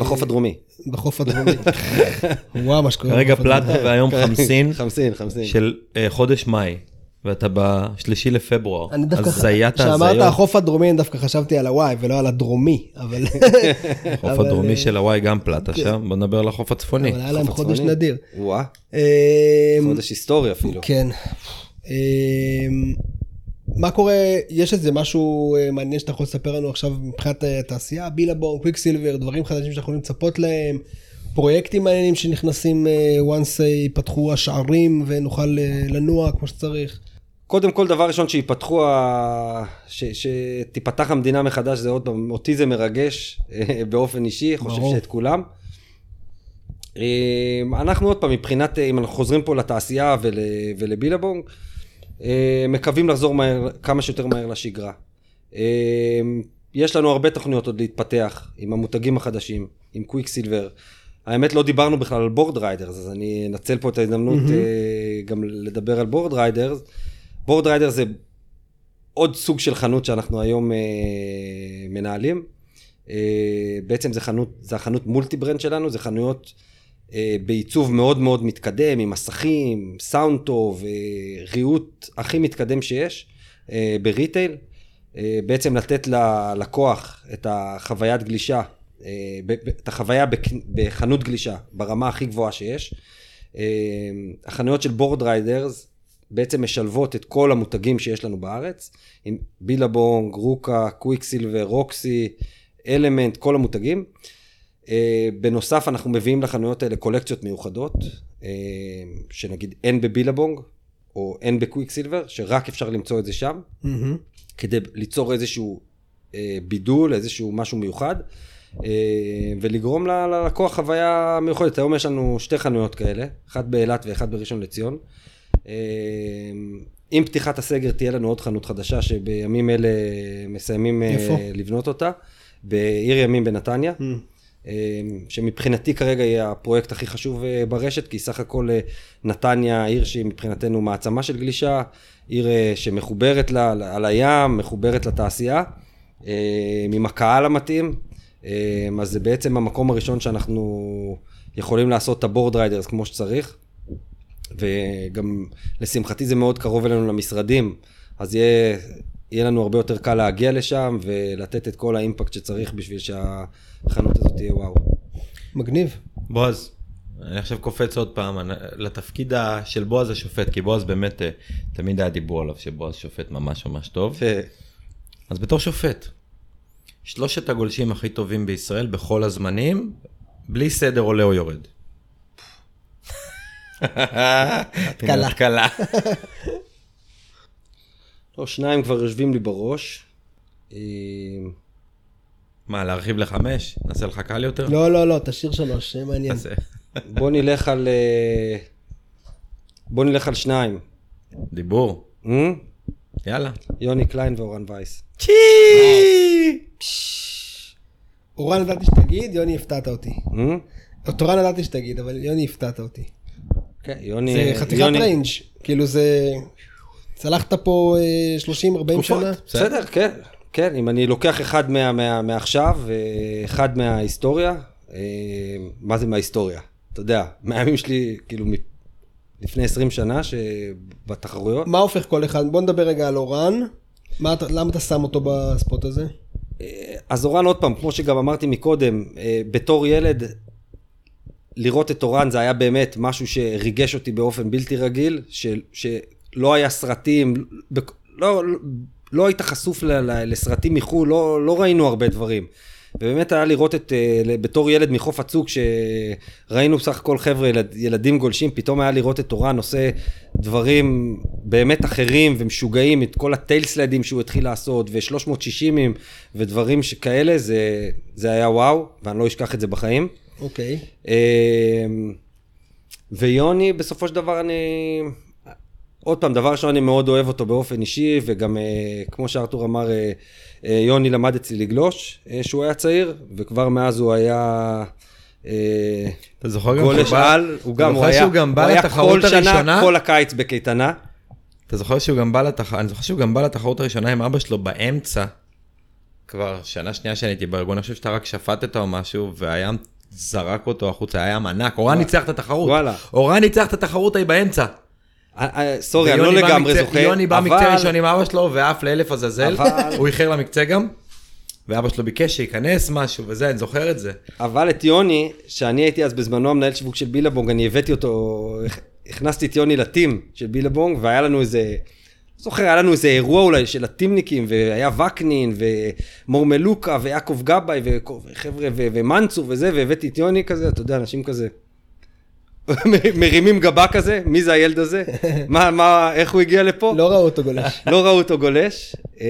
בחוף הדרומי. בחוף הדרומי. וואו, מה שקורה. רגע בחוף הדרומי. פלטה והיום חמסין חמסין, חמסין. של אה, חודש מאי, ואתה בשלישי לפברואר. אני דווקא, כשאמרת ההזיות. החוף הדרומי, אני דווקא חשבתי על הוואי ולא על הדרומי, אבל... החוף הדרומי אה, של הוואי גם פלטה שם, בוא נדבר על החוף הצפוני. אבל היה להם חודש. נדיר. וואה, אה, חודש היסטורי אפילו. כן. אמ, מה קורה, יש איזה משהו אה, מעניין שאתה יכול לספר לנו עכשיו מבחינת אה, התעשייה, בילבורן, קוויקסילבר, דברים חדשים שאנחנו יכולים לצפות להם, פרויקטים מעניינים שנכנסים אה, once אה, ייפתחו השערים ונוכל אה, לנוע כמו שצריך. קודם כל, דבר ראשון, שיפתחו, ה... ש... שתיפתח המדינה מחדש, זה עוד פעם, אותי זה מרגש אה, באופן אישי, חושב ברור. שאת כולם. אה, אנחנו עוד פעם, מבחינת, אה, אם אנחנו חוזרים פה לתעשייה ול... ול Billabong, מקווים לחזור מהר, כמה שיותר מהר לשגרה. יש לנו הרבה תוכניות עוד להתפתח עם המותגים החדשים, עם Quiksilver. האמת לא דיברנו בכלל על Boardriders, אז אני אנצל פה את ההזדמנות mm-hmm. גם לדבר על Boardriders. Boardriders זה עוד סוג של חנות שאנחנו היום אה, מנהלים. אה, בעצם זה חנות, זה החנות multi brand שלנו, זה חנויות אה, בעיצוב מאוד מאוד מתקדם, עם מסכים, סאונד טוב, אה, ריהוט הכי מתקדם שיש אה, ב retail. אה, בעצם לתת ללקוח את החוויית גלישה, אה, ב- ב- את החוויה בחנות גלישה ברמה הכי גבוהה שיש. אה, החנויות של Boardriders בעצם משלבות את כל המותגים שיש לנו בארץ, עם בילבונג, רוקה, קוויק סילבר, רוקסי, אלמנט, כל המותגים. אה, בנוסף, אנחנו מביאים לחנויות האלה קולקציות מיוחדות, אה, שנגיד אין בבילבונג, או אין בקוויק סילבר, שרק אפשר למצוא את זה שם, מהמם. כדי ליצור איזשהו אה, בידול, איזשהו משהו מיוחד, ולגרום ללקוח חוויה מיוחדת. היום יש לנו שתי חנויות כאלה, אחת באילת ואחת בראשון לציון. אה, עם פתיחת הסגר תהיה לנו עוד חנות חדשה שבימים אלה מסיימים אה, איפה? לבנות אותה, בעיר ימים בנתניה. מהמם. אה, שמבחינתי כרגע יהיה הפרויקט הכי חשוב ברשת, כי סך הכל נתניה עיר שהיא מבחינתנו מעצמה של גלישה, עיר שמחוברת ל- ל- על הים, מחוברת לתעשייה, עם הקהל המתאים, אז זה בעצם המקום הראשון שאנחנו יכולים לעשות את ה Boardriders כמו שצריך, וגם לשמחתי זה מאוד קרוב אלינו למשרדים, אז יהיה, יהיה לנו הרבה יותר קל להגיע לשם ולתת את כל ה impact שצריך בשביל שהחנות הזאת תהיה וואו. מגניב. בועז, אני עכשיו קופץ עוד פעם לתפקיד של בועז השופט, כי בועז באמת, אה, תמיד היה דיבור עליו שבועז שופט ממש ממש טוב. ו- אז בתור שופט, שלושת הגולשים הכי טובים בישראל בכל הזמנים, בלי סדר עולה או יורד. קלה. קלה. לא, שניים כבר יושבים לי בראש. אה, מה, להרחיב לחמש? נעשה לך קל יותר? לא, לא, לא, תשאיר שלוש, זה מעניין. בוא נלך על... אה, בוא נלך על שניים. דיבור. אה? יאללה. יוני קליין ואורן וייס. צ'י! אורן ידעתי שתגיד, יוני הפתעת אותי. את אורן ידעתי שתגיד, אבל יוני הפתעת אותי. כן, יוני... זה חתיכת יוני- range, כאילו זה... לקחת פה אה, 30-40 תקופות. שנה? בסדר, כן. כן, אם אני לוקח אחד מה, מה, מעכשיו ואחד מההיסטוריה, אה, מה זה מההיסטוריה? אתה יודע, מהימים שלי, כאילו, מ- לפני 20 שנה, שבתחרויות, מה הופך כל אחד? בוא נדבר רגע על אורן. מה אתה- למה אתה שם אותו בספוט הזה? אז אורן, עוד פעם, כמו שגם אמרתי מקודם, אה, בתור ילד, לראות את אורן זה היה באמת משהו שריגש אותי באופן בלתי רגיל, ש, שלא היה סרטים, לא, לא, לא היית חשוף ל, ל, לסרטים מחו"ל, לא, לא ראינו הרבה דברים. ובאמת היה לראות את, אה, בתור ילד מחוף הצוק, שראינו בסך הכל חבר'ה, ילד, ילדים גולשים, פתאום היה לראות את אורן עושה דברים באמת אחרים ומשוגעים, את כל הטיילסלדים שהוא התחיל לעשות, ו-360ים ודברים שכאלה, זה, זה היה וואו, ואני לא אשכח את זה בחיים. אוקיי. אמ, ויוני, בסופו של דבר אני... עוד פעם, דבר ראשון, אני מאוד אוהב אותו באופן אישי, וגם אה, כמו שארתור אמר, אה, אה, יוני למד אצלי לגלוש שהוא היה צעיר, וכבר מאז הוא היה... אתה זוכר גם גולש שהוא בא- על, הוא אתה גם, הוא זוכר היה, שהוא גם בא הוא היה לתחרות כל שנה, הראשונה? כל הקיץ בקייטנה. אתה זוכר שהוא גם בא לתחרות, אני זוכר שהוא גם בא לתחרות הראשונה עם אבא שלו באמצע, כבר שנה שנייה שאני הייתי בארגון, אני חושב שאתה רק שפטת או משהו, והים זרק אותו החוצה, היה ענק, אורן ניצח את התחרות, וואלה. אורן ניצח את התחרות ההיא באמצע. אה, אה, סורי, אני לא לגמרי זוכר, יוני בא מקצה ראשון עם אבא שלו ועף לאלף עזאזל, הוא איחר למקצה גם, ואבא שלו ביקש שייכנס משהו וזה, אני זוכר את זה. אבל את יוני, שאני הייתי אז בזמנו המנהל שיווק של בילבונג, אני הבאתי אותו, הכנסתי את יוני לטים של בילבונג, והיה לנו איזה, זוכר, היה לנו איזה אירוע אולי של הטימניקים, והיה וקנין, ומור מלוקה, ויעקב גבאי, וחבר'ה, ו- ומנצור וזה, והבאתי את יוני כזה, אתה יודע, אנשים כזה. מרימים גבה כזה, מי זה הילד הזה? מה, מה, איך הוא הגיע לפה? לא ראו אותו גולש. לא ראו אותו גולש, אה,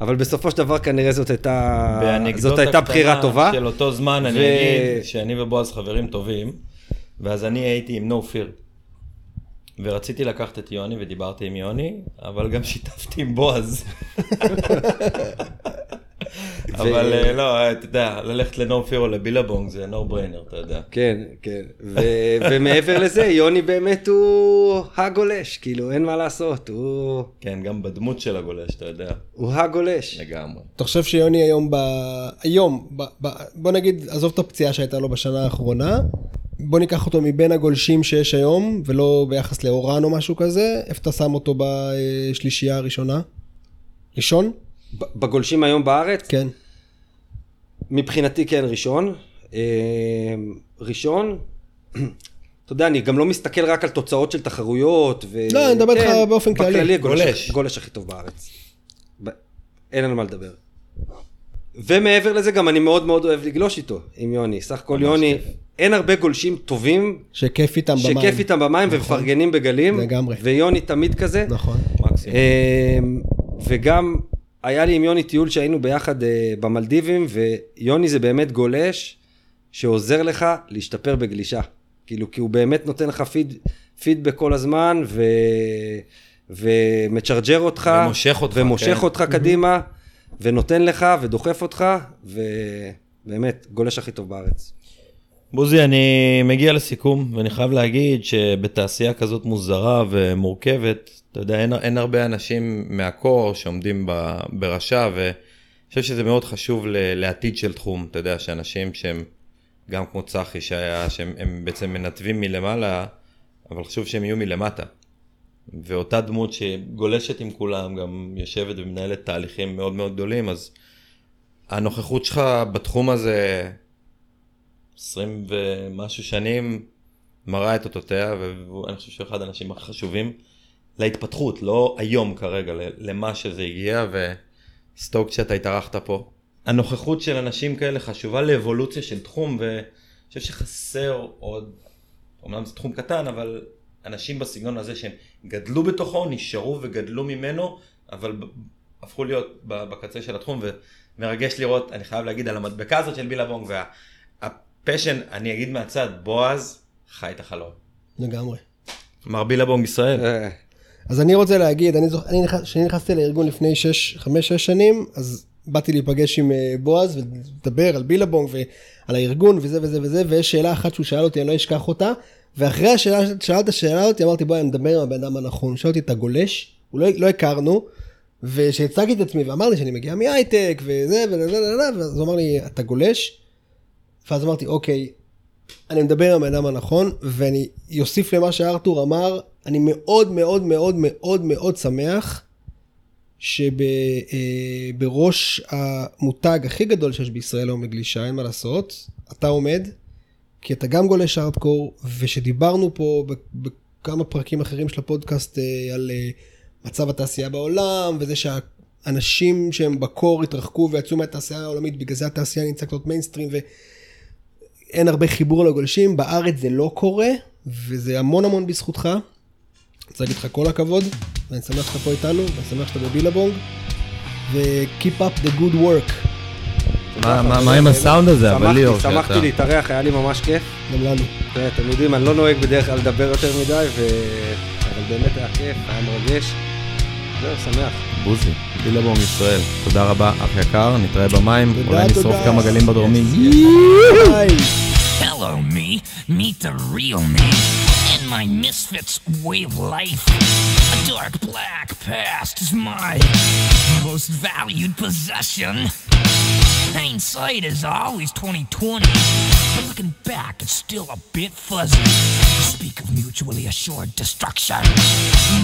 אבל בסופו של דבר כנראה זאת הייתה, באנקדוטה זאת הייתה בחירה קטנה טובה. של אותו זמן, אני ו- אגיד שאני ובועז חברים טובים, ואז אני הייתי עם No Fear. ורציתי לקחת את יוני ודיברתי עם יוני, אבל גם שיתפתי עם בועז. אבל אה, לא, אתה יודע, ללכת לנורפיר או לבילבונג זה נו בריינר, אתה יודע. כן, כן. ומעבר לזה, יוני באמת הוא הגולש, כאילו, אין מה לעשות, הוא, כן, גם בדמות של הגולש, אתה יודע, הוא הגולש. לגמרי. אתה חושב שיוני היום, ב... היום, ב... ב... בוא נגיד, עזוב את הפציעה שהייתה לו בשנה האחרונה, בוא ניקח אותו מבין הגולשים שיש היום, ולא ביחס לאורן או משהו כזה, איפה אתה שם אותו בשלישייה הראשונה? ראשון? בגולשים היום בארץ, כן. מבחינתי כן ראשון. אה, ראשון, אתה יודע, אני גם לא מסתכל רק על תוצאות של תחרויות. ו... לא, אני מדבר איתך כן, באופן כללי. בכללי, גולש. גולש. גולש הכי טוב בארץ. ב... אין על מה לדבר. ומעבר לזה, גם אני מאוד מאוד אוהב לגלוש איתו, עם יוני. סך הכל יוני, אין הרבה גולשים טובים, שכיף איתם במים. שכיף איתם במים ומפרגנים בגלים. לגמרי. ויוני תמיד כזה. נכון. מקסימום. אמ, וגם היה לי עם יוני טיול שהיינו ביחד אה, במלדיבים, ויוני זה באמת גולש שעוזר לך להשתפר בגלישה. כאילו, כי הוא באמת נותן לך פיד, פידבק כל הזמן, ו... ומצ'רג'ר אותך. ומושך אותך, ומושך כן. אותך קדימה, ונותן לך, ודוחף אותך, ובאמת, גולש הכי טוב בארץ. בוזי, אני מגיע לסיכום, ואני חייב להגיד שבתעשייה כזאת מוזרה ומורכבת, אתה יודע, אין, אין הרבה אנשים מהקור שעומדים ב, בראשה, ואני חושב שזה מאוד חשוב ל, לעתיד של תחום, אתה יודע, שאנשים שהם, גם כמו צחי שהיה, שהם הם בעצם מנתבים מלמעלה, אבל חשוב שהם יהיו מלמטה. ואותה דמות שגולשת עם כולם, גם יושבת ומנהלת תהליכים מאוד מאוד גדולים, אז הנוכחות שלך בתחום הזה, 20 ומשהו שנים, מראה את אותותיה, ואני חושב שהוא אחד האנשים הכי חשובים להתפתחות, לא היום כרגע, למה שזה הגיע, וסטוק שאתה התארחת פה. הנוכחות של אנשים כאלה חשובה לאבולוציה של תחום, ואני חושב שחסר עוד, אמנם זה תחום קטן, אבל אנשים בסגנון הזה שהם גדלו בתוכו, נשארו וגדלו ממנו, אבל הפכו להיות בקצה של התחום, ומרגש לראות, אני חייב להגיד, על המדבקה הזאת של בילבונג, והפשן, אני אגיד מהצד, בועז חי את החלום. לגמרי. מר בילבונג ישראל. אה, אז אני רוצה להגיד, אני זוכר, כשאני נכנסתי לארגון לפני 5-6 שנים, אז באתי להיפגש עם אה, בועז ולדבר על בילבונג ועל הארגון וזה וזה וזה, ויש שאלה אחת שהוא שאל אותי, אני לא אשכח אותה, ואחרי השאלה ששאלת שאלה אותי, אמרתי בואי אני מדבר עם הבן אדם הנכון, שאל אותי אתה גולש, הוא לא, לא הכרנו, וכשהצגתי את עצמי ואמרתי שאני מגיע מהייטק וזה וזה וזה, וזה, ואז הוא אמר לי אתה גולש, ואז אמרתי אוקיי, אני מדבר עם הבן אדם הנכון, ואני אוסיף למה שארתור אמר, אני מאוד מאוד מאוד מאוד מאוד שמח שבראש המותג הכי גדול שיש בישראל היום בגלישה, אין מה לעשות, אתה עומד, כי אתה גם גולש ארטקור, ושדיברנו פה בכמה פרקים אחרים של הפודקאסט אה, על אה, מצב התעשייה בעולם, וזה שהאנשים שהם בקור התרחקו ויצאו מהתעשייה העולמית, בגלל זה התעשייה נמצא קצת מיינסטרים, ו... אין הרבה חיבור לגולשים, בארץ זה לא קורה, וזה המון המון בזכותך. אני רוצה להגיד לך כל הכבוד, ואני שמח שאתה פה איתנו, ואני שמח שאתה בבילבונג, ו-keep up the good work, מה- עם הסאונד הזה, אבל ליאור, שמחתי. להתארח, היה לי ממש כיף. גם לנו. אתם יודעים, אני לא נוהג בדרך כלל לדבר יותר מדי. אבל באמת היה כיף, היה מרגש. זהו, שמח. בוזי, בילבונג ישראל, תודה רבה, אח יקר, נתראה במים, תודה, אולי נשרוף תודה. כמה גלים בדרומי. ביי. Hello, me. Meet the real me. In my misfits way of life. A dark black past is my most valued possession. Hindsight is always 2020, but looking back, it's still a bit fuzzy. Speak of mutually assured destruction.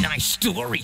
Nice story.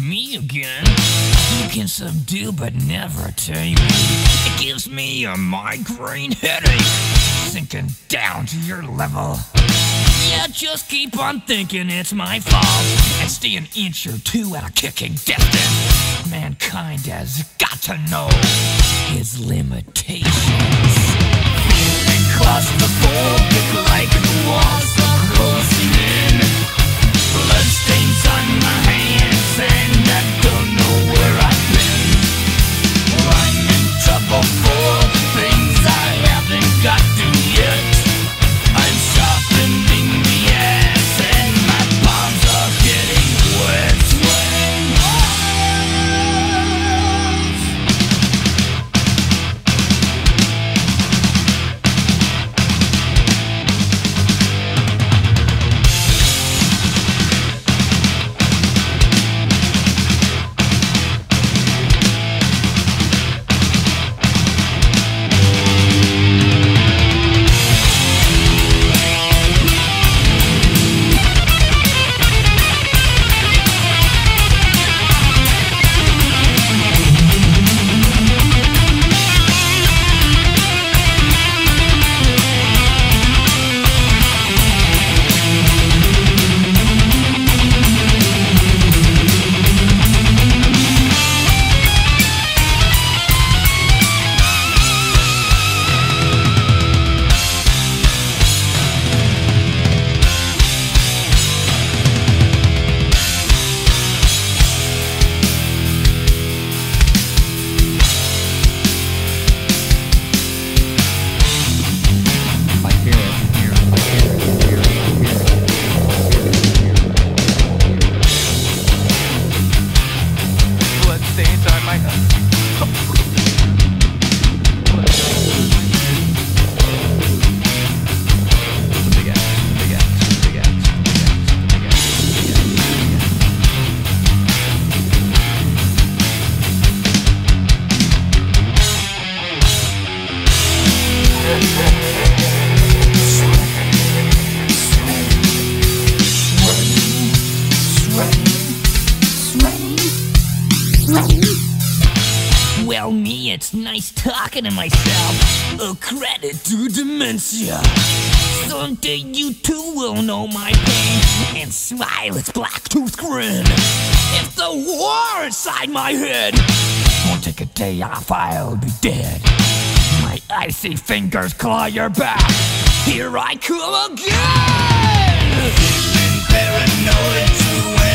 again. You can subdue but never tame me. It gives me a migraine headache, sinking down to your level. Yeah, just keep on thinking it's my fault. And stay an inch or two at a kicking distance. Mankind has got to know his limitations. Feeling claustrophobic like the walls are closing in. Bloodstains on my hands for four. Talking to myself. A credit to dementia. Someday you too will know my pain and smile its black tooth grin. If the war inside my head won't take a day off, I'll be dead. My icy fingers claw your back. Here I come again. Feeling paranoid